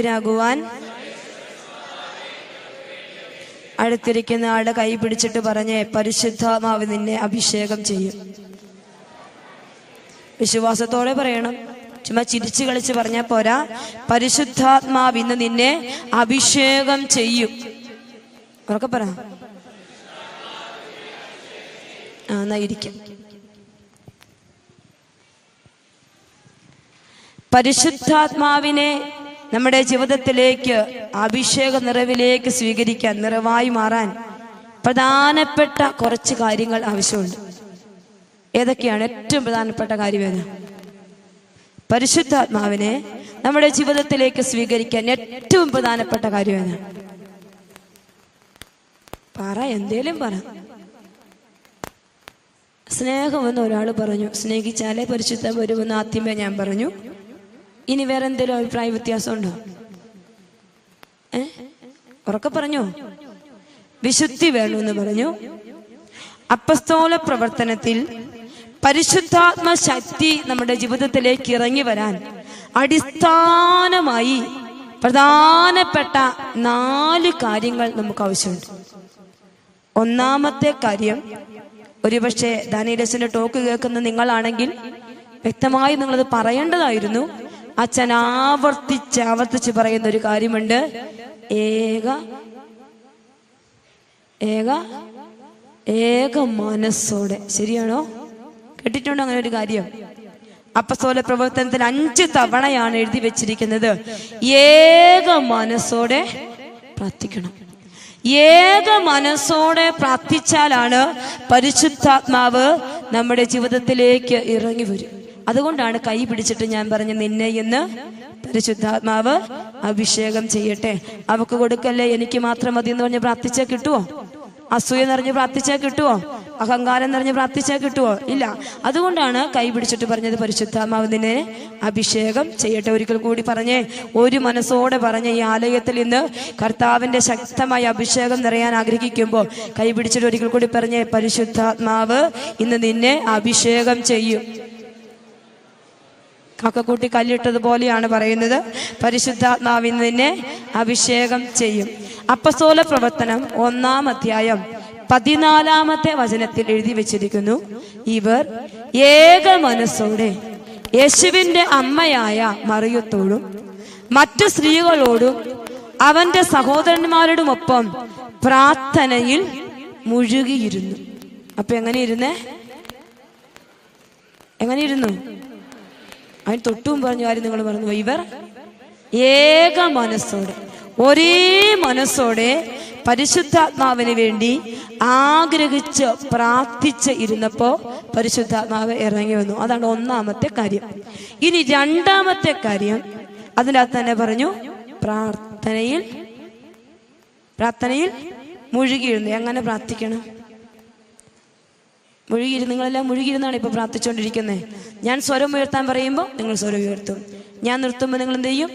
ാകുവാൻ അടുത്തിരിക്കുന്ന ആളുടെ കൈ പിടിച്ചിട്ട് പറഞ്ഞ് പരിശുദ്ധാത്മാവ് നിന്നെ അഭിഷേകം ചെയ്യും. വിശ്വാസത്തോടെ പറയണം. ചുമ്മാ ചിരിച്ചു കളിച്ച് പറഞ്ഞാൽ പോരാ. പരിശുദ്ധാത്മാവ് ഇന്ന് നിന്നെ അഭിഷേകം ചെയ്യും. ഉറക്കെ പറ. പരിശുദ്ധാത്മാവിനെ നമ്മുടെ ജീവിതത്തിലേക്ക് അഭിഷേക നിറവിലേക്ക് സ്വീകരിക്കാൻ നിറവായി മാറാൻ പ്രധാനപ്പെട്ട കുറച്ച് കാര്യങ്ങൾ ആവശ്യമുണ്ട്. ഏതൊക്കെയാണ് ഏറ്റവും പ്രധാനപ്പെട്ട കാര്യം ഏത് പരിശുദ്ധാത്മാവിനെ നമ്മുടെ ജീവിതത്തിലേക്ക് സ്വീകരിക്കാൻ ഏറ്റവും പ്രധാനപ്പെട്ട കാര്യം ഏത് പറ എന്തേലും പറ. സ്നേഹമെന്ന് ഒരാൾ പറഞ്ഞു. സ്നേഹിച്ചാലേ പരിശുദ്ധം വരുമെന്ന് ആദ്യമേ ഞാൻ പറഞ്ഞു. ഇനി വേറെ എന്തെങ്കിലും അഭിപ്രായ വ്യത്യാസമുണ്ടോ? ഏ? ഉറക്കെ പറഞ്ഞോ? വിശുദ്ധി വേണമെന്ന് പറഞ്ഞു. അപ്പസ്തോല പ്രവർത്തനത്തിൽ പരിശുദ്ധാത്മ ശക്തി നമ്മുടെ ജീവിതത്തിലേക്ക് ഇറങ്ങി വരാൻ അടിസ്ഥാനമായി പ്രധാനപ്പെട്ട നാല് കാര്യങ്ങൾ നമുക്ക് ആവശ്യമുണ്ട്. ഒന്നാമത്തെ കാര്യം ഒരുപക്ഷെ ദാനീരസിന്റെ ടോക്ക് കേൾക്കുന്ന നിങ്ങളാണെങ്കിൽ വ്യക്തമായി നിങ്ങളത് പറയേണ്ടതായിരുന്നു. അച്ഛൻ ആവർത്തിച്ച് ആവർത്തിച്ച് പറയുന്ന ഒരു കാര്യമുണ്ട്. ഏക ഏക ഏക മനസ്സോടെ. ശരിയാണോ? കേട്ടിട്ടുണ്ടോ അങ്ങനെ ഒരു കാര്യം? അപ്പസ്തോല പ്രവർത്തനത്തിൽ അഞ്ച് തവണയാണ് എഴുതി വെച്ചിരിക്കുന്നത്. ഏക മനസ്സോടെ പ്രാർത്ഥിക്കണം. ഏക മനസ്സോടെ പ്രാർത്ഥിച്ചാലാണ് പരിശുദ്ധാത്മാവ് നമ്മുടെ ജീവിതത്തിലേക്ക് ഇറങ്ങി വരും. അതുകൊണ്ടാണ് കൈ പിടിച്ചിട്ട് ഞാൻ പറഞ്ഞു നിന്നെ ഇന്ന് പരിശുദ്ധാത്മാവ് അഭിഷേകം ചെയ്യട്ടെ. അവക്ക് കൊടുക്കല്ലേ എനിക്ക് മാത്രം മതി എന്ന് പറഞ്ഞ് പ്രാർത്ഥിച്ചാൽ കിട്ടുമോ അസൂയ നിറഞ്ഞ് പ്രാർത്ഥിച്ചാൽ കിട്ടുമോ അഹങ്കാരം നിറഞ്ഞ് പ്രാർത്ഥിച്ചാൽ കിട്ടുമോ ഇല്ല. അതുകൊണ്ടാണ് കൈ പിടിച്ചിട്ട് പറഞ്ഞത് പരിശുദ്ധാത്മാവ് നിന്നെ അഭിഷേകം ചെയ്യട്ടെ. ഒരിക്കൽ കൂടി പറഞ്ഞേ ഒരു മനസ്സോടെ പറഞ്ഞ ഈ ആലയത്തിൽ ഇന്ന് കർത്താവിന്റെ ശക്തമായ അഭിഷേകം നിറയാൻ ആഗ്രഹിക്കുമ്പോൾ കൈ പിടിച്ചിട്ട് ഒരിക്കൽ കൂടി പറഞ്ഞേ പരിശുദ്ധാത്മാവ് ഇന്ന് നിന്നെ അഭിഷേകം ചെയ്യും. കക്കക്കൂട്ടി കല്ലിട്ടതുപോലെയാണ് പറയുന്നത്. പരിശുദ്ധാത്മാവിൽ നിന്നെ അഭിഷേകം ചെയ്യും. അപ്പസോല പ്രവർത്തനം ഒന്നാം അധ്യായം പതിനാലാമത്തെ വചനത്തിൽ എഴുതി വെച്ചിരിക്കുന്നു. ഇവർ ഏക മനസ്സോടെ യേശുവിന്റെ അമ്മയായ മറിയത്തോടും മറ്റു സ്ത്രീകളോടും അവന്റെ സഹോദരന്മാരോടുമൊപ്പം പ്രാർത്ഥനയിൽ മുഴുകിയിരുന്നു. അപ്പൊ എങ്ങനെ ഇരുന്നേ? എങ്ങനെ ഇരുന്നു? അതിന് തൊട്ടും പറഞ്ഞു കാര്യം നിങ്ങൾ പറഞ്ഞു ഇവർ ഏക മനസ്സോടെ ഒരേ മനസ്സോടെ പരിശുദ്ധാത്മാവിന് വേണ്ടി ആഗ്രഹിച്ച് പ്രാർത്ഥിച്ച് ഇരുന്നപ്പോ പരിശുദ്ധാത്മാവ് ഇറങ്ങി വന്നു. അതാണ് ഒന്നാമത്തെ കാര്യം. ഇനി രണ്ടാമത്തെ കാര്യം അതിനകത്ത് തന്നെ പറഞ്ഞു പ്രാർത്ഥനയിൽ പ്രാർത്ഥനയിൽ മുഴുകിയിരുന്നു എങ്ങനെ പ്രാർത്ഥിക്കണം? മുഴുകിയിരുന്നു നിങ്ങളെല്ലാം മുഴുകിയിരുന്നാണ് ഇപ്പൊ പ്രാർത്ഥിച്ചുകൊണ്ടിരിക്കുന്നത് ഞാൻ സ്വരം ഉയർത്താൻ പറയുമ്പോൾ നിങ്ങൾ സ്വരം ഉയർത്തും. ഞാൻ നിർത്തുമ്പോൾ നിങ്ങൾ എന്ത് ചെയ്യും?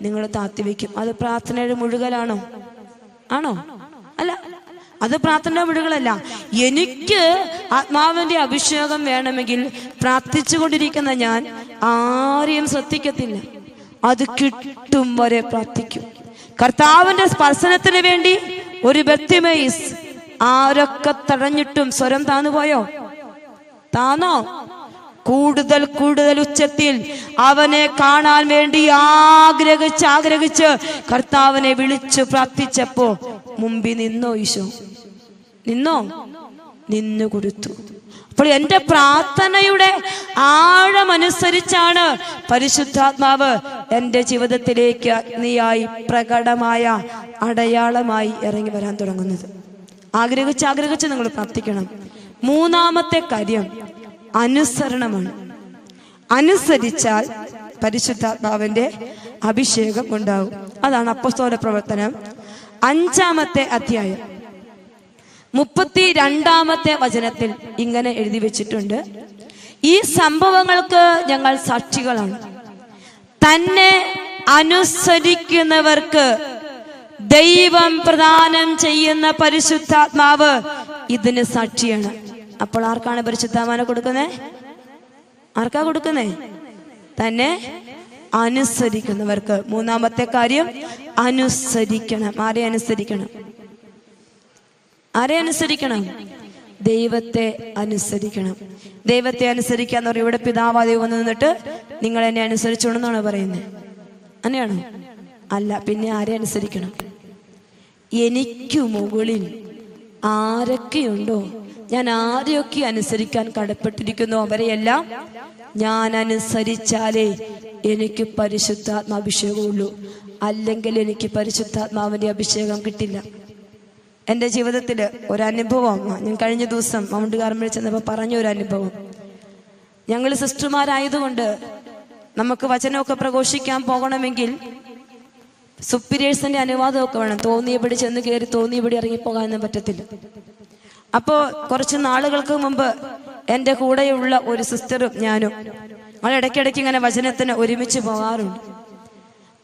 നിങ്ങൾ താത്തി വെക്കും അത് പ്രാർത്ഥനയുടെ മുഴുകലാണോ? ആണോ? അല്ല. അത് പ്രാർത്ഥന മുഴുകളല്ല എനിക്ക് ആത്മാവിന്റെ അഭിഷേകം വേണമെങ്കിൽ പ്രാർത്ഥിച്ചുകൊണ്ടിരിക്കുന്ന ഞാൻ ആരെയും ശ്രദ്ധിക്കത്തില്ല. അത് കിട്ടും വരെ പ്രാർത്ഥിക്കും. കർത്താവിന്റെ സ്പർശനത്തിന് വേണ്ടി ഒരു വ്യക്തിമേസ് ആരൊക്കെ തടഞ്ഞിട്ടും സ്വരം താന്നുപോയോ? താന്നോ? കൂടുതൽ കൂടുതൽ ഉച്ചത്തിൽ അവനെ കാണാൻ വേണ്ടി ആഗ്രഹിച്ച് ആഗ്രഹിച്ച് കർത്താവിനെ വിളിച്ചു പ്രാർത്ഥിച്ചപ്പോ മുമ്പിൽ നിന്നോ ഈശോ? നിന്നോ? നിന്നു കൊടുത്തു. അപ്പോൾ എന്റെ പ്രാർത്ഥനയുടെ ആഴമനുസരിച്ചാണ് പരിശുദ്ധാത്മാവ് എന്റെ ജീവിതത്തിലേക്ക് അഗ്നിയായി പ്രകടമായ അടയാളമായി ഇറങ്ങി വരാൻ തുടങ്ങുന്നത്. ആഗ്രഹിച്ച് ആഗ്രഹിച്ച് നിങ്ങൾ പ്രാർത്ഥിക്കണം. മൂന്നാമത്തെ കാര്യം അനുസരണമാണ്. അനുസരിച്ചാൽ പരിശുദ്ധാത്മാവിന്റെ അഭിഷേകം ഉണ്ടാവും. അതാണ് അപ്പസ്തോല പ്രവർത്തനം. അഞ്ചാമത്തെ അധ്യായം. മുപ്പത്തി രണ്ടാമത്തെ വചനത്തിൽ ഇങ്ങനെ എഴുതി വെച്ചിട്ടുണ്ട്. ഈ സംഭവങ്ങൾക്ക് ഞങ്ങൾ സാക്ഷികളാണ്. തന്നെ അനുസരിക്കുന്നവർക്ക് ദൈവം പ്രദാനം ചെയ്യുന്ന പരിശുദ്ധാത്മാവ് ഇതിന് സാക്ഷിയാണ്. അപ്പോൾ ആർക്കാണ് പരിശുദ്ധാത്മാനെ കൊടുക്കുന്നേ? ആർക്കാ കൊടുക്കുന്നേ? തന്നെ അനുസരിക്കുന്നവർക്ക്. മൂന്നാമത്തെ കാര്യം അനുസരിക്കണം. ആരെ അനുസരിക്കണം? ആരെ അനുസരിക്കണം? ദൈവത്തെ അനുസരിക്കണം. ദൈവത്തെ അനുസരിക്കുക എന്ന് പറയും ഇവിടെ പിതാവാദി വന്നു നിന്നിട്ട് നിങ്ങൾ എന്നെ അനുസരിച്ചോണെന്നാണ് പറയുന്നത്. അങ്ങനെയാണോ? അല്ല പിന്നെ ആരെ അനുസരിക്കണം? എനിക്കു മുകളിൽ ആരൊക്കെയുണ്ടോ? ഞാൻ ആരെയൊക്കെ അനുസരിക്കാൻ കടപ്പെട്ടിരിക്കുന്നു? അവരെയെല്ലാം ഞാൻ അനുസരിച്ചാലേ എനിക്ക് പരിശുദ്ധാത്മാഭിഷേകമുള്ളൂ. അല്ലെങ്കിൽ എനിക്ക് പരിശുദ്ധാത്മാവിന്റെ അഭിഷേകം കിട്ടില്ല. എന്റെ ജീവിതത്തിൽ ഒരു അനുഭവം ഞാൻ കഴിഞ്ഞ ദിവസം മൗണ്ട് ചെന്നപ്പോൾ പറഞ്ഞ ഒരു അനുഭവം ഞങ്ങൾ സിസ്റ്റർമാരായതുകൊണ്ട് നമുക്ക് വചനമൊക്കെ പ്രഘോഷിക്കാൻ പോകണമെങ്കിൽ സുപ്പീരിയേഴ്സിന്റെ അനുവാദമൊക്കെ വേണം. തോന്നിയപടി ചെന്ന് കയറി തോന്നിയപടി ഇറങ്ങിപ്പോകാനൊന്നും പറ്റത്തില്ല. അപ്പോ കുറച്ച് നാളുകൾക്ക് മുമ്പ് എന്റെ കൂടെയുള്ള ഒരു സിസ്റ്ററും ഞാനും ഞങ്ങൾ ഇടയ്ക്കിടയ്ക്ക് ഇങ്ങനെ വചനത്തിന് ഒരുമിച്ച് പോകാറുണ്ട്.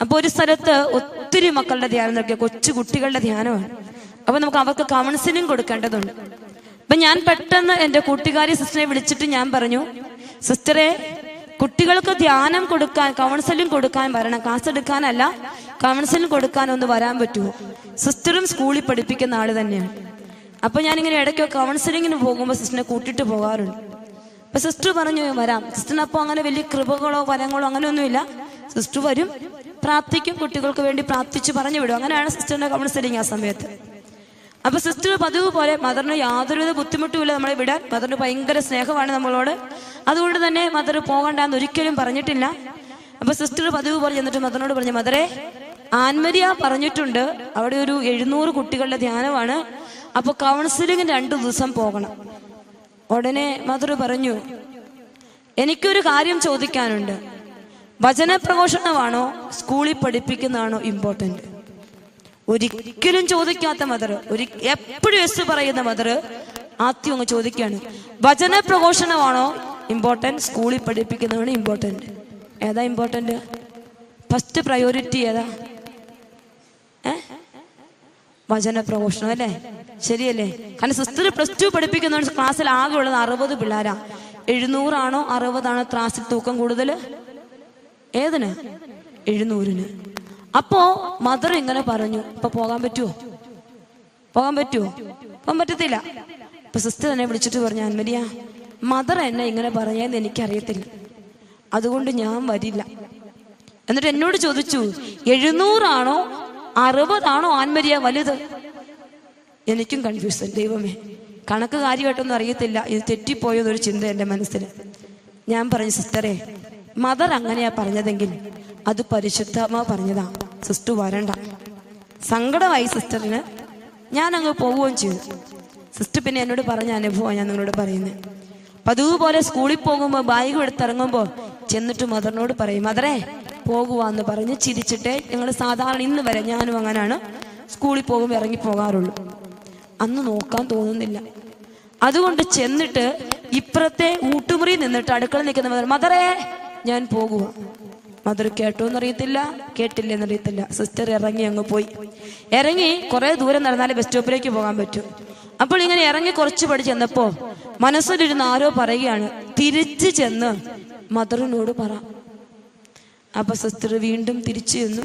അപ്പോൾ ഒരു സ്ഥലത്ത് ഒത്തിരി മക്കളുടെ ധ്യാനം നടക്കുക. കൊച്ചു കുട്ടികളുടെ ധ്യാനമാണ്. അപ്പൊ നമുക്ക് അവർക്ക് കൗൺസിലിംഗ് കൊടുക്കേണ്ടതുണ്ട്. അപ്പൊ ഞാൻ പെട്ടെന്ന് എന്റെ കൂട്ടുകാരി സിസ്റ്ററെ വിളിച്ചിട്ട് ഞാൻ പറഞ്ഞു സിസ്റ്ററെ കുട്ടികൾക്ക് ധ്യാനം കൊടുക്കാൻ കൗൺസിലിംഗ് കൊടുക്കാൻ വരണം. കാസ് എടുക്കാനല്ല കൗൺസിലിംഗ് കൊടുക്കാൻ ഒന്ന് വരാൻ പറ്റുമോ സിസ്റ്ററും സ്കൂളിൽ പഠിപ്പിക്കുന്ന ആൾ തന്നെയാണ് അപ്പൊ ഞാനിങ്ങനെ ഇടയ്ക്ക് കൗൺസിലിങ്ങിന് പോകുമ്പോൾ സിസ്റ്ററിനെ കൂട്ടിട്ട് പോകാറുണ്ട്. അപ്പൊ സിസ്റ്റർ പറഞ്ഞു വരാം. സിസ്റ്ററിന് അപ്പോൾ അങ്ങനെ വലിയ കൃപകളോ വരങ്ങളോ അങ്ങനെയൊന്നുമില്ല. സിസ്റ്റർ വരും. പ്രാർത്ഥിക്കും. കുട്ടികൾക്ക് വേണ്ടി പ്രാർത്ഥിച്ച് പറഞ്ഞു വിടും. അങ്ങനെയാണ് സിസ്റ്ററിന്റെ കൗൺസിലിംഗ് ആ സമയത്ത്. അപ്പൊ സിസ്റ്റർ പതിവ് പോലെ മദറിന് യാതൊരുവിധ ബുദ്ധിമുട്ടുമില്ല നമ്മളെ വിടാൻ. മദറിന് ഭയങ്കര സ്നേഹമാണ് നമ്മളോട്. അതുകൊണ്ട് തന്നെ മദർ പോകണ്ടെന്ന് ഒരിക്കലും പറഞ്ഞിട്ടില്ല. അപ്പൊ സിസ്റ്റർ പതിവ് പോലെ ചെന്നിട്ട് മദറിനോട് പറഞ്ഞു മദറെ ആൻമരിയ പറഞ്ഞിട്ടുണ്ട് അവിടെ ഒരു എഴുന്നൂറ് കുട്ടികളുടെ ധ്യാനമാണ്. അപ്പൊ കൗൺസിലിംഗ് രണ്ടു ദിവസം പോകണം. ഉടനെ മധുര പറഞ്ഞു എനിക്കൊരു കാര്യം ചോദിക്കാനുണ്ട്. വചനപ്രഘോഷണമാണോ സ്കൂളിൽ പഠിപ്പിക്കുന്നതാണോ ഇമ്പോർട്ടന്റ് ഒരിക്കലും ചോദിക്കാത്ത മദർ ഒരു എപ്പോഴും എസ് പറയുന്ന മദർ ആദ്യം അങ്ങ് ചോദിക്കുകയാണ്. വചനപ്രഘോഷണമാണോ സ്കൂളിൽ പഠിപ്പിക്കുന്നതാണ് ഇമ്പോർട്ടന്റ് ഏതാ ഇമ്പോർട്ടന്റ് ഫസ്റ്റ് പ്രയോറിറ്റി ഏതാ? വചനപ്രഘോഷണം അല്ലേ? ശരിയല്ലേ? കാരണം സിസ്റ്റർ പ്ലസ് ടു പഠിപ്പിക്കുന്ന ക്ലാസ്സിൽ ആകെ ഉള്ളത് അറുപത് പിള്ളേരാ. എഴുന്നൂറാണോ അറുപതാണോ ക്ലാസ്സിൽ തൂക്കം കൂടുതൽ ഏതിന്? എഴുന്നൂറിന്. അപ്പോ മദർ ഇങ്ങനെ പറഞ്ഞു ഇപ്പൊ പോകാൻ പറ്റുമോ പോകാൻ പറ്റുമോ പോകാൻ പറ്റത്തില്ല. ഇപ്പൊ സിസ്റ്റർ എന്നെ വിളിച്ചിട്ട് പറഞ്ഞു അന്മരിയ മദർ എന്നെ ഇങ്ങനെ പറഞ്ഞതെന്ന് എനിക്കറിയത്തില്ല. അതുകൊണ്ട് ഞാൻ വരില്ല. എന്നിട്ട് എന്നോട് ചോദിച്ചു എഴുന്നൂറാണോ അറുപതാണോ ആൻമരിയ വലുത്? എനിക്കും കൺഫ്യൂഷൻ ദൈവമേ. കണക്ക് കാര്യമായിട്ടൊന്നും അറിയത്തില്ല. ഇത് തെറ്റിപ്പോയതൊരു ചിന്ത എന്റെ മനസ്സിൽ ഞാൻ പറഞ്ഞു സിസ്റ്ററെ മദർ അങ്ങനെയാ പറഞ്ഞതെങ്കിൽ അത് പരിശുദ്ധമ പറഞ്ഞതാ. സിസ്റ്റർ വരണ്ട. സങ്കടമായി സിസ്റ്ററിന്. ഞാൻ അങ്ങ് പോവുകയും ചെയ്തു. സിസ്റ്റർ പിന്നെ എന്നോട് പറഞ്ഞ അനുഭവം ഞാൻ നിങ്ങളോട് പറയുന്നത്. പതിവ് പോലെ സ്കൂളിൽ പോകുമ്പോൾ ബാഗ് എടുത്തിറങ്ങുമ്പോൾ ചെന്നിട്ട് മദറിനോട് പറയും മദറേ പോകുവാന്ന് പറഞ്ഞ് ചിരിച്ചിട്ടേ ഞങ്ങൾ സാധാരണ ഇന്ന് വരെ ഞാനും അങ്ങനെയാണ് സ്കൂളിൽ പോകും ഇറങ്ങി പോകാറുള്ളൂ. അന്ന് നോക്കാൻ തോന്നുന്നില്ല. അതുകൊണ്ട് ചെന്നിട്ട് ഇപ്പുറത്തെ ഊട്ടുമുറി നിന്നിട്ട് അടുക്കള നിൽക്കുന്ന മദർ മദറേ ഞാൻ പോകുക മദർ കേട്ടോ എന്നറിയത്തില്ല കേട്ടില്ല കേട്ടില്ലെന്നറിയത്തില്ല. സിസ്റ്റർ ഇറങ്ങി അങ്ങ് പോയി. ഇറങ്ങി കുറെ ദൂരം നടന്നാലേ ബസ് സ്റ്റോപ്പിലേക്ക് പോകാൻ പറ്റും. അപ്പോൾ ഇങ്ങനെ ഇറങ്ങി കുറച്ച് പടി ചെന്നപ്പോ മനസ്സിലിരുന്ന് ആരോ പറയുകയാണ് തിരിച്ചു ചെന്ന് മദറിനോട് പറ. അപ്പൊ സിസ്റ്റർ വീണ്ടും തിരിച്ചു ചെന്നു.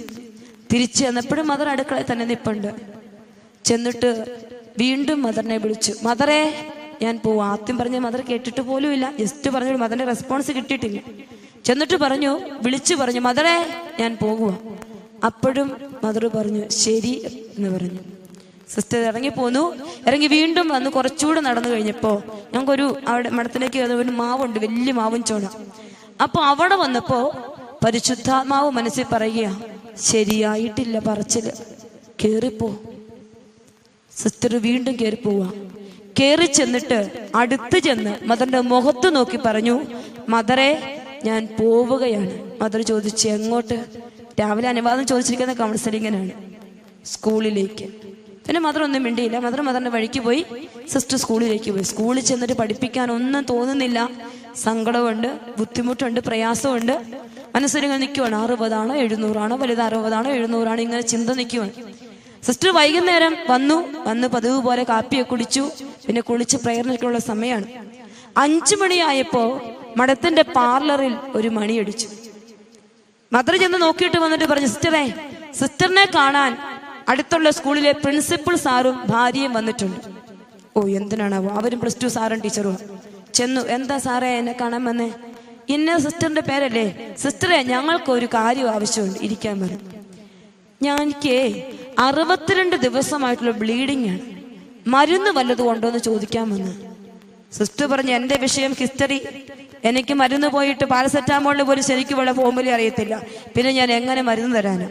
തിരിച്ചു ചെന്നപ്പോഴും മദർ അടുക്കളയിൽ തന്നെ നിപ്പുണ്ട്. ചെന്നിട്ട് വീണ്ടും മദറിനെ വിളിച്ചു. മദറെ ഞാൻ പോവാ. ആദ്യം പറഞ്ഞ മദർ കേട്ടിട്ട് ഇല്ല. ജസ്റ്റ് പറഞ്ഞു മദറിന്റെ റെസ്പോൺസ് കിട്ടിയിട്ടില്ല. ചെന്നിട്ട് പറഞ്ഞു വിളിച്ചു പറഞ്ഞു മദറെ ഞാൻ പോകുക അപ്പോഴും മദർ പറഞ്ഞു ശരി എന്ന് പറഞ്ഞു. സിസ്റ്റർ ഇറങ്ങി പോന്നു. ഇറങ്ങി വീണ്ടും വന്ന്. കുറച്ചുകൂടെ നടന്നു കഴിഞ്ഞപ്പോ ഞങ്ങൾക്കൊരു അവിടെ മഠത്തിലേക്ക് ഒരു മാവുണ്ട് വലിയ മാവും ചോണ അപ്പൊ അവിടെ വന്നപ്പോ പരിശുദ്ധാത്മാവ് മനസ്സിൽ പറയുക ശരിയായിട്ടില്ല പറച്ചിൽ കേറിപ്പോ. സിസ്റ്റർ വീണ്ടും കയറി പോവാ കയറി ചെന്നിട്ട് അടുത്ത് ചെന്ന് മദറിന്റെ മുഖത്ത് നോക്കി പറഞ്ഞു മദറെ ഞാൻ പോവുകയാണ്. മദർ ചോദിച്ചു എങ്ങോട്ട്? രാവിലെ അനുവാദം ചോദിച്ചിരിക്കുന്ന കൗൺസിലിങ്ങിനാണ് സ്കൂളിലേക്ക്. പിന്നെ മദർ ഒന്നും മിണ്ടിയില്ല. മദർ മദറിന്റെ വഴിക്ക് പോയി സിസ്റ്റർ സ്കൂളിലേക്ക് പോയി. സ്കൂളിൽ ചെന്നിട്ട് പഠിപ്പിക്കാൻ ഒന്നും തോന്നുന്നില്ല. സങ്കടമുണ്ട് ബുദ്ധിമുട്ടുണ്ട് പ്രയാസമുണ്ട് മനസ്സിലിങ്ങനെ നിൽക്കുവാണ് അറുപതാണോ എഴുന്നൂറാണോ വലുത് അറുപതാണോ എഴുന്നൂറാണോ ഇങ്ങനെ ചിന്ത നിൽക്കുവാണ് സിസ്റ്റർ വൈകുന്നേരം വന്നു. വന്ന് പതിവ് പോലെ കാപ്പിയെ കുടിച്ചു. പിന്നെ കുളിച്ച് പ്രേരണയ്ക്കുള്ള സമയമാണ്. അഞ്ചു മണിയായപ്പോ മഠത്തിന്റെ പാർലറിൽ ഒരു മണിയടിച്ചു മദർ ചെന്ന് നോക്കിയിട്ട് വന്നിട്ട് പറഞ്ഞു സിസ്റ്ററെ സിസ്റ്ററിനെ കാണാൻ അടുത്തുള്ള സ്കൂളിലെ പ്രിൻസിപ്പൽ സാറും ഭാര്യയും വന്നിട്ടുണ്ട്. ഓ എന്തിനാണാവോ? അവരും പ്ലസ് ടു സാറും ടീച്ചറും ചെന്നു. എന്താ സാറേ എന്നെ കാണാൻ വന്നേ? ഇന്ന സിസ്റ്ററിന്റെ പേരല്ലേ? സിസ്റ്ററെ ഞങ്ങൾക്ക് ഒരു കാര്യം ആവശ്യമുണ്ട്. ഇരിക്കാൻ പറഞ്ഞു ഞാൻ എനിക്ക് അറുപത്തിരണ്ട് ദിവസമായിട്ടുള്ള ബ്ലീഡിംഗ് ആണ്. മരുന്ന് വല്ലതും ഉണ്ടോ എന്ന് ചോദിക്കാൻ വന്നു. സിസ്റ്റർ പറഞ്ഞു എന്റെ വിഷയം ഹിസ്റ്ററി. എനിക്ക് മരുന്ന് പോയിട്ട് പാരസെറ്റാമോളിന് പോലും ശരിക്കും ഉള്ള ഫോമിലി അറിയത്തില്ല. പിന്നെ ഞാൻ എങ്ങനെ മരുന്ന് തരാനാ?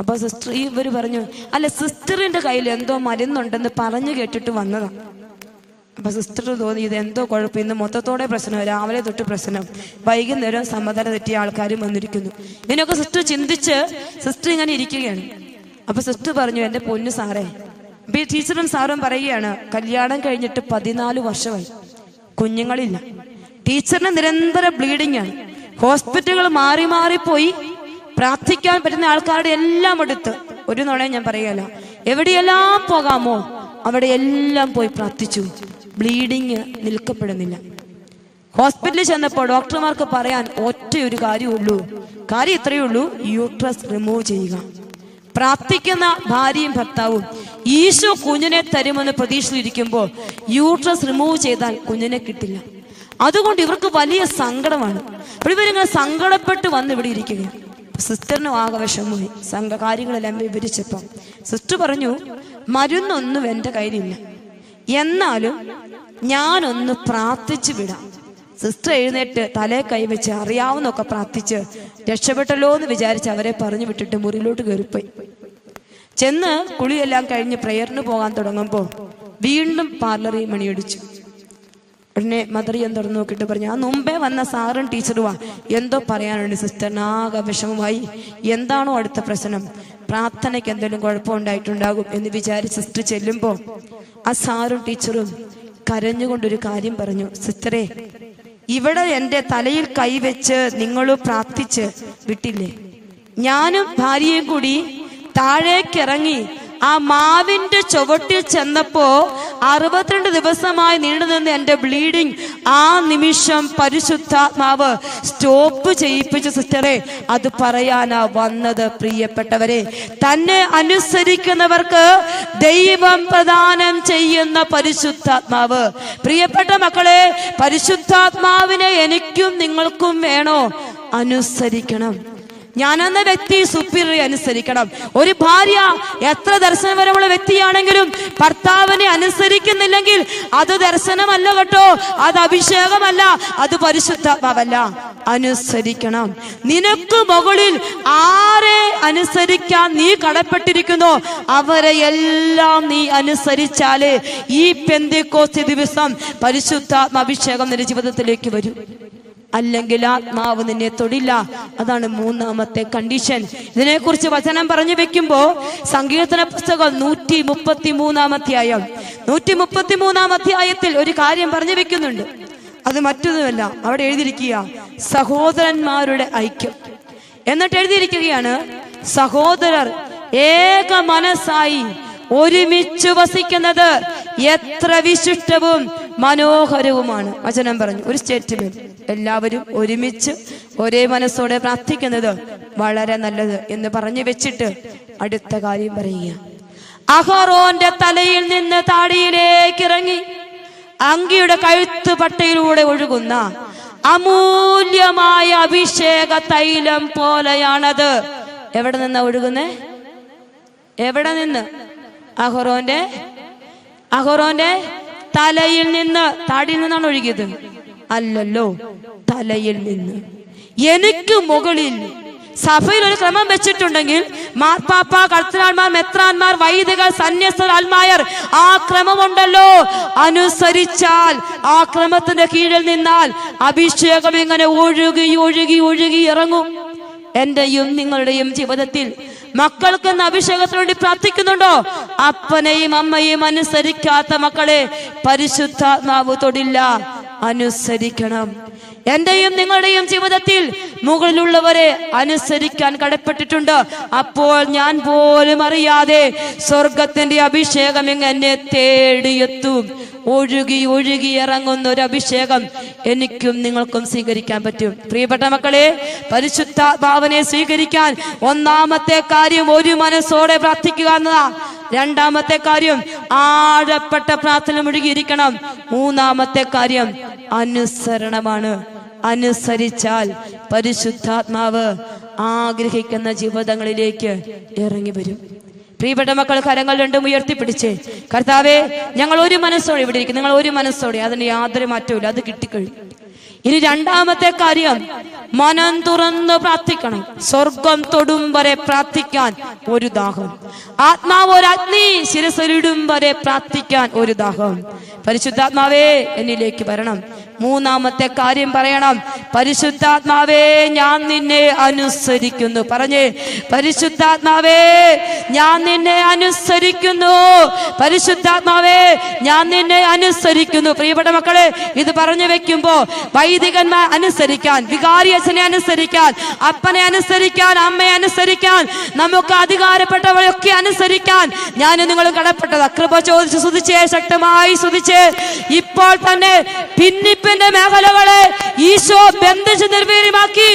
അപ്പൊ സിസ്റ്റർ ഈ ഇവർ പറഞ്ഞു അല്ല സിസ്റ്ററിന്റെ കയ്യിൽ എന്തോ മരുന്നുണ്ടെന്ന് പറഞ്ഞു കേട്ടിട്ട് വന്നതാ. അപ്പൊ സിസ്റ്റർ തോന്നി ഇത് എന്തോ കുഴപ്പം? ഇന്ന് മൊത്തത്തോടെ പ്രശ്നം. രാവിലെ തൊട്ട് പ്രശ്നം. വൈകുന്നേരം സമ്മതം തെറ്റിയ ആൾക്കാരും വന്നിരിക്കുന്നു. ഇതിനൊക്കെ സിസ്റ്റർ ചിന്തിച്ച് സിസ്റ്റർ ഇങ്ങനെ ഇരിക്കുകയാണ്. അപ്പൊ സിസ്റ്റർ പറഞ്ഞു എന്റെ പൊന്നു സാറേ അപ്പൊ ഈ ടീച്ചറും സാറും പറയുകയാണ് കല്യാണം കഴിഞ്ഞിട്ട് പതിനാല് വർഷമായി. കുഞ്ഞുങ്ങളില്ല. ടീച്ചറിന് നിരന്തര ബ്ലീഡിംഗ് ആണ്. ഹോസ്പിറ്റലുകൾ മാറി മാറി പോയി. പ്രാർത്ഥിക്കാൻ പറ്റുന്ന ആൾക്കാരുടെ എല്ലാം എടുത്ത് ഒരു നുണയും ഞാൻ പറയുകയല്ല. എവിടെയെല്ലാം പോകാമോ അവിടെ എല്ലാം പോയി പ്രാർത്ഥിച്ചു. ബ്ലീഡിങ് നിൽക്കപ്പെടുന്നില്ല. ഹോസ്പിറ്റലിൽ ചെന്നപ്പോൾ ഡോക്ടർമാർക്ക് പറയാൻ ഒറ്റ ഒരു കാര്യമുള്ളൂ കാര്യം ഇത്രയേ ഉള്ളൂ യൂട്രസ് റിമൂവ് ചെയ്യുക. പ്രാർത്ഥിക്കുന്ന ഭാര്യയും ഭർത്താവും ഈശോ കുഞ്ഞിനെ തരുമെന്ന് പ്രതീക്ഷയിലിരിക്കുമ്പോൾ യൂട്രസ് റിമൂവ് ചെയ്താൽ കുഞ്ഞിനെ കിട്ടില്ല. അതുകൊണ്ട് ഇവർക്ക് വലിയ സങ്കടമാണ്. ഇവരിങ്ങനെ സങ്കടപ്പെട്ട് വന്ന് ഇവിടെ ഇരിക്കുകയാണ്. സിസ്റ്ററിനും ആകെ വിഷമമായി. സംഘ കാര്യങ്ങളെല്ലാം വിവരിച്ചപ്പോൾ സിസ്റ്റർ പറഞ്ഞു മരുന്നൊന്നും എന്റെ കയ്യിലില്ല. എന്നാലും ഞാനൊന്ന് പ്രാർത്ഥിച്ചു വിടാം. സിസ്റ്റർ എഴുന്നേറ്റ് തലേ കൈവച്ച് അറിയാവുന്നൊക്കെ പ്രാർത്ഥിച്ച് രക്ഷപ്പെട്ടല്ലോ എന്ന് വിചാരിച്ച് അവരെ പറഞ്ഞു വിട്ടിട്ട് മുറിയിലോട്ട് കയറിപ്പോയി. ചെന്ന് കുളിയെല്ലാം കഴിഞ്ഞ് പ്രയറിന് പോകാൻ തുടങ്ങുമ്പോൾ വീണ്ടും പാർലറിൽ മണിയടിച്ചു. ഉടനെ ഞാൻ തുറന്നു നോക്കിയിട്ട് പറഞ്ഞു ആ മുമ്പേ വന്ന സാറും ടീച്ചറുവാ. എന്തോ പറയാനുണ്ട് സിസ്റ്റർ. ആകെ വിഷമമായി. എന്താണോ അടുത്ത പ്രശ്നം? പ്രാർത്ഥനയ്ക്ക് എന്തെങ്കിലും കുഴപ്പമുണ്ടായിട്ടുണ്ടാകും എന്ന് വിചാരിച്ച് സിസ്റ്റർ ചെല്ലുമ്പോൾ ആ സാറും ടീച്ചറും കരഞ്ഞുകൊണ്ടൊരു കാര്യം പറഞ്ഞു. സിസ്റ്ററെ ഇവിടെ എന്റെ തലയിൽ കൈവച്ച് നിങ്ങൾ പ്രാർത്ഥിച്ച് വിട്ടില്ലേ? ഞാനും ഭാര്യയും കൂടി താഴേക്കിറങ്ങി ആ മാവിന്റെ ചുവട്ടിൽ ചെന്നപ്പോ അറുപത്തിരണ്ട് ദിവസമായി നീണ്ടു നിന്ന് എന്റെ ബ്ലീഡിങ് ആ നിമിഷം പരിശുദ്ധാത്മാവ് സ്റ്റോപ്പ് ചെയ്യിപ്പിച്ച സിസ്റ്ററെ അത് പറയാനാ വന്നത് പ്രിയപ്പെട്ടവരെ. തന്നെ അനുസരിക്കുന്നവർക്ക് ദൈവം പ്രദാനം ചെയ്യുന്ന പരിശുദ്ധാത്മാവ്. പ്രിയപ്പെട്ട മക്കളെ പരിശുദ്ധാത്മാവിനെ എനിക്കും നിങ്ങൾക്കും വേണോ? അനുസരിക്കണം. ഞാനെന്ന വ്യക്തി സുപ്പീരിയർ അനുസരിക്കണം. ഒരു ഭാര്യ എത്ര ദർശനപരമുള്ള വ്യക്തിയാണെങ്കിലും ഭർത്താവിനെ അനുസരിക്കുന്നില്ലെങ്കിൽ അത് ദർശനമല്ല കേട്ടോ അത് അഭിഷേകമല്ല അത് പരിശുദ്ധമല്ല അനുസരിക്കണം. നിനക്ക് മുകളിൽ ആരെ അനുസരിക്കാൻ നീ കടപ്പെട്ടിരിക്കുന്നു? അവരെ എല്ലാം നീ അനുസരിച്ചാലേ ഈ പെന്തിക്കോസ്തി ദിവസം പരിശുദ്ധാത്മ അഭിഷേകം നിന്റെ ജീവിതത്തിലേക്ക് വരും. അല്ലെങ്കിൽ ആത്മാവ് നിന്നെ തൊടില്ല. അതാണ് മൂന്നാമത്തെ കണ്ടീഷൻ ഇതിനെക്കുറിച്ച് വചനം പറഞ്ഞു വെക്കുമ്പോ സങ്കീർത്തന പുസ്തകം നൂറ്റി മുപ്പത്തി മൂന്നാം അധ്യായം. നൂറ്റി മുപ്പത്തി മൂന്നാം അധ്യായത്തിൽ ഒരു കാര്യം പറഞ്ഞു വെക്കുന്നുണ്ട്. അത് മറ്റൊന്നുമല്ല. അവിടെ എഴുതിയിരിക്കുക സഹോദരന്മാരുടെ ഐക്യം. എന്നിട്ട് എഴുതിയിരിക്കുകയാണ് സഹോദരർ ഏക മനസ്സായി ഒരുമിച്ച് വസിക്കുന്നത് എത്ര വിശിഷ്ടവും മനോഹരവുമാണ്. വചനം പറഞ്ഞു. ഒരു സ്റ്റേറ്റ്മെന്റ് എല്ലാവരും ഒരുമിച്ച് ഒരേ മനസ്സോടെ പ്രാർത്ഥിക്കുന്നത് വളരെ നല്ലത് എന്ന് പറഞ്ഞു വെച്ചിട്ട് അടുത്ത കാര്യം പറയുക. അഹറോന്റെ തലയിൽ നിന്ന് താടിയിലേക്ക് ഇറങ്ങി അങ്കിയുടെ കഴുത്ത് പട്ടയിലൂടെ ഒഴുകുന്ന അമൂല്യമായ അഭിഷേക തൈലം പോലെയാണത്. എവിടെ നിന്നാ ഒഴുകുന്നേ? എവിടെ നിന്ന്? അഹറോന്റെ അഹറോന്റെ തലയിൽ നിന്ന് താടിയിൽ നിന്നാണ് ഒഴുകിയത്. അല്ലല്ലോ തലയിൽ നിന്ന്. എനിക്ക് മുകളിൽ സഭയിൽ ഒരു ക്രമം വെച്ചിട്ടുണ്ടെങ്കിൽ മാർപ്പാപ്പ കർത്തനാന്മാർ മെത്രാന്മാർ വൈദികർ സന്യസ്തർ ആത്മായർ ആ ക്രമമുണ്ടല്ലോ. അനുസരിച്ചാൽ ആ ക്രമത്തിന്റെ കീഴിൽ നിന്നാൽ അഭിഷേകം ഇങ്ങനെ ഒഴുകി ഒഴുകി ഒഴുകി ഇറങ്ങും. എന്റെയും നിങ്ങളുടെയും ജീവിതത്തിൽ മക്കൾക്ക് അഭിഷേകത്തിന് വേണ്ടി പ്രാർത്ഥിക്കുന്നുണ്ടോ? അപ്പനെയും അമ്മയും അനുസരിക്കാത്ത മക്കളെ പരിശുദ്ധാത്മാവ് തൊടില്ല. അനുസരിക്കണം. എന്റെയും നിങ്ങളുടെയും ജീവിതത്തിൽ മുകളിലുള്ളവരെ അനുസരിക്കാൻ കടപ്പെട്ടിട്ടുണ്ട്. അപ്പോൾ ഞാൻ പോലും അറിയാതെ സ്വർഗത്തിന്റെ അഭിഷേകം എങ്ങനെ തേടിയെത്തും. ഒഴുകി ഒഴുകി ഇറങ്ങുന്ന ഒരു അഭിഷേകം എനിക്കും നിങ്ങൾക്കും സ്വീകരിക്കാൻ പറ്റും. പ്രിയപ്പെട്ട മക്കളെ പരിശുദ്ധ ഭാവനയെ സ്വീകരിക്കാൻ ഒന്നാമത്തെ കാര്യം ഒരു മനസ്സോടെ പ്രാർത്ഥിക്കുക എന്നതാ. രണ്ടാമത്തെ കാര്യം ആഴപ്പെട്ട പ്രാർത്ഥന മുഴുകിയിരിക്കണം. മൂന്നാമത്തെ കാര്യം അനുസരണമാണ്. അനുസരിച്ചാൽ പരിശുദ്ധാത്മാവ് ആഗ്രഹിക്കുന്ന ജീവിതങ്ങളിലേക്ക് ഇറങ്ങി വരും പ്രിയപ്പെട്ട മക്കൾ കരങ്ങൾ രണ്ടും ഉയർത്തിപ്പിടിച്ച് കർത്താവെ ഞങ്ങൾ ഒരു മനസ്സോടെ ഇവിടെ ഇരിക്കും നിങ്ങൾ ഒരു മനസ്സോടെ അതിന് യാതൊരു മാറ്റവും അത് കിട്ടിക്കഴിഞ്ഞു. ഇനി രണ്ടാമത്തെ കാര്യം മനം തുറന്ന് പ്രാർത്ഥിക്കണം. സ്വർഗം തൊടും വരെ പ്രാർത്ഥിക്കാൻ ഒരു ദാഹം. ആത്മാവ് ഒരു അഗ്നി ശിരസരിടും വരെ പ്രാർത്ഥിക്കാൻ ഒരു ദാഹം. പരിശുദ്ധാത്മാവേ എന്നിലേക്ക് വരണം. മൂന്നാമത്തെ കാര്യം പറയണം പരിശുദ്ധാത്മാവേ ഞാൻ നിന്നെ അനുസരിക്കുന്നു. പറഞ്ഞേ പരിശുദ്ധാത്മാവേ ഞാൻ നിന്നെ അനുസരിക്കുന്നു. പരിശുദ്ധാത്മാവേ ഞാൻ നിന്നെ അനുസരിക്കുന്നു. പ്രിയപ്പെട്ട മക്കളെ ഇത് പറഞ്ഞു വെക്കുമ്പോ വൈദികന്മാർ അനുസരിക്കാൻ വികാരി അച്ഛനെ അനുസരിക്കാൻ അപ്പനെ അനുസരിക്കാൻ അമ്മയെ അനുസരിക്കാൻ നമുക്ക് അധികാരപ്പെട്ടവരെയൊക്കെ അനുസരിക്കാൻ ഞാൻ നിങ്ങൾ കടപ്പെട്ടത്. കൃപ ചോദിച്ച് സുതിച്ചേ ശക്തമായി സുതിച്ച് ഇപ്പോൾ തന്നെ ഭിന്നിപ്പിന്റെ മേഖലകളെ ഈശോ ബന്ധിച്ച് നിർവീര്യമാക്കി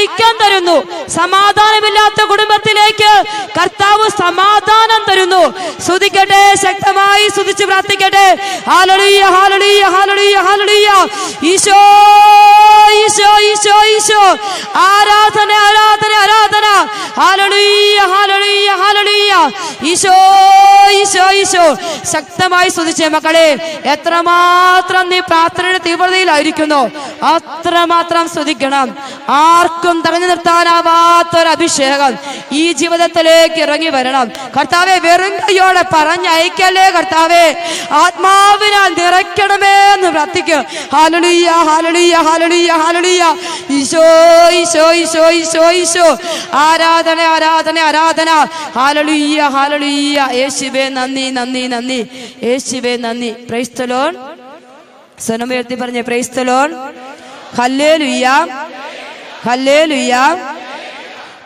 ഐക്യം തരുന്നു. സമാധാനമില്ലാത്ത കുടുംബത്തിലേക്ക് കർത്താവ് സമാധാനം തരുന്നു. സ്തുതിക്കട്ടെ ശക്തമായി സ്തുതിച്ച് പ്രാർത്ഥിക്കട്ടെ. ഹാലളിയ ഹാലളിയ ഹാലളിയ ഹാലളിയ ഈശോ ഈശോ ഈശോ ഈശോ. ആരാധന ആരാധന ആരാധന. ഹാലളിയ ഹാലളിയ ഹാലളിയ ഈശോ ഈശോ ഈശോ. ശക്തമായി സ്തുതിച്ചേ മക്കളെ എത്രമാത്രം നീ പ്രാർത്ഥനയുടെ തീവ്രതയിലായിരിക്കുന്നു. അത്രമാത്രം സ്തുതിക്കണം. ആർക്കും തടഞ്ഞു നിർത്താനാവാത്തൊരഭിഷേകം ഈ ജീവിതത്തിലേക്ക് ഇറങ്ങി വരണം. കർത്താവെ വെറും കൈയോടെ പറഞ്ഞയക്കല്ലേ കർത്താവെ? ആത്മാവിനാൽ നിറയ്ക്കണമേ എന്ന് പ്രാർത്ഥിക്കും ഹാലളിയ ഹാലളിയ ഹാലളിയ ഹാലളിയ ഈശോ ഈശോ ഈശോ ഈശോ ഈശോ. ആരാധന ആരാധന ആരാധന. ഹാലളിയ ഹാലളിയ യേശുവേ നന്ദി നന്ദി നന്ദി. യേശുവേ നന്ദി. പ്രൈസ്തലോൺ സ്വനമുയർത്തി പറഞ്ഞേ പ്രൈസ്തലോൺ ഹല്ലേ ലുയ്യ ഹല്ലേ ലുയ്യ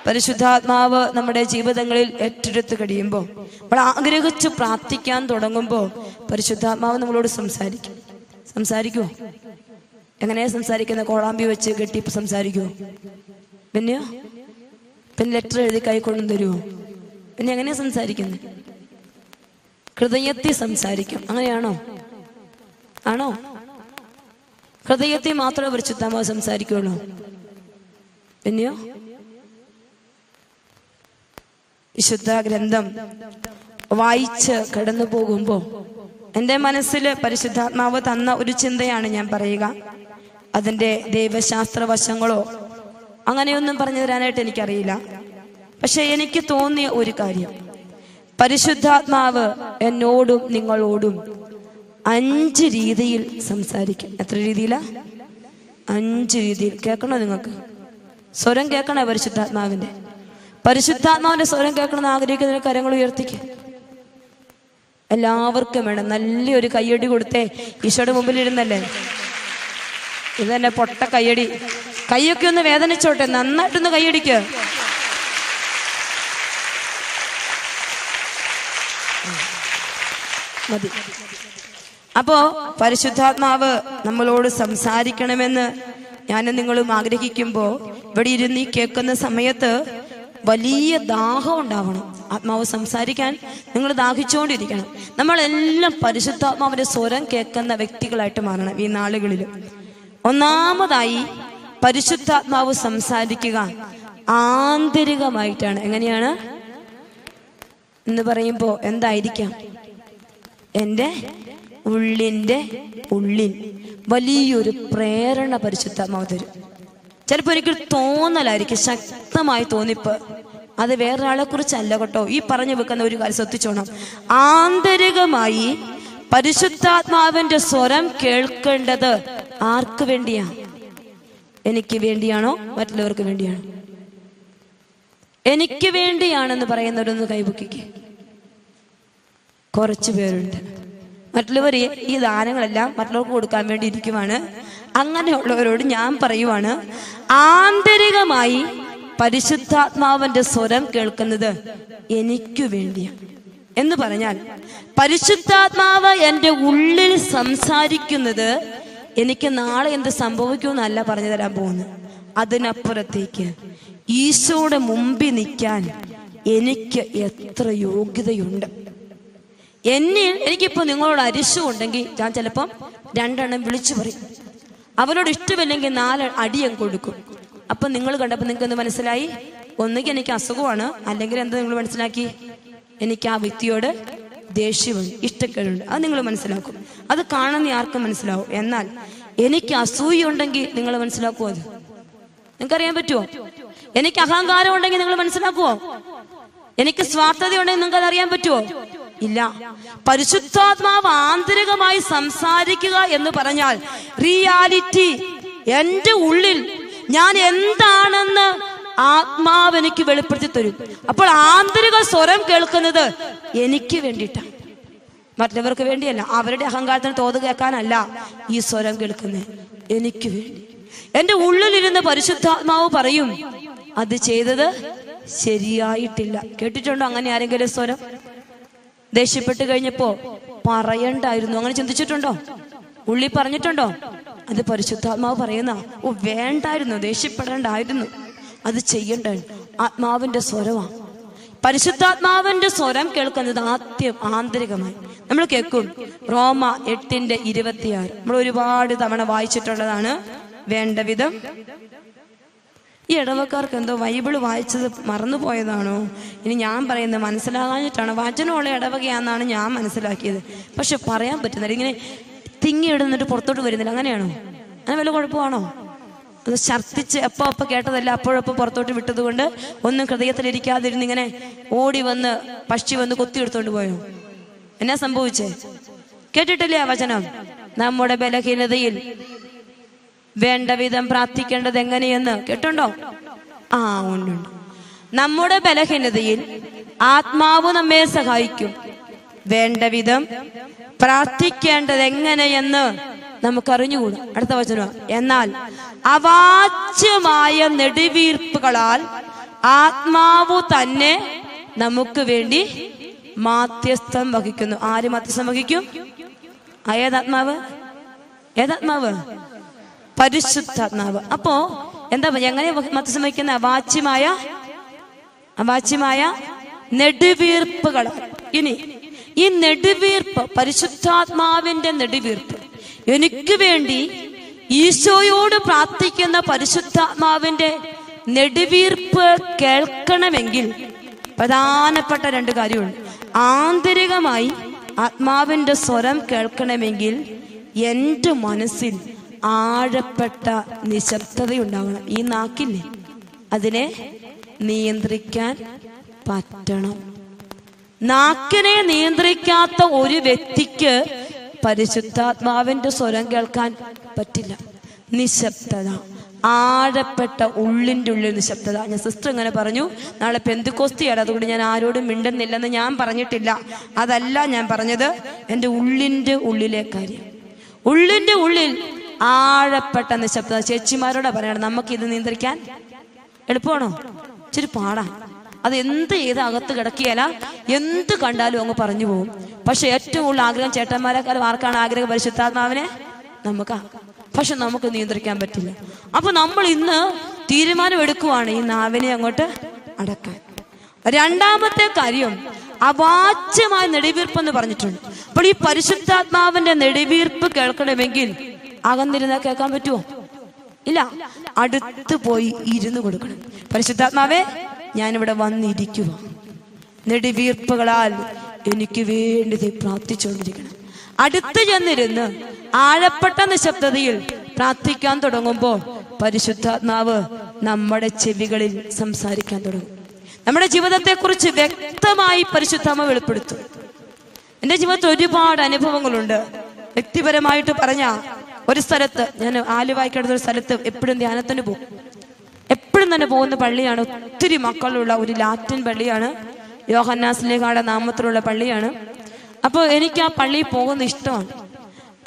പരിശുദ്ധാത്മാവ് നമ്മുടെ ജീവിതങ്ങളിൽ ഏറ്റെടുത്ത് കഴിയുമ്പോൾ നമ്മൾ ആഗ്രഹിച്ച് പ്രാർത്ഥിക്കാൻ തുടങ്ങുമ്പോൾ പരിശുദ്ധാത്മാവ് നമ്മളോട് സംസാരിക്കും. സംസാരിക്കുമോ എങ്ങനെയാ സംസാരിക്കുന്ന കോളാമ്പി വെച്ച് കെട്ടി സംസാരിക്കുമോ പിന്നെയോ പിന്നെ ലെറ്റർ എഴുതി കൈക്കൊണ്ടു തരുമോ പിന്നെ എങ്ങനെയാ സംസാരിക്കുന്നത് ഹൃദയത്തിൽ സംസാരിക്കും. അങ്ങനെയാണോ? ആണോ? ഹൃദയത്തിൽ മാത്രമേ പരിശുദ്ധാത്മാവ് സംസാരിക്കുള്ളൂ. പിന്നെയോ? വിശുദ്ധ ഗ്രന്ഥം വായിച്ച് കടന്നു പോകുമ്പോൾ എന്റെ മനസ്സിൽ പരിശുദ്ധാത്മാവ് തന്ന ഒരു ചിന്തയാണ് ഞാൻ പറയുക. അതിന്റെ ദൈവശാസ്ത്ര വശങ്ങളോ അങ്ങനെയൊന്നും പറഞ്ഞു തരാനായിട്ട് എനിക്കറിയില്ല. പക്ഷെ എനിക്ക് തോന്നിയ ഒരു കാര്യം. പരിശുദ്ധാത്മാവ് എന്നോടും നിങ്ങളോടും അഞ്ച് രീതിയിൽ സംസാരിക്കും. എത്ര രീതിയിലാ? അഞ്ച് രീതിയിൽ. കേൾക്കണോ നിങ്ങൾക്ക്? സ്വരം കേൾക്കണേ പരിശുദ്ധാത്മാവിന്റെ പരിശുദ്ധാത്മാവിന്റെ സ്വരം കേൾക്കണമെന്ന് ആഗ്രഹിക്കുന്ന കരങ്ങൾ ഉയർത്തിക്ക്. എല്ലാവർക്കും വേണം. നല്ലൊരു കയ്യടി കൊടുത്തേ. ഈശോയുടെ മുമ്പിൽ ഇരുന്നല്ലേ ഇത് തന്നെ പൊട്ട കയ്യടി. കൈയൊക്കെ ഒന്ന് വേദനിച്ചോട്ടെ. നന്നായിട്ടൊന്ന് കൈയടിക്ക് മതി. അപ്പോ പരിശുദ്ധാത്മാവ് നമ്മളോട് സംസാരിക്കണമെന്ന് ഞാൻ നിങ്ങളും ആഗ്രഹിക്കുമ്പോൾ ഇവിടെ ഇരുന്ന് കേൾക്കുന്ന സമയത്ത് വലിയ ദാഹം ഉണ്ടാവണം. ആത്മാവ് സംസാരിക്കാൻ നിങ്ങൾ ദാഹിച്ചുകൊണ്ടിരിക്കണം. നമ്മളെല്ലാം പരിശുദ്ധാത്മാവിന്റെ സ്വരം കേൾക്കുന്ന വ്യക്തികളായിട്ട് മാറണം ഈ നാളുകളിൽ ഒന്നാമതായി പരിശുദ്ധാത്മാവ് സംസാരിക്കുക ആന്തരികമായിട്ടാണ്. എങ്ങനെയാണ്? എന്ന് പറയുമ്പോൾ എന്തായിരിക്കാം? എന്റെ ഉള്ളിന്റെ ഉള്ളിൽ വലിയൊരു പ്രേരണ പരിശുദ്ധാത്മാവ് തരും. ചിലപ്പോൾ എനിക്കൊരു തോന്നലായിരിക്കും ശക്തമായി തോന്നിപ്പ്. അത് വേറൊരാളെ കുറിച്ചല്ല കേട്ടോ. ഈ പറഞ്ഞു വെക്കുന്ന ഒരു കാര്യം ശ്രദ്ധിച്ചോണം. ആന്തരികമായി പരിശുദ്ധാത്മാവിന്റെ സ്വരം കേൾക്കേണ്ടത് ആർക്ക് വേണ്ടിയാ? എനിക്ക് വേണ്ടിയാണോ? മറ്റുള്ളവർക്ക് വേണ്ടിയാണോ. എനിക്ക് വേണ്ടിയാണെന്ന് പറയുന്നവരൊന്ന് കൈപൊക്കിക്ക്. കുറച്ചു പേരുണ്ട്. മറ്റുള്ളവർ ഈ- ദാനങ്ങളെല്ലാം മറ്റുള്ളവർക്ക് കൊടുക്കാൻ വേണ്ടി ഇരിക്കുവാണ്. അങ്ങനെയുള്ളവരോട് ഞാൻ പറയുവാണ് ആന്തരികമായി പരിശുദ്ധാത്മാവിന്റെ സ്വരം കേൾക്കുന്നത് എനിക്ക് വേണ്ടിയാണ് എന്ന് പറഞ്ഞാൽ പരിശുദ്ധാത്മാവ് എന്റെ ഉള്ളിൽ സംസാരിക്കുന്നത് എനിക്ക് നാളെ എന്ത് സംഭവിക്കുമെന്നല്ല പറഞ്ഞു തരാൻ പോകുന്നത്. അതിനപ്പുറത്തേക്ക് ഈശോയുടെ മുമ്പിൽ നിൽക്കാൻ എനിക്ക് എത്ര യോഗ്യതയുണ്ട്. എന്നെ എനിക്കിപ്പോ നിങ്ങളോട് അരിശുണ്ടെങ്കിൽ ഞാൻ ചിലപ്പം രണ്ടെണ്ണം വിളിച്ചു പറയും. അവരോട് ഇഷ്ടമില്ലെങ്കിൽ നാല് അടിയം കൊടുക്കും. അപ്പൊ നിങ്ങൾ കണ്ടപ്പോൾ നിങ്ങൾക്ക് എന്ത് മനസ്സിലായി? ഒന്നുകിൽ എനിക്ക് അസുഖമാണ് അല്ലെങ്കിൽ എന്താ നിങ്ങൾ മനസ്സിലാക്കി? എനിക്ക് ആ വ്യക്തിയോട് ദേഷ്യമുണ്ട് ഇഷ്ടക്കേടുണ്ട്. അത് നിങ്ങൾ മനസ്സിലാക്കും. അത് കാണുന്ന ആർക്കും മനസ്സിലാവും. എന്നാൽ എനിക്ക് അസൂയ ഉണ്ടെങ്കിൽ നിങ്ങൾ മനസ്സിലാക്കുമോ അത്? നിങ്ങൾക്കറിയാൻ പറ്റുമോ? എനിക്ക് അഹങ്കാരം ഉണ്ടെങ്കിൽ നിങ്ങൾ മനസ്സിലാക്കുമോ എനിക്ക് സ്വാർത്ഥത ഉണ്ടെങ്കിൽ നിങ്ങൾക്ക് അത് അറിയാൻ പറ്റുമോ ഇല്ല. പരിശുദ്ധാത്മാവ് ആന്തരികമായി സംസാരിക്കുക എന്ന് പറഞ്ഞാൽ റിയാലിറ്റി എന്റെ ഉള്ളിൽ ഞാൻ എന്താണെന്ന് ആത്മാവ് എനിക്ക് വെളിപ്പെടുത്തി തരും. അപ്പോൾ ആന്തരിക സ്വരം കേൾക്കുന്നത് എനിക്ക് വേണ്ടിയിട്ടാണ് മറ്റുള്ളവർക്ക് വേണ്ടിയല്ല. അവരുടെ അഹങ്കാരത്തിന് തോത് കേൾക്കാനല്ല ഈ സ്വരം കേൾക്കുന്നത് എനിക്ക് വേണ്ടി. എന്റെ ഉള്ളിലിരുന്ന് പരിശുദ്ധാത്മാവ് പറയും അത് ചെയ്തത് ശരിയായിട്ടില്ല. കേട്ടിട്ടുണ്ടോ അങ്ങനെ ആരെങ്കിലും സ്വരം? ദേഷ്യപ്പെട്ട് കഴിഞ്ഞപ്പോ പറയണ്ടായിരുന്നു. അങ്ങനെ ചിന്തിച്ചിട്ടുണ്ടോ? ഉള്ളി പറഞ്ഞിട്ടുണ്ടോ? അത് പരിശുദ്ധാത്മാവ് പറയുന്ന ഓ വേണ്ടായിരുന്നു ദേഷ്യപ്പെടേണ്ടായിരുന്നു. അത് ചെയ്യണ്ട ആത്മാവിന്റെ സ്വരമാണ് പരിശുദ്ധാത്മാവിന്റെ സ്വരം കേൾക്കുന്നത് ആദ്യം ആന്തരികമായി. നമ്മൾ കേൾക്കും. റോമ എട്ടിന്റെ ഇരുപത്തിയാറ്. നമ്മൾ ഒരുപാട് തവണ വായിച്ചിട്ടുള്ളതാണ് വേണ്ട വിധം. ഈ ഇടവക്കാർക്ക് എന്തോ ബൈബിൾ വായിച്ചത് മറന്നുപോയതാണോ? ഇനി ഞാൻ പറയുന്നത് മനസ്സിലാകാഞ്ഞിട്ടാണ്. വചനമുള്ള ഇടവകയാണെന്നാണ് ഞാൻ മനസ്സിലാക്കിയത്. പക്ഷെ പറയാൻ പറ്റുന്നില്ല. ഇങ്ങനെ തിങ്ങി ഇടുന്നിട്ട് പുറത്തോട്ട് വരുന്നില്ല. അങ്ങനെയാണോ? അങ്ങനെ വല്ല കുഴപ്പമാണോ? അത് ഛർദ്ദിച്ച് എപ്പോ അപ്പൊ കേട്ടതല്ല അപ്പോഴപ്പോ പുറത്തോട്ട് വിട്ടതുകൊണ്ട് ഒന്നും ഹൃദയത്തിലിരിക്കാതിരുന്ന് ഇങ്ങനെ ഓടി വന്ന് പക്ഷി വന്ന് കൊത്തി എടുത്തോണ്ട് പോയോ? എന്നാ സംഭവിച്ചേ? കേട്ടിട്ടില്ലേ ആ വചനം? നമ്മുടെ ബലഹീനതയിൽ വേണ്ട വിധം പ്രാർത്ഥിക്കേണ്ടത് എങ്ങനെയെന്ന് കേട്ടുണ്ടോ? ആ ഉണ്ട്. നമ്മുടെ ബലഹീനതയിൽ ആത്മാവ് നമ്മെ സഹായിക്കും. വേണ്ട വിധം പ്രാർത്ഥിക്കേണ്ടത് എങ്ങനെയെന്ന് നമുക്കറിഞ്ഞുകൂടാ. അടുത്ത വചനം എന്നാൽ അവാച്യമായ നെടുവീർപ്പുകളാൽ ആത്മാവ് തന്നെ നമുക്ക് വേണ്ടി മാധ്യസ്ഥം വഹിക്കുന്നു. ആര് മാധ്യസ്ഥം വഹിക്കും? ഏതാത്മാവ്? ഏതാത്മാവ്? പരിശുദ്ധാത്മാവ് അപ്പോ എന്താ എങ്ങനെ മത്സ്യം വഹിക്കുന്ന അവാച്യമായ അവാച്യമായ നെടുവീർപ്പുകൾ. ഇനി ഈ നെടുവീർപ്പ് പരിശുദ്ധാത്മാവിന്റെ നെടുവീർപ്പ്. എനിക്ക് വേണ്ടി ഈശോയോട് പ്രാർത്ഥിക്കുന്ന പരിശുദ്ധാത്മാവിന്റെ നെടുവീർപ്പ് കേൾക്കണമെങ്കിൽ പ്രധാനപ്പെട്ട രണ്ട് കാര്യമുണ്ട്. ആന്തരികമായി ആത്മാവിന്റെ സ്വരം കേൾക്കണമെങ്കിൽ എന്റെ മനസ്സിൽ ആഴപ്പെട്ട നിശബ്ദതയുണ്ടാവണം. ഈ നാക്കില്ലേ? അതിനെ നിയന്ത്രിക്കാൻ പറ്റണം. നാക്കിനെ നിയന്ത്രിക്കാത്ത ഒരു വ്യക്തിക്ക് പരിശുദ്ധാത്മാവിന്റെ സ്വരം കേൾക്കാൻ പറ്റില്ല. നിശബ്ദത ആഴപ്പെട്ട ഉള്ളിന്റെ ഉള്ളിൽ നിശബ്ദത. ഞാൻ സിസ്റ്റർ ഇങ്ങനെ പറഞ്ഞു നാളെ പെന്തുക്കോസ്തിയാണ് അതുകൊണ്ട് ഞാൻ ആരോടും മിണ്ടുന്നില്ലെന്ന് ഞാൻ പറഞ്ഞിട്ടില്ല. അതല്ല ഞാൻ പറഞ്ഞത്. എന്റെ ഉള്ളിന്റെ ഉള്ളിലെ കാര്യം. ഉള്ളിന്റെ ഉള്ളിൽ ആഴപ്പെട്ട നിശബ്ദത. ചേച്ചിമാരോടെ പറയണം നമുക്ക് ഇത് നിയന്ത്രിക്കാൻ? എളുപ്പമാണോ? ഇച്ചിരി പാടാ. അത് എന്ത് ചെയ്ത് അകത്ത് കിടക്കിയാല എന്ത് കണ്ടാലും അങ്ങ് പറഞ്ഞു പോകും പക്ഷെ ഏറ്റവും കൂടുതൽ ആഗ്രഹം ചേട്ടന്മാരെക്കാളും ആർക്കാണ് ആഗ്രഹം പരിശുദ്ധാത്മാവിനെ? നമുക്കാ. പക്ഷെ നമുക്ക് നിയന്ത്രിക്കാൻ പറ്റില്ല. അപ്പൊ നമ്മൾ ഇന്ന് തീരുമാനം എടുക്കുവാണ് ഈ നാവിനെ അങ്ങോട്ട് അടക്കാൻ. രണ്ടാമത്തെ കാര്യം അവാച്യമായ നെടുവീർപ്പ് എന്ന് പറഞ്ഞിട്ടുണ്ട്. അപ്പോൾ ഈ പരിശുദ്ധാത്മാവിന്റെ നെടുവീർപ്പ് കേൾക്കണമെങ്കിൽ അകന്നിരുന്നാൽ കേൾക്കാൻ പറ്റുമോ ഇല്ല. അടുത്ത് പോയി ഇരുന്ന് കൊടുക്കണം. പരിശുദ്ധാത്മാവേ ഞാനിവിടെ വന്നിരിക്കുക നെടുവീർപ്പുകളാൽ എനിക്ക് വേണ്ടി പ്രാർത്ഥിച്ചുകൊണ്ടിരിക്കണം. അടുത്ത് ചെന്നിരുന്ന് ആഴപ്പെട്ട നിശബ്ദതയിൽ പ്രാർത്ഥിക്കാൻ തുടങ്ങുമ്പോൾ പരിശുദ്ധാത്മാവ് നമ്മുടെ ചെവികളിൽ സംസാരിക്കാൻ തുടങ്ങും. നമ്മുടെ ജീവിതത്തെക്കുറിച്ച് വ്യക്തമായി പരിശുദ്ധാമ വെളിപ്പെടുത്തും. എന്റെ ജീവിതത്തിൽ ഒരുപാട് അനുഭവങ്ങളുണ്ട്. വ്യക്തിപരമായിട്ട് പറഞ്ഞ ഒരു സ്ഥലത്ത് ഞാൻ ആലുവായിക്കടുത്ത ഒരു സ്ഥലത്ത് എപ്പോഴും ധ്യാനത്തിന് പോകും. എപ്പോഴും തന്നെ പോകുന്ന പള്ളിയാണ് ഒത്തിരി മക്കളുള്ള ഒരു ലാറ്റിൻ പള്ളിയാണ്. യോഹന്നാസ്ലേഖാടെ നാമത്തിലുള്ള പള്ളിയാണ്. അപ്പോൾ എനിക്ക് ആ പള്ളിയിൽ പോകുന്ന ഇഷ്ടമാണ്.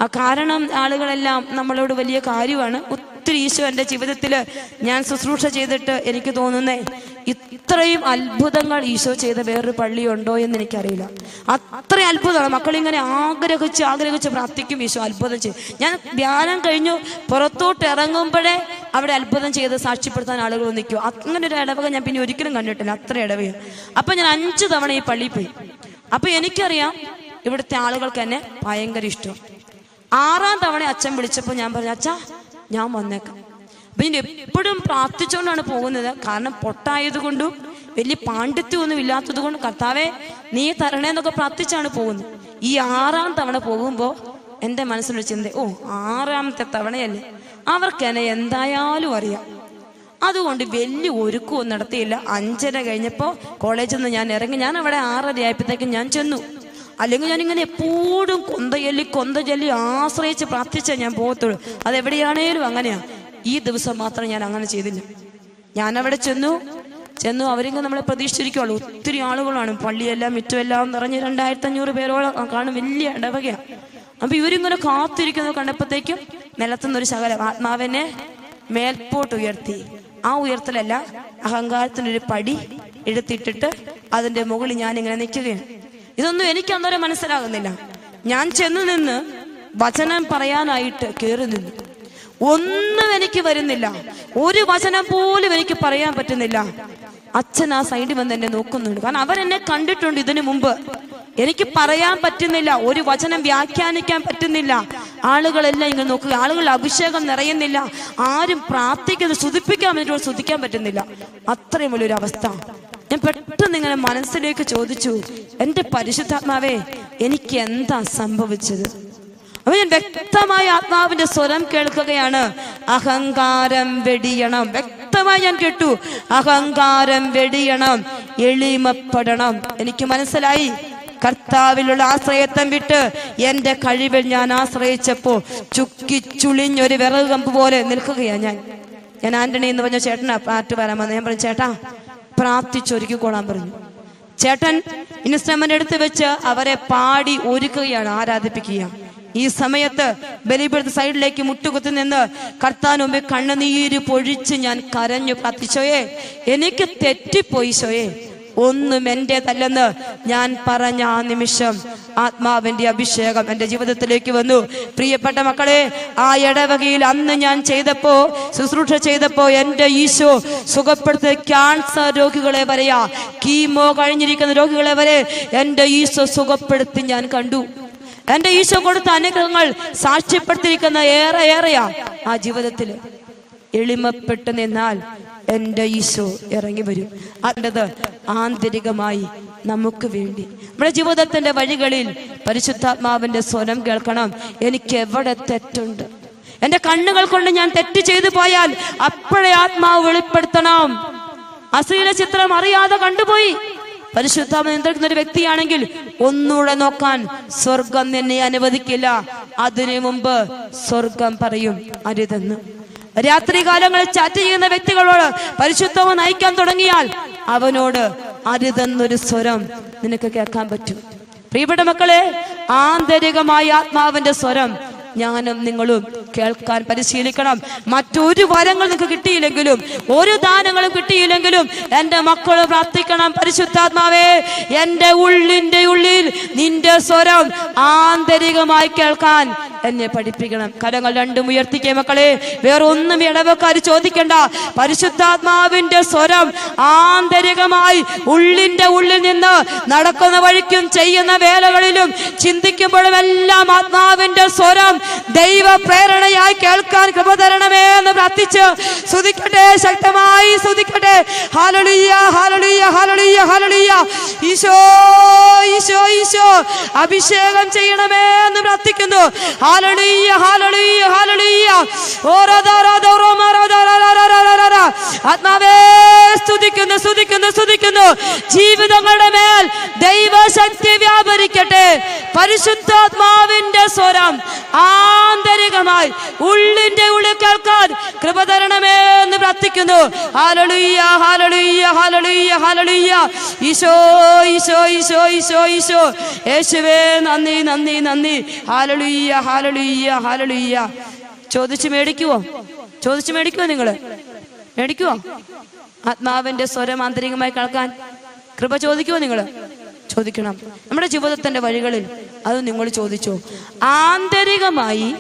ആ കാരണം ആളുകളെല്ലാം നമ്മളോട് വലിയ കാര്യമാണ്. ഒത്തിരി ഈശോ എന്റെ ജീവിതത്തിൽ ഞാൻ ശുശ്രൂഷ ചെയ്തിട്ട് എനിക്ക് തോന്നുന്നേ ഇത്രയും അത്ഭുതങ്ങൾ ഈശോ ചെയ്ത വേറൊരു പള്ളിയുണ്ടോ എന്ന് എനിക്കറിയില്ല അത്രയും അത്ഭുതമാണ്. മക്കളിങ്ങനെ ആഗ്രഹിച്ച് ആഗ്രഹിച്ച് പ്രാർത്ഥിക്കും ഈശോ അത്ഭുതം ചെയ്യും. ഞാൻ ധ്യാനം കഴിഞ്ഞു പുറത്തോട്ട് ഇറങ്ങുമ്പോഴേ അവിടെ അത്ഭുതം ചെയ്ത് സാക്ഷ്യപ്പെടുത്താൻ ആളുകൾ നിൽക്കും. അങ്ങനെ ഒരു ഇടവക ഞാൻ പിന്നെ ഒരിക്കലും കണ്ടിട്ടില്ല. അത്ര ഇടവക അപ്പൊ ഞാൻ അഞ്ചു തവണ ഈ പള്ളിയിൽ പോയി. അപ്പൊ എനിക്കറിയാം ഇവിടുത്തെ ആളുകൾക്ക് എന്നെ ഭയങ്കര ഇഷ്ടം. ആറാം തവണ അച്ഛൻ വിളിച്ചപ്പോൾ ഞാൻ പറഞ്ഞു അച്ഛാ ഞാൻ വന്നേക്കാം. അപ്പൊ ഞാൻ എപ്പോഴും പ്രാർത്ഥിച്ചുകൊണ്ടാണ് പോകുന്നത്. കാരണം പൊട്ടായത് കൊണ്ടും വലിയ പാണ്ഡിത്യമൊന്നും ഇല്ലാത്തത് കൊണ്ട് കർത്താവെ നീ തരണേന്നൊക്കെ പ്രാർത്ഥിച്ചാണ് പോകുന്നത്. ഈ ആറാം തവണ പോകുമ്പോൾ എന്റെ മനസ്സിലൊരു ചിന്ത ഓ ആറാമത്തെ തവണയല്ലേ? അവർക്ക് എന്നെ എന്തായാലും അറിയാം. അതുകൊണ്ട് വലിയ ഒരുക്കവും നടത്തിയില്ല. അഞ്ചര കഴിഞ്ഞപ്പോൾ കോളേജിൽ നിന്ന് ഞാൻ ഇറങ്ങി ഞാൻ അവിടെ ആറര ആയപ്പോഴത്തേക്കും ഞാൻ ചെന്നു. അല്ലെങ്കിൽ ഞാൻ ഇങ്ങനെ എപ്പോഴും കൊന്തയല്ലി ചൊല്ലി ആശ്രയിച്ച് പ്രാർത്ഥിച്ചാൽ ഞാൻ പോകത്തുള്ളൂ. അതെവിടെയാണേലും അങ്ങനെയാണ് അങ്ങനെയാ. ഈ ദിവസം മാത്രം ഞാൻ അങ്ങനെ ചെയ്തില്ല. ഞാൻ അവിടെ ചെന്നു. ചെന്നു അവരിങ്ങനെ നമ്മളെ പ്രതീക്ഷിച്ചിരിക്കുള്ളൂ ഒത്തിരി ആളുകളാണ്. പള്ളിയെല്ലാം മുറ്റുമെല്ലാം നിറഞ്ഞ് രണ്ടായിരത്തി അഞ്ഞൂറ് പേരോളം കാണും വലിയ ഇടവകയാണ് അപ്പൊ ഇവരിങ്ങനെ കാത്തിരിക്കുന്നത് കണ്ടപ്പോഴത്തേക്കും നിലത്തുനിന്നൊരു ശകലം ആത്മാവിനെ മേൽപോട്ട് ഉയർത്തി ആ ഉയർത്തലല്ല അഹങ്കാരത്തിനൊരു പടി എടുത്തിട്ടിട്ട് അതിന്റെ മുകളിൽ ഞാൻ ഇങ്ങനെ നിൽക്കുകയാണ്. ഇതൊന്നും എനിക്ക് അന്നേരം മനസ്സിലാകുന്നില്ല. ഞാൻ ചെന്ന് നിന്ന് വചനം പറയാനായിട്ട് കയറി നിന്നു. ഒന്നും എനിക്ക് വരുന്നില്ല. ഒരു വചനം പോലും എനിക്ക് പറയാൻ പറ്റുന്നില്ല. അച്ഛൻ ആ സൈഡിൽ വന്ന് എന്നെ നോക്കുന്നുണ്ട്. കാരണം അവരെന്നെ കണ്ടിട്ടുണ്ട് ഇതിനു മുമ്പ്. എനിക്ക് പറയാൻ പറ്റുന്നില്ല. ഒരു വചനം വ്യാഖ്യാനിക്കാൻ പറ്റുന്നില്ല. ആളുകളെല്ലാം ഇങ്ങനെ നോക്കുക. ആളുകൾ അഭിഷേകം നിറയുന്നില്ല. ആരും പ്രാർത്ഥിക്കുന്നത് സ്തുതിപ്പിക്കാൻ വേണ്ടി സ്തുതിക്കാൻ പറ്റുന്നില്ല. അത്രയും വലിയൊരു അവസ്ഥ. ഞാൻ പെട്ടെന്ന് ഇങ്ങനെ മനസ്സിലേക്ക് ചോദിച്ചു. എന്റെ പരിശുദ്ധാത്മാവേ എനിക്ക് എന്താ സംഭവിച്ചത്? അപ്പൊ ഞാൻ വ്യക്തമായി ആത്മാവിന്റെ സ്വരം കേൾക്കുകയാണ്. അഹങ്കാരം വെടിയണം. വ്യക്തമായി ഞാൻ കേട്ടു. അഹങ്കാരം വെടിയണം. എളിമപ്പെടണം. എനിക്ക് മനസ്സിലായി. കർത്താവിലുള്ള ആശ്രയത്വം വിട്ട് എന്റെ കഴിവിൽ ഞാൻ ആശ്രയിച്ചപ്പോ ചുക്കി ചുളിഞ്ഞൊരു വിറക് കമ്പ് പോലെ നിൽക്കുകയാണ് ഞാൻ. ഞാൻ ആന്റണി എന്ന് പറഞ്ഞ ചേട്ടനാ പാട്ട് വരാൻ വന്നത് ഞാൻ പറഞ്ഞു ചേട്ടാ പ്രാർത്ഥിച്ചൊരുക്കിക്കോളാൻ പറഞ്ഞു. ചേട്ടൻ ഇൻസ്ട്രുമെന്റ് എടുത്ത് വെച്ച് അവരെ പാടി ഒരുക്കുകയാണ് ആരാധിപ്പിക്കുക ഈ സമയത്ത് ബലിപീഠത്ത് സൈഡിലേക്ക് മുട്ടുകുത്തി നിന്ന് കർത്താൻ മുമ്പിൽ കണ്ണുനീര് പൊഴിച്ച് ഞാൻ കരഞ്ഞു പ്രാർത്ഥിച്ചോയെ എനിക്ക് തെറ്റിപ്പോയി ശോയെ ഒന്നും എന്റെതല്ലെന്ന് ഞാൻ പറഞ്ഞ ആ നിമിഷം ആത്മാവിന്റെ അഭിഷേകം എന്റെ ജീവിതത്തിലേക്ക് വന്നു. പ്രിയപ്പെട്ട മക്കളെ ആ ഇടവകയിൽ അന്ന് ഞാൻ ചെയ്തപ്പോ ശുശ്രൂഷ ചെയ്തപ്പോ എന്റെ ഈശോ സുഖപ്പെടുത്തിയ ക്യാൻസർ രോഗികളെ വരെയാ കീമോ കഴിഞ്ഞിരിക്കുന്ന രോഗികളെ വരെ എന്റെ ഈശോ സുഖപ്പെടുത്തി ഞാൻ കണ്ടു. എന്റെ ഈശോ കൊടുത്ത അനുഗ്രഹങ്ങൾ സാക്ഷ്യപ്പെടുത്തിയിരിക്കുന്ന ഏറെ ഏറെയാ ആ ജീവിതത്തിൽ. എളിമപ്പെട്ട് നിന്നാൽ എന്റെ ഈശോ ഇറങ്ങി വരും. അതിന്റെത് ആന്തരികമായി നമുക്ക് വേണ്ടി. നമ്മുടെ ജീവിതത്തിന്റെ വഴികളിൽ പരിശുദ്ധാത്മാവിന്റെ സ്വരം കേൾക്കണം. എനിക്ക് എവിടെ തെറ്റുണ്ട്? എന്റെ കണ്ണുകൾ കൊണ്ട് ഞാൻ തെറ്റ് ചെയ്തു പോയാൽ അപ്പോഴേ ആത്മാവ് വെളിപ്പെടുത്തണം. അശ്ലീല ചിത്രം അറിയാതെ കണ്ടുപോയി. പരിശുദ്ധാത്മ നിയന്ത്രിക്കുന്ന ഒരു വ്യക്തിയാണെങ്കിൽ ഒന്നുകൂടെ നോക്കാൻ സ്വർഗം നിന്നെ അനുവദിക്കില്ല. അതിനു മുമ്പ് സ്വർഗം പറയും അരുതെന്ന് രാത്രി കാലങ്ങളിൽ ചാറ്റ് ചെയ്യുന്ന വ്യക്തികളോട് പരിശുദ്ധമ നയിക്കാൻ തുടങ്ങിയാൽ അവനോട് അരുതെന്നൊരു സ്വരം നിനക്ക് കേൾക്കാൻ പറ്റും. പ്രിയപ്പെട്ട മക്കളെ ആന്തരികമായ ആത്മാവിന്റെ സ്വരം ഞാനും നിങ്ങളും കേൾക്കാൻ പരിശീലിക്കണം. മറ്റൊരു വരങ്ങൾ നിങ്ങൾക്ക് കിട്ടിയില്ലെങ്കിലും ഒരു ദാനങ്ങളും കിട്ടിയില്ലെങ്കിലും എന്റെ മക്കൾ പ്രാർത്ഥിക്കണം. പരിശുദ്ധാത്മാവേ എന്റെ ഉള്ളിന്റെ ഉള്ളിൽ നിന്റെ സ്വരം ആന്തരികമായി കേൾക്കാൻ എന്നെ പഠിപ്പിക്കണം. കരങ്ങൾ രണ്ടും ഉയർത്തിക്കേ മക്കളെ. വേറൊന്നും ഇടവക്കാർ ചോദിക്കണ്ട. പരിശുദ്ധാത്മാവിന്റെ സ്വരം ആന്തരികമായി ഉള്ളിന്റെ ഉള്ളിൽ നിന്ന് നടക്കുന്ന വഴിക്കും ചെയ്യുന്ന വേലകളിലും ചിന്തിക്കുമ്പോഴും എല്ലാം ആത്മാവിന്റെ സ്വരം ദൈവ പ്രേരണയായി കേൾക്കാൻ കൃപ തരണമേ എന്ന് പ്രാർത്ഥിച്ച് സ്തുതിക്കട്ടെ ശക്തമായി സ്തുതിക്കട്ടെ. ഹാലളിയ ഹാലളിയ ഹാലളിയ ഹാലളിയ ഈശോ ഈശോ ഈശോ. അഭിഷേകം ചെയ്യണമേ എന്ന് പ്രാർത്ഥിക്കുന്നു. ഹാലളിയ ഹാലളിയ ഹാലളിയ ഓരോ ആത്മാവേ സ്തുതിക്കുന്നു സ്തുതിക്കുന്നു സ്തുതിക്കുന്നു. ജീവിതങ്ങളുടെ മേൽ ദൈവശക്തി വ്യാപരിക്കട്ടെ. പരിശുദ്ധാത്മാവിന്റെ സ്വരം. ആന്തരികമായി ഉള്ളിന്റെ ഉള്ളിൽ കേൾക്കാൻ കൃപ തരണമേ എന്ന് പ്രാർത്ഥിക്കുന്നു. ഹാലളുയ്യ ഹാലളുയ്യ ഹാലളുയ്യ ഹാലളുയ്യ ഈശോ ഈശോ ഈശോ ഈശോ ഈശോ. യേശുവേ നന്ദി നന്ദി നന്ദി. ഹാലളുയ്യ ഹാലളുയ്യ ഹാലളുയ്യ ചോദിച്ചു മേടിക്കുവോ? ചോദിച്ചു മേടിക്കുവോ നിങ്ങൾ? മേടിക്കുവോ? ആത്മാവിന്റെ സ്വരം ആന്തരികമായി കേൾക്കാൻ കൃപ ചോദിക്കുവോ നിങ്ങൾ ചോദിക്കണം. നമ്മുടെ ജീവിതത്തിന്റെ വഴികളിൽ അത് നിങ്ങൾ ചോദിച്ചു. ആന്തരികമായി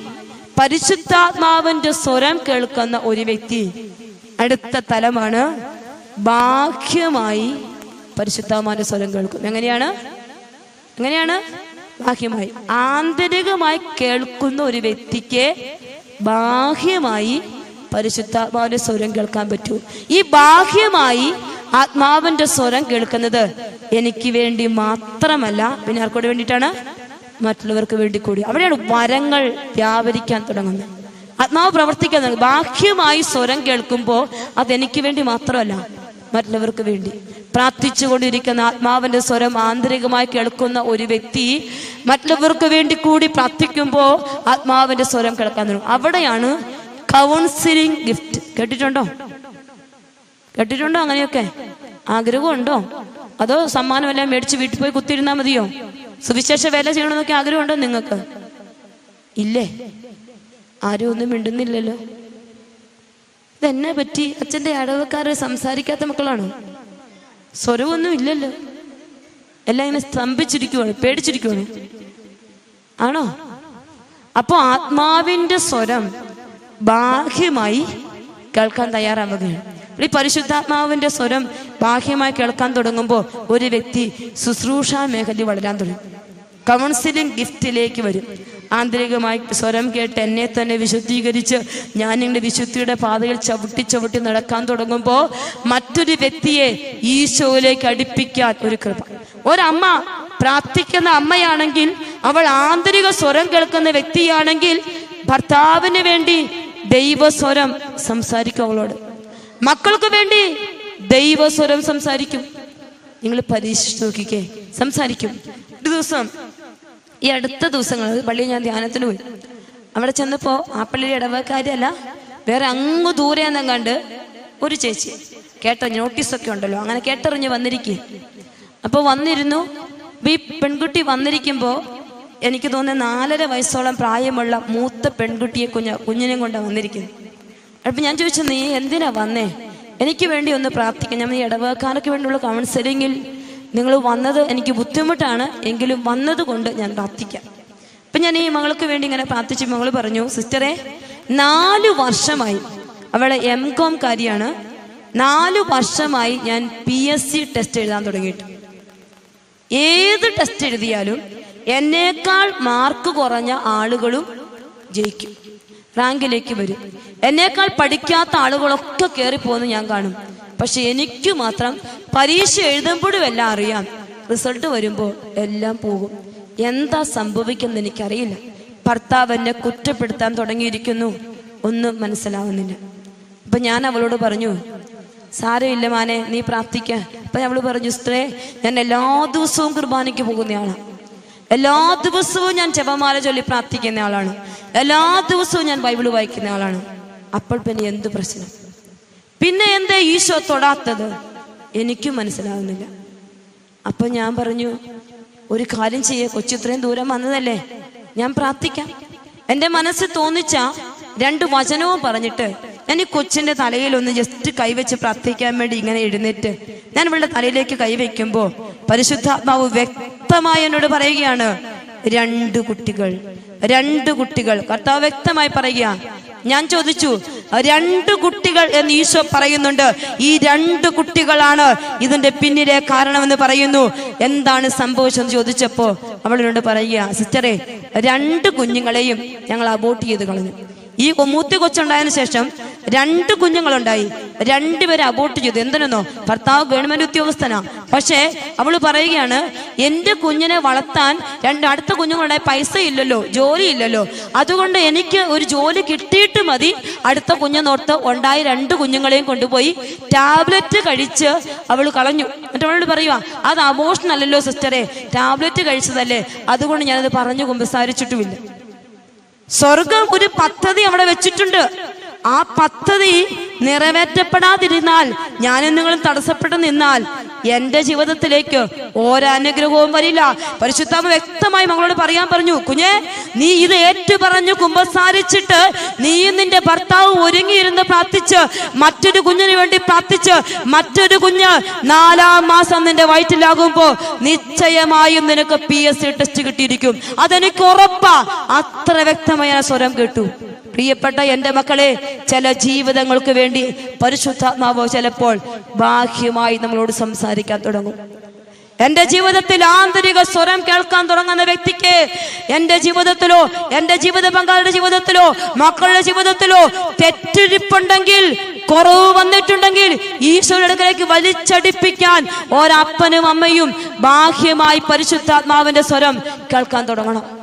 പരിശുദ്ധാത്മാവിന്റെ സ്വരം കേൾക്കുന്ന ഒരു വ്യക്തി അടുത്ത തലമാണ് ബാഹ്യമായി പരിശുദ്ധാത്മാവിന്റെ സ്വരം കേൾക്കും. എങ്ങനെയാണ്? എങ്ങനെയാണ്? ബാഹ്യമായി. ആന്തരികമായി കേൾക്കുന്ന ഒരു വ്യക്തിക്ക് ബാഹ്യമായി പരിശുദ്ധാത്മാവിന്റെ സ്വരം കേൾക്കാൻ പറ്റൂ. ഈ ബാഹ്യമായി ആത്മാവിന്റെ സ്വരം കേൾക്കുന്നത് എനിക്ക് വേണ്ടി മാത്രമല്ല. പിന്നെ ആർക്കൂടെ വേണ്ടിയിട്ടാണ്? മറ്റുള്ളവർക്ക് വേണ്ടി കൂടി. അവിടെയാണ് വരങ്ങൾ വ്യാപരിക്കാൻ തുടങ്ങുന്നത്. ആത്മാവ് പ്രവർത്തിക്കാൻ തുടങ്ങും ബാഹ്യമായി സ്വരം കേൾക്കുമ്പോൾ അതെനിക്ക് വേണ്ടി മാത്രമല്ല മറ്റുള്ളവർക്ക് വേണ്ടി. പ്രാർത്ഥിച്ചുകൊണ്ടിരിക്കുന്ന ആത്മാവിന്റെ സ്വരം ആന്തരികമായി കേൾക്കുന്ന ഒരു വ്യക്തി മറ്റുള്ളവർക്ക് വേണ്ടി കൂടി പ്രാർത്ഥിക്കുമ്പോൾ ആത്മാവിന്റെ സ്വരം കേൾക്കാൻ തുടങ്ങും. അവിടെയാണ് കൗൺസിലിംഗ് ഗിഫ്റ്റ് കേട്ടിട്ടുണ്ടോ? കേട്ടിട്ടുണ്ടോ അങ്ങനെയൊക്കെ? ആഗ്രഹമുണ്ടോ? അതോ സമ്മാനമെല്ലാം മേടിച്ച് വീട്ടിൽ പോയി കുത്തിയിരുന്നാ മതിയോ? സുവിശേഷ വേല ചെയ്യണമെന്നൊക്കെ ആഗ്രഹമുണ്ടോ നിങ്ങൾക്ക്? ഇല്ലേ? ആരും ഒന്നും മിണ്ടുന്നില്ലല്ലോ. ഇതെന്നെ പറ്റി അച്ഛന്റെ അടവക്കാർ സംസാരിക്കാത്ത മക്കളാണോ? സ്വരവൊന്നും ഇല്ലല്ലോ. എല്ലാം ഇങ്ങനെ സ്തംഭിച്ചിരിക്കുവാണ് പേടിച്ചിരിക്കുവാണ്. ആണോ? അപ്പോൾ ആത്മാവിന്റെ സ്വരം ബാഹ്യമായി കേൾക്കാൻ തയ്യാറാവുകയാണ്. ഈ പരിശുദ്ധാത്മാവിന്റെ സ്വരം ബാഹ്യമായി കേൾക്കാൻ തുടങ്ങുമ്പോൾ ഒരു വ്യക്തി ശുശ്രൂഷ മേഖലയിൽ വളരാൻ തുടങ്ങും. കൗൺസിലിംഗ് ഗിഫ്റ്റിലേക്ക് വരും. ആന്തരികമായി സ്വരം കേട്ട് എന്നെ തന്നെ വിശുദ്ധീകരിച്ച് ഞാൻ നിങ്ങളുടെ വിശുദ്ധിയുടെ പാതയിൽ ചവിട്ടി ചവിട്ടി നടക്കാൻ തുടങ്ങുമ്പോൾ മറ്റൊരു വ്യക്തിയെ ഈശോയിലേക്ക് അടുപ്പിക്കാൻ ഒരു കൃപ. ഒരമ്മ പ്രാർത്ഥിക്കുന്ന അമ്മയാണെങ്കിൽ അവൾ ആന്തരിക സ്വരം കേൾക്കുന്ന വ്യക്തിയാണെങ്കിൽ ഭർത്താവിന് വേണ്ടി ദൈവസ്വരം സംസാരിക്കും അവളോട്. മക്കൾക്ക് വേണ്ടി ദൈവസ്വരം സംസാരിക്കും. നിങ്ങൾ പരീക്ഷിച്ച് നോക്കിക്കേ സംസാരിക്കും. ഒരു ദിവസം ഈ അടുത്ത ദിവസങ്ങൾ പള്ളിയിൽ ഞാൻ ധ്യാനത്തിന് പോയി. അവിടെ ചെന്നപ്പോ ആ പള്ളിയിലെ ഇടവക്കാരല്ല വേറെ അങ്ങ് ദൂരെ എന്നും കണ്ട് ഒരു ചേച്ചി. കേട്ട നോട്ടീസൊക്കെ ഉണ്ടല്ലോ അങ്ങനെ കേട്ടറിഞ്ഞ് വന്നിരിക്കുക അപ്പോൾ വന്നിരുന്നു. ഈ പെൺകുട്ടി വന്നിരിക്കുമ്പോൾ എനിക്ക് തോന്നുന്നത് നാലര വയസ്സോളം പ്രായമുള്ള മൂത്ത പെൺകുട്ടിയെ കുഞ്ഞ കുഞ്ഞിനെയും കൊണ്ടാണ് വന്നിരിക്കുന്നത്. അപ്പൊ ഞാൻ ചോദിച്ചു നീ എന്തിനാ വന്നേ? എനിക്ക് വേണ്ടി ഒന്ന് പ്രാർത്ഥിക്കാം. ഞാൻ ഈ ഇടവക്കാർക്ക് വേണ്ടിയുള്ള കൗൺസിലിങ്ങിൽ നിങ്ങൾ വന്നത് എനിക്ക് ബുദ്ധിമുട്ടാണ്. എങ്കിലും വന്നതുകൊണ്ട് ഞാൻ പ്രാർത്ഥിക്കാം. അപ്പൊ ഞാൻ ഈ മകൾക്ക് വേണ്ടി ഇങ്ങനെ പ്രാർത്ഥിച്ചു. മകൾ പറഞ്ഞു സിസ്റ്ററെ നാലു വർഷമായി അവളെ എം കോം കാരിയാണ്. നാലു വർഷമായി ഞാൻ പി എസ് സി ടെസ്റ്റ് എഴുതാൻ തുടങ്ങിയിട്ട്. ഏത് ടെസ്റ്റ് എഴുതിയാലും എന്നേക്കാൾ മാർക്ക് കുറഞ്ഞ ആളുകളും ജയിക്കും. റാങ്കിലേക്ക് വരും. എന്നേക്കാൾ പഠിക്കാത്ത ആളുകളൊക്കെ കയറിപ്പോന്ന് ഞാൻ കാണും. പക്ഷെ എനിക്ക് മാത്രം പരീക്ഷ എഴുതുമ്പോഴും എല്ലാം അറിയാം. റിസൾട്ട് വരുമ്പോൾ എല്ലാം പോകും. എന്താ സംഭവിക്കുന്നത് എനിക്കറിയില്ല. ഭർത്താവ് എന്നെ കുറ്റപ്പെടുത്താൻ തുടങ്ങിയിരിക്കുന്നു. ഒന്നും മനസ്സിലാവുന്നില്ല. അപ്പൊ ഞാൻ അവളോട് പറഞ്ഞു സാരമില്ല മാനെ നീ പ്രാർത്ഥിക്ക. അപ്പൊ അവൾ പറഞ്ഞു സ്ത്രേ ഞാൻ എല്ലാ ദിവസവും കുർബാനയ്ക്ക് പോകുന്നയാളാണ് എല്ലാ ദിവസവും ഞാൻ ജപമാല ചൊല്ലി പ്രാർത്ഥിക്കുന്ന ആളാണ്. എല്ലാ ദിവസവും ഞാൻ ബൈബിൾ വായിക്കുന്ന ആളാണ്. അപ്പോൾ പിന്നെ എന്ത് പ്രശ്നം? പിന്നെ എന്താ ഈശോ തൊടാത്തത്? എനിക്കും മനസ്സിലാവുന്നില്ല. അപ്പൊ ഞാൻ പറഞ്ഞു ഒരു കാര്യം ചെയ്യേ കൊച്ചു ഇത്രയും ദൂരം വന്നതല്ലേ? ഞാൻ പ്രാർത്ഥിക്കാം. എന്റെ മനസ്സ് തോന്നിച്ച രണ്ട് വചനവും പറഞ്ഞിട്ട് ഞാൻ ഈ കൊച്ചിന്റെ തലയിൽ ഒന്ന് ജസ്റ്റ് കൈവച്ച് പ്രാർത്ഥിക്കാൻ വേണ്ടി ഇങ്ങനെ എഴുന്നേറ്റ് ഞാൻ ഇവളുടെ തലയിലേക്ക് കൈവയ്ക്കുമ്പോ പരിശുദ്ധാത്മാവ് വ്യക്തമായി എന്നോട് പറയുകയാണ് രണ്ട് കുട്ടികൾ രണ്ട് കുട്ടികൾ. കർത്താവ് വ്യക്തമായി പറയുക ഞാൻ ചോദിച്ചു രണ്ട് കുട്ടികൾ എന്ന് ഈശോ പറയുന്നുണ്ട്. ഈ രണ്ട് കുട്ടികളാണ് ഇതിന്റെ പിന്നിലെ കാരണമെന്ന് പറയുന്നു. എന്താണ് സംഭവിച്ചതെന്ന് ചോദിച്ചപ്പോ അവളിനോട് പറയുക സിസ്റ്ററെ രണ്ട് കുഞ്ഞുങ്ങളെയും ഞങ്ങൾ അബോട്ട് ചെയ്ത് കളഞ്ഞു. ഈ മൂത്തി കൊച്ചുണ്ടായതിനു ശേഷം രണ്ട് കുഞ്ഞുങ്ങളുണ്ടായി. രണ്ടുപേരെ അബോർട്ട് ചെയ്തു. എന്തിനെന്നോ? ഭർത്താവ് ഗവൺമെന്റ് ഉദ്യോഗസ്ഥനാ. പക്ഷേ അവൾ പറയുകയാണ് എന്റെ കുഞ്ഞിനെ വളർത്താൻ രണ്ട് അടുത്ത കുഞ്ഞുങ്ങളുണ്ടായ. പൈസ ഇല്ലല്ലോ ജോലി ഇല്ലല്ലോ. അതുകൊണ്ട് എനിക്ക് ഒരു ജോലി കിട്ടിയിട്ട് മതി. അടുത്ത കുഞ്ഞിനോർത്ത് ഉണ്ടായി രണ്ട് കുഞ്ഞുങ്ങളെയും കൊണ്ടുപോയി ടാബ്ലറ്റ് കഴിച്ച് അവൾ കളഞ്ഞു. മറ്റവളോട് പറയുക അത് അബോഷൻ അല്ലല്ലോ സിസ്റ്ററെ ടാബ്ലറ്റ് കഴിച്ചതല്ലേ. അതുകൊണ്ട് ഞാനത് പറഞ്ഞു കുമ്പസാരിച്ചിട്ടുമില്ല. സ്വർഗം ഒരു പദ്ധതി അവിടെ വെച്ചിട്ടുണ്ട്. ആ പദ്ധതി നിറവേറ്റപ്പെടാതിരുന്നാൽ ഞാനും നിങ്ങളും തടസ്സപ്പെട്ട് നിന്നാൽ എന്റെ ജീവിതത്തിലേക്ക് ഒരനുഗ്രഹവും വരില്ല. പരിശുദ്ധാമ വ്യക്തമായി മകളോട് പറയാൻ പറഞ്ഞു കുഞ്ഞെ നീ ഇത് ഏറ്റു പറഞ്ഞു കുമ്പസാരിച്ചിട്ട് നീയും നിന്റെ ഭർത്താവ് ഒരുങ്ങിയിരുന്ന് പ്രാർത്ഥിച്ച് മറ്റൊരു കുഞ്ഞിന് വേണ്ടി പ്രാർത്ഥിച്ച് മറ്റൊരു കുഞ്ഞ് നാലാം മാസം നിന്റെ വയറ്റിലാകുമ്പോ നിശ്ചയമായും നിനക്ക് പി എസ് സി ടെസ്റ്റ് കിട്ടിയിരിക്കും. അതെനിക്ക് ഉറപ്പാ. അത്ര വ്യക്തമായ സ്വരം കേട്ടു. പ്രിയപ്പെട്ട എന്റെ മക്കളെ ചില ജീവിതങ്ങൾക്ക് വേണ്ടി പരിശുദ്ധാത്മാവോ ചിലപ്പോൾ ബാഹ്യമായി നമ്മളോട് സംസാരിക്കാൻ തുടങ്ങും. എന്റെ ജീവിതത്തിൽ ആന്തരിക സ്വരം കേൾക്കാൻ തുടങ്ങുന്ന വ്യക്തിക്ക് എന്റെ ജീവിതത്തിലോ എന്റെ ജീവിത പങ്കാളിയുടെ ജീവിതത്തിലോ മക്കളുടെ ജീവിതത്തിലോ തെറ്റിരിപ്പുണ്ടെങ്കിൽ കുറവ് വന്നിട്ടുണ്ടെങ്കിൽ ഈശോയുടെ അടുക്കലേക്ക് വലിച്ചടിപ്പിക്കാൻ ഒരപ്പനും അമ്മയും ബാഹ്യമായി പരിശുദ്ധാത്മാവിന്റെ സ്വരം കേൾക്കാൻ തുടങ്ങണം.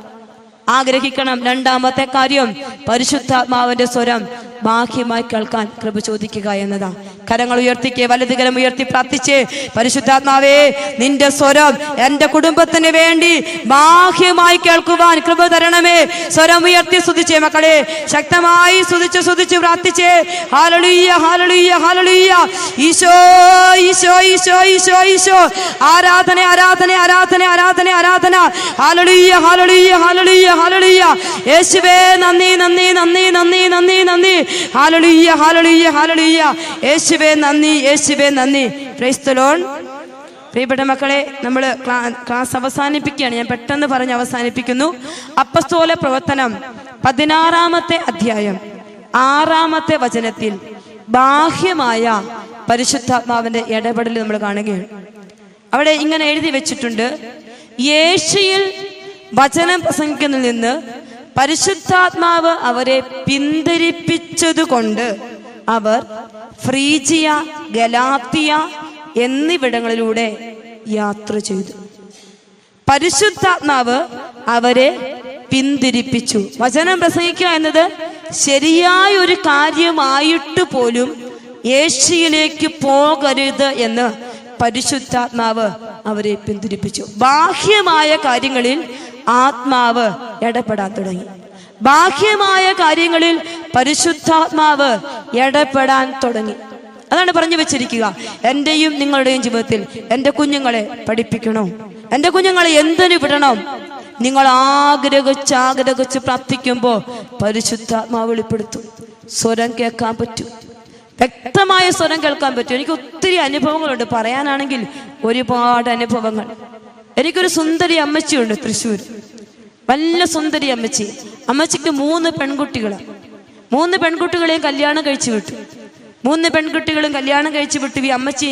ആഗ്രഹിക്കണം. രണ്ടാമത്തെ കാര്യം പരിശുദ്ധാത്മാവിന്റെ സ്വരം ബാഹ്യമായി കേൾക്കാൻ കൃപ ചോദിക്കുക എന്നതാ കരങ്ങൾ ഉയർത്തിക്കേ വലത് കരം ഉയർത്തി പ്രാർത്ഥിച്ച്. പരിശുദ്ധാത്മാവേ നിന്റെ സ്വരം എന്റെ കുടുംബത്തിന് വേണ്ടി ബാഹ്യമായി കേൾക്കുവാൻ കൃപ തരണമേ. സ്വരം ഉയർത്തി സ്തുതിച്ചേ മക്കളെ. ശക്തമായി സ്തുതിച്ച് സ്തുതിച്ച് പ്രാർത്ഥിച്ചേ. ഹാലളിയ ഹാലളിയ ഹാലളിയ ഈശോ ഈശോ ഈശോ ഈശോ ഈശോ. ആരാധന ആരാധന ആരാധന ആരാധന ആരാധന. ഹാലളിയ ഹാലളിയ ഹാലളിയ ഹാലളിയ യേശുവേ നന്ദി നന്ദി നന്ദി നന്ദി നന്ദി നന്ദി. ഹാലളിയ ഹാലളിയ ഹാലളിയ ഹാലലുയ്യ യേശുവേ നന്ദി യേശുവേ നന്ദി. ക്രൈസ്തലോൺ പ്രിയപ്പെട്ട മക്കളെ നമ്മൾ ക്ലാസ് അവസാനിപ്പിക്കുകയാണ്. ഞാൻ പെട്ടെന്ന് പറഞ്ഞ് അവസാനിപ്പിക്കുന്നു. അപ്പസ്തോല പ്രവർത്തനം പതിനാറാമത്തെ അധ്യായം ആറാമത്തെ വചനത്തിൽ ബാഹ്യമായ പരിശുദ്ധാത്മാവിന്റെ ഇടപെടൽ നമ്മൾ കാണുകയാണ്. അവിടെ ഇങ്ങനെ എഴുതി വെച്ചിട്ടുണ്ട്. യേശുയിൽ വചനം പ്രസംഗിക്കുന്നതിൽ നിന്ന് പരിശുദ്ധാത്മാവ് അവരെ പിന്തിരിപ്പിച്ചതുകൊണ്ട് അവർ ഫ്രീജിയ ഗലാത്തിയ എന്നിവിടങ്ങളിലൂടെ യാത്ര ചെയ്തു. പരിശുദ്ധാത്മാവ് അവരെ പിന്തിരിപ്പിച്ചു. വചനം പ്രസംഗിക്കുക എന്നത് ശരിയായ ഒരു കാര്യമായിട്ട് പോലും ഏഷ്യയിലേക്ക് പോകരുത് എന്ന് പരിശുദ്ധാത്മാവ് അവരെ പിന്തിരിപ്പിച്ചു. ബാഹ്യമായ കാര്യങ്ങളിൽ ആത്മാവ് ഇടപെടാൻ തുടങ്ങി. ബാഹ്യമായ കാര്യങ്ങളിൽ പരിശുദ്ധാത്മാവ് ഇടപെടാൻ തുടങ്ങി. അതാണ് പറഞ്ഞു വെച്ചിരിക്കുക. എന്റെയും നിങ്ങളുടെയും ജീവിതത്തിൽ എന്റെ കുഞ്ഞുങ്ങളെ പഠിപ്പിക്കണോ? എന്റെ കുഞ്ഞുങ്ങളെ എന്തിനു വിടണം? നിങ്ങൾ ആഗ്രഹിച്ച് ആഗ്രഹിച്ച് പ്രാർത്ഥിക്കുമ്പോൾ പരിശുദ്ധാത്മാവ് വെളിപ്പെടുത്തും. സ്വരം കേൾക്കാൻ പറ്റും. വ്യക്തമായ സ്വരം കേൾക്കാൻ പറ്റും. എനിക്ക് ഒത്തിരി അനുഭവങ്ങളുണ്ട്. പറയാനാണെങ്കിൽ ഒരുപാട് അനുഭവങ്ങൾ. എനിക്കൊരു സുന്ദരി അമ്മച്ചിയുണ്ട് തൃശ്ശൂർ. വല്ല സുന്ദരി അമ്മച്ചി. അമ്മച്ചിക്ക് മൂന്ന് പെൺകുട്ടികൾ മൂന്ന് പെൺകുട്ടികളെയും കല്യാണം കഴിച്ചു വിട്ടു. മൂന്ന് പെൺകുട്ടികളും കല്യാണം കഴിച്ചു വിട്ടു. ഈ അമ്മച്ചി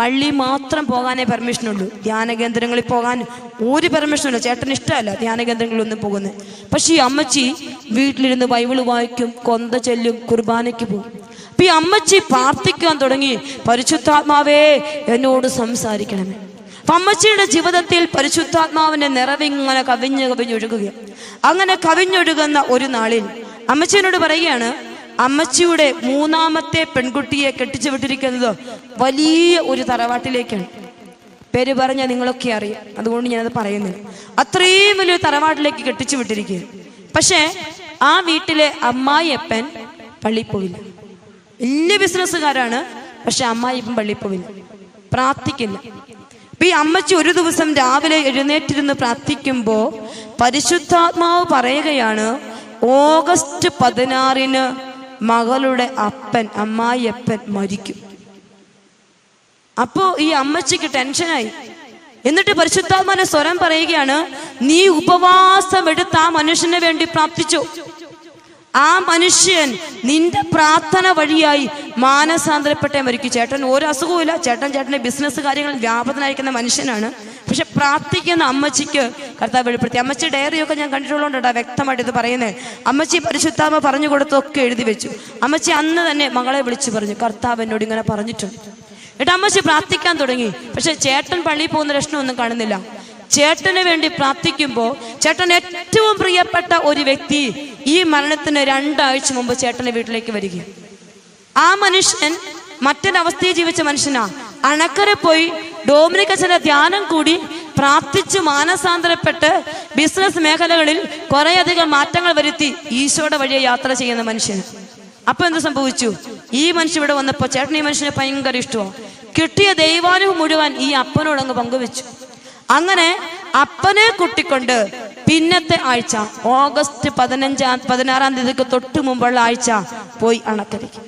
പള്ളി മാത്രം പോകാനേ പെർമിഷൻ ഉള്ളൂ. ധ്യാന കേന്ദ്രങ്ങളിൽ പോകാൻ ഒരു പെർമിഷനുമില്ല ചേട്ടന് ഇഷ്ടമല്ല ധ്യാന കേന്ദ്രങ്ങളിലൊന്നും പോകുന്നത് പക്ഷേ ഈ അമ്മച്ചി വീട്ടിലിരുന്ന് ബൈബിൾ വായിക്കും കൊന്ത ചെല്ലും കുർബാനയ്ക്ക് പോകും. അപ്പൊ ഈ അമ്മച്ചി പ്രാർത്ഥിക്കാൻ തുടങ്ങി. പരിശുദ്ധാത്മാവേ എന്നോട് സംസാരിക്കണമേ. അമ്മച്ചിയുടെ ജീവിതത്തിൽ പരിശുദ്ധാത്മാവിന്റെ നിറവിങ്ങനെ കവിഞ്ഞ് കവിഞ്ഞൊഴുകുക അങ്ങനെ കവിഞ്ഞൊഴുകുന്ന ഒരു നാളിൽ അമ്മച്ചിയോട് പറയുകയാണ് അമ്മച്ചിയുടെ മൂന്നാമത്തെ പെൺകുട്ടിയെ കെട്ടിച്ചു വിട്ടിരിക്കുന്നത് വലിയ ഒരു തറവാട്ടിലേക്കാണ്. പേര് പറഞ്ഞാൽ നിങ്ങളൊക്കെ അറിയാം. അതുകൊണ്ട് ഞാനത് പറയുന്നില്ല. അത്രയും വലിയ തറവാട്ടിലേക്ക് കെട്ടിച്ചു വിട്ടിരിക്കുക. പക്ഷേ ആ വീട്ടിലെ അമ്മായിയപ്പൻ പള്ളി പോവില്ല. വലിയ ബിസിനസ്സുകാരാണ് പക്ഷെ അമ്മായിയപ്പൻ പള്ളി പോവില്ല. പ്രാർത്ഥിക്കില്ല. ഈ അമ്മച്ചി ഒരു ദിവസം രാവിലെ എഴുന്നേറ്റിരുന്ന് പ്രാർത്ഥിക്കുമ്പോൾ പരിശുദ്ധാത്മാവ് പറയുകയാണ് ഓഗസ്റ്റ് പതിനാറിന് മകളുടെ അപ്പൻ അമ്മായിയപ്പൻ മരിക്കും. അപ്പോ ഈ അമ്മച്ചിക്ക് ടെൻഷനായി. എന്നിട്ട് പരിശുദ്ധാത്മാന്റെ സ്വരം പറയുകയാണ് നീ ഉപവാസം എടുത്ത് ആ മനുഷ്യന് വേണ്ടി പ്രാർത്ഥിച്ചു. ആ മനുഷ്യൻ നിന്റെ പ്രാർത്ഥന വഴിയായി മാനസാന്തരപ്പെട്ടേ മരിക്കും. ചേട്ടൻ ഒരു അസുഖവുമില്ല. ചേട്ടൻ ചേട്ടന്റെ ബിസിനസ് കാര്യങ്ങൾ വ്യാപകനായിരിക്കുന്ന മനുഷ്യനാണ്. പക്ഷെ പ്രാർത്ഥിക്കുന്ന അമ്മച്ചിക്ക് കർത്താവ് വെളിപ്പെടുത്തി. അമ്മച്ചി ഡയറിയൊക്കെ ഞാൻ കണ്ടിട്ടുള്ളതുകൊണ്ടാ വ്യക്തമായിട്ട് ഇത് പറയുന്നത് അമ്മച്ചി പരിശുദ്ധാമ പറഞ്ഞു കൊടുത്തൊക്കെ എഴുതി വെച്ചു. അമ്മച്ചി അന്ന് തന്നെ മകളെ വിളിച്ചു പറഞ്ഞു. കർത്താവ് എന്നോട് ഇങ്ങനെ പറഞ്ഞിട്ടുണ്ട്. എന്നിട്ട് അമ്മച്ചി പ്രാർത്ഥിക്കാൻ തുടങ്ങി. പക്ഷെ ചേട്ടൻ പള്ളിയിൽ പോകുന്ന ലക്ഷണമൊന്നും കാണുന്നില്ല. ചേട്ടന് വേണ്ടി പ്രാർത്ഥിക്കുമ്പോൾ ചേട്ടൻ ഏറ്റവും പ്രിയപ്പെട്ട ഒരു വ്യക്തി ഈ മരണത്തിന് രണ്ടാഴ്ച മുമ്പ് ചേട്ടന്റെ വീട്ടിലേക്ക് വരികയും ആ മനുഷ്യൻ മറ്റൊരവസ്ഥയിൽ ജീവിച്ച മനുഷ്യനാ. അണക്കര പോയി ഡോമിനിക് അച്ഛന്റെ ധ്യാനം കൂടി പ്രാർത്ഥിച്ച് മാനസാന്തരപ്പെട്ട് ബിസിനസ് മേഖലകളിൽ കുറേയധികം മാറ്റങ്ങൾ വരുത്തി ഈശോയുടെ വഴിയെ യാത്ര ചെയ്യുന്ന മനുഷ്യൻ. അപ്പൊ എന്ത് സംഭവിച്ചു? ഈ മനുഷ്യൻ ഇവിടെ വന്നപ്പോ ചേട്ടൻ ഈ മനുഷ്യനെ ഭയങ്കര ഇഷ്ടമാണ് കിട്ടിയ ദൈവാനുഭവം മുഴുവൻ ഈ അപ്പനോടങ്ങ് പങ്കുവെച്ചു. അങ്ങനെ അപ്പനെ കുട്ടിക്കൊണ്ട് പിന്നത്തെ ആഴ്ച ഓഗസ്റ്റ് പതിനഞ്ചാം പതിനാറാം തീയതിക്ക് തൊട്ട് മുമ്പുള്ള ആഴ്ച പോയി അണക്കരയ്ക്ക്.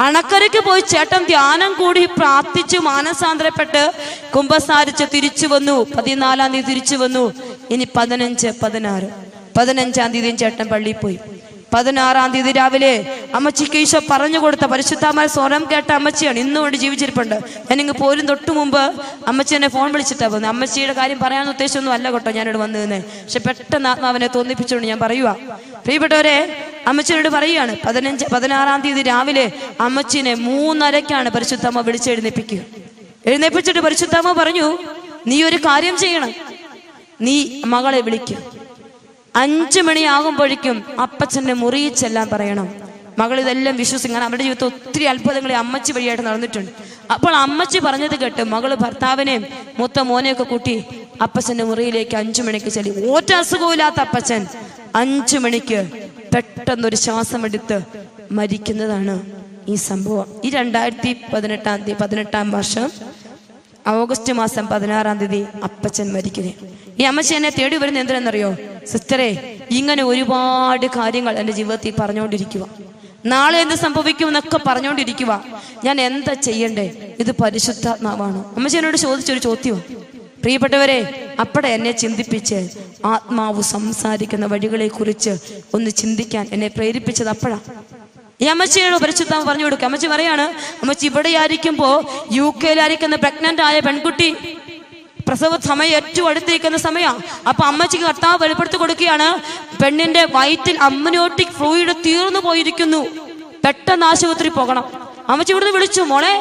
അണക്കരയ്ക്ക് പോയി ചേട്ടൻ ധ്യാനം കൂടി പ്രാർത്ഥിച്ചു മാനസാന്തരപ്പെട്ട് കുംഭസാരിച്ച് തിരിച്ചു വന്നു. പതിനാലാം തീയതി തിരിച്ചു വന്നു. ഇനി പതിനഞ്ച് പതിനാറ്. പതിനഞ്ചാം തീയതിയും ചേട്ടൻ പള്ളിയിൽ പോയി. പതിനാറാം തീയതി രാവിലെ അമ്മച്ചിക്ക് ഈശോ പറഞ്ഞു കൊടുത്ത പരിശുദ്ധമായ സ്വരം കേട്ട അമ്മച്ചിയാണ് ഇന്നും കൊണ്ട് ജീവിച്ചിരിപ്പുണ്ട്. ഞാനിങ്ങ് പോരും തൊട്ട് മുമ്പ് അമ്മച്ചി എന്നെ ഫോൺ വിളിച്ചിട്ടാ പോകുന്നത് അമ്മച്ചിയുടെ കാര്യം പറയാൻ ഉദ്ദേശമൊന്നും അല്ല കേട്ടോ ഞാനിവിടെ വന്നു തന്നെ പക്ഷെ പെട്ടെന്ന് ആത്മാവിനെ തോന്നിപ്പിച്ചുകൊണ്ട് ഞാൻ പറയുക പ്രിയപ്പെട്ടവരെ അമ്മച്ചിനോട് പറയുകയാണ് പതിനഞ്ച് പതിനാറാം തീയതി രാവിലെ അമ്മച്ചിനെ മൂന്നരക്കാണ് പരിശുദ്ധമ്മ വിളിച്ചെഴുന്നേപ്പിക്കുക. എഴുന്നേപ്പിച്ചിട്ട് പരിശുദ്ധമ്മ പറഞ്ഞു നീ ഒരു കാര്യം ചെയ്യണം. നീ മകളെ വിളിക്കുക അഞ്ചു മണിയാകുമ്പോഴേക്കും അപ്പച്ചന്റെ മുറിയിൽ ചെല്ലാൻ പറയണം. മകൾ ഇതെല്ലാം വിശ്വസിക്കാൻ അവരുടെ ജീവിതത്തിൽ ഒത്തിരി അത്ഭുതങ്ങൾ അമ്മച്ചി വഴിയായിട്ട് നടന്നിട്ടുണ്ട്. അപ്പോൾ അമ്മച്ചി പറഞ്ഞത് കേട്ട് മകൾ ഭർത്താവിനെയും മൂത്ത മോനെയൊക്കെ കൂട്ടി അപ്പച്ചന്റെ മുറിയിലേക്ക് അഞ്ചു മണിക്ക് ചെല്ലി. ഒറ്റ അസുഖമില്ലാത്ത അപ്പച്ചൻ അഞ്ചു മണിക്ക് പെട്ടെന്നൊരു ശ്വാസം എടുത്ത് മരിക്കുന്നതാണ് ഈ സംഭവം. ഈ രണ്ടായിരത്തി പതിനെട്ടാം തീയതി പതിനെട്ടാം വർഷം ഓഗസ്റ്റ് മാസം പതിനാറാം തീയതി അപ്പച്ചൻ മരിക്കുന്നത് ഈ അമ്മച്ചി എന്നെ തേടി വരുന്ന എന്തിനെന്നറിയോ? സിസ്റ്ററെ ഇങ്ങനെ ഒരുപാട് കാര്യങ്ങൾ എന്റെ ജീവിതത്തിൽ പറഞ്ഞുകൊണ്ടിരിക്കുക നാളെ എന്ത് സംഭവിക്കും എന്നൊക്കെ പറഞ്ഞുകൊണ്ടിരിക്കുക ഞാൻ എന്താ ചെയ്യണ്ടേ? ഇത് പരിശുദ്ധാത്മാവാണ്. അമ്മച്ചി എന്നോട് ചോദിച്ചൊരു ചോദ്യം പ്രിയപ്പെട്ടവരെ അപ്പടെ എന്നെ ചിന്തിപ്പിച്ച് ആത്മാവ് സംസാരിക്കുന്ന വഴികളെ കുറിച്ച് ഒന്ന് ചിന്തിക്കാൻ എന്നെ പ്രേരിപ്പിച്ചത് അപ്പോഴാണ് ഈ അമ്മച്ചിയോട് പരിശുദ്ധം പറഞ്ഞു കൊടുക്കുക അമ്മച്ചി പറയാണ് അമ്മച്ചി ഇവിടെ ആയിരിക്കുമ്പോ യു കെയിലായിരിക്കുന്ന പ്രഗ്നന്റ് ആയ പെൺകുട്ടി പ്രസവ സമയം ഏറ്റവും അടുത്തിരിക്കുന്ന സമയമാണ് അപ്പൊ അമ്മച്ചിക്ക് കർത്താവ് വെളിപ്പെടുത്തി കൊടുക്കുകയാണ് പെണ്ണിന്റെ വയറ്റിൽ അമ്മനോട്ടിക് ഫ്ലൂയിഡ് തീർന്നു പോയിരിക്കുന്നു. പെട്ടെന്ന് ആശുപത്രി പോകണം. അമ്മച്ചി ഇവിടുന്ന് വിളിച്ചു മോളെ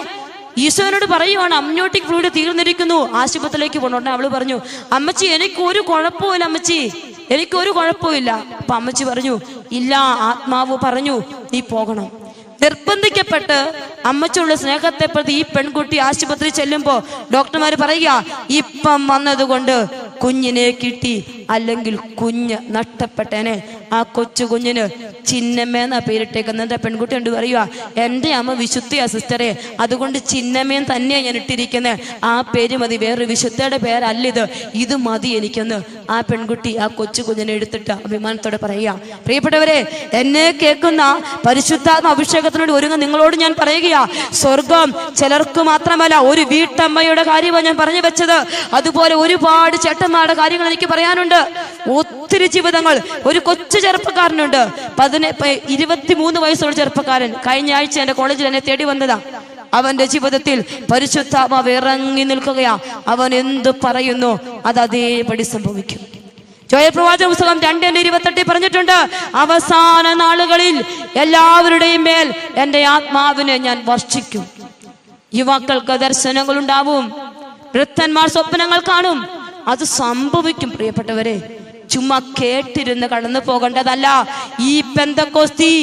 ഈശോനോട് പറയുവാണ് അമ്മനോട്ടിക് ഫ്ലൂയിഡ് തീർന്നിരിക്കുന്നു. ആശുപത്രിയിലേക്ക് പോകണം അവൾ പറഞ്ഞു അമ്മച്ചി എനിക്ക് ഒരു കുഴപ്പമില്ല അമ്മച്ചി. എനിക്കൊരു കുഴപ്പമില്ല അപ്പൊ അമ്മച്ചി പറഞ്ഞു ഇല്ല ആത്മാവ് പറഞ്ഞു നീ പോകണം. നിർബന്ധിക്കപ്പെട്ട് അമ്മച്ചുള്ള സ്നേഹത്തെ പ്രതി ഈ പെൺകുട്ടി ആശുപത്രി ചെല്ലുമ്പോ ഡോക്ടർമാർ പറയുക ഇപ്പം വന്നതുകൊണ്ട് കുഞ്ഞിനെ കിട്ടി അല്ലെങ്കിൽ കുഞ്ഞ് നഷ്ടപ്പെട്ടേനെ. ആ കൊച്ചു കുഞ്ഞിന് ചിന്നമ്മേന്ന പേരിട്ടേക്കുന്ന എന്റെ പെൺകുട്ടി ഉണ്ട് പറയുക എന്റെ അമ്മ വിശുദ്ധിയാ സിസ്റ്ററെ. അതുകൊണ്ട് ചിന്നമ്മയും തന്നെയാ ഞാൻ ഇട്ടിരിക്കുന്നത് ആ പേര് മതി വേറൊരു വിശുദ്ധയുടെ പേരല്ല ഇത് ഇത് മതി എനിക്കൊന്ന്. ആ പെൺകുട്ടി ആ കൊച്ചു കുഞ്ഞിനെ എടുത്തിട്ട് അഭിമാനത്തോടെ പറയുക. പ്രിയപ്പെട്ടവരെ എന്നെ കേൾക്കുന്ന പരിശുദ്ധാത്മ അഭിഷേകത്തിനോട് ഒരുങ്ങ നിങ്ങളോട് ഞാൻ പറയുകയാ. സ്വർഗം ചിലർക്ക് മാത്രമല്ല ഒരു വീട്ടമ്മയുടെ കാര്യമാണ് ഞാൻ പറഞ്ഞു വെച്ചത്. അതുപോലെ ഒരുപാട് ചേട്ടന്മാരുടെ കാര്യങ്ങൾ എനിക്ക് പറയാനുണ്ട്. ഒത്തിരി ജീവിതങ്ങൾ ഒരു കൊച്ചു ചെറുപ്പക്കാരനുണ്ട്. പതിനെ ഇരുപത്തിമൂന്ന് വയസ്സുള്ള ചെറുപ്പക്കാരൻ കഴിഞ്ഞ ആഴ്ച എന്റെ കോളേജിൽ എന്നെ തേടി വന്നതാ. അവന്റെ ജീവിതത്തിൽ പരിശുദ്ധാത്മാവ് ഇറങ്ങി നിൽക്കുകയാ. അവൻ എന്ത് പറയുന്നു അത് അതേപടി സംഭവിക്കും. ജോയപ്രവാചക പുസ്തകം രണ്ടിന്റെ ഇരുപത്തെട്ടിൽ പറഞ്ഞിട്ടുണ്ട്? അവസാന നാളുകളിൽ എല്ലാവരുടെയും മേൽ എന്റെ ആത്മാവിനെ ഞാൻ വർഷിക്കും. യുവാക്കൾക്ക് ദർശനങ്ങൾ ഉണ്ടാവും. വൃദ്ധന്മാർ സ്വപ്നങ്ങൾ കാണും. അത് സംഭവിക്കും പ്രിയപ്പെട്ടവരെ. ചുമ്മാ കേട്ടിരുന്ന് കടന്നു പോകേണ്ടതല്ല. ഈ പെന്തക്കോസ്തി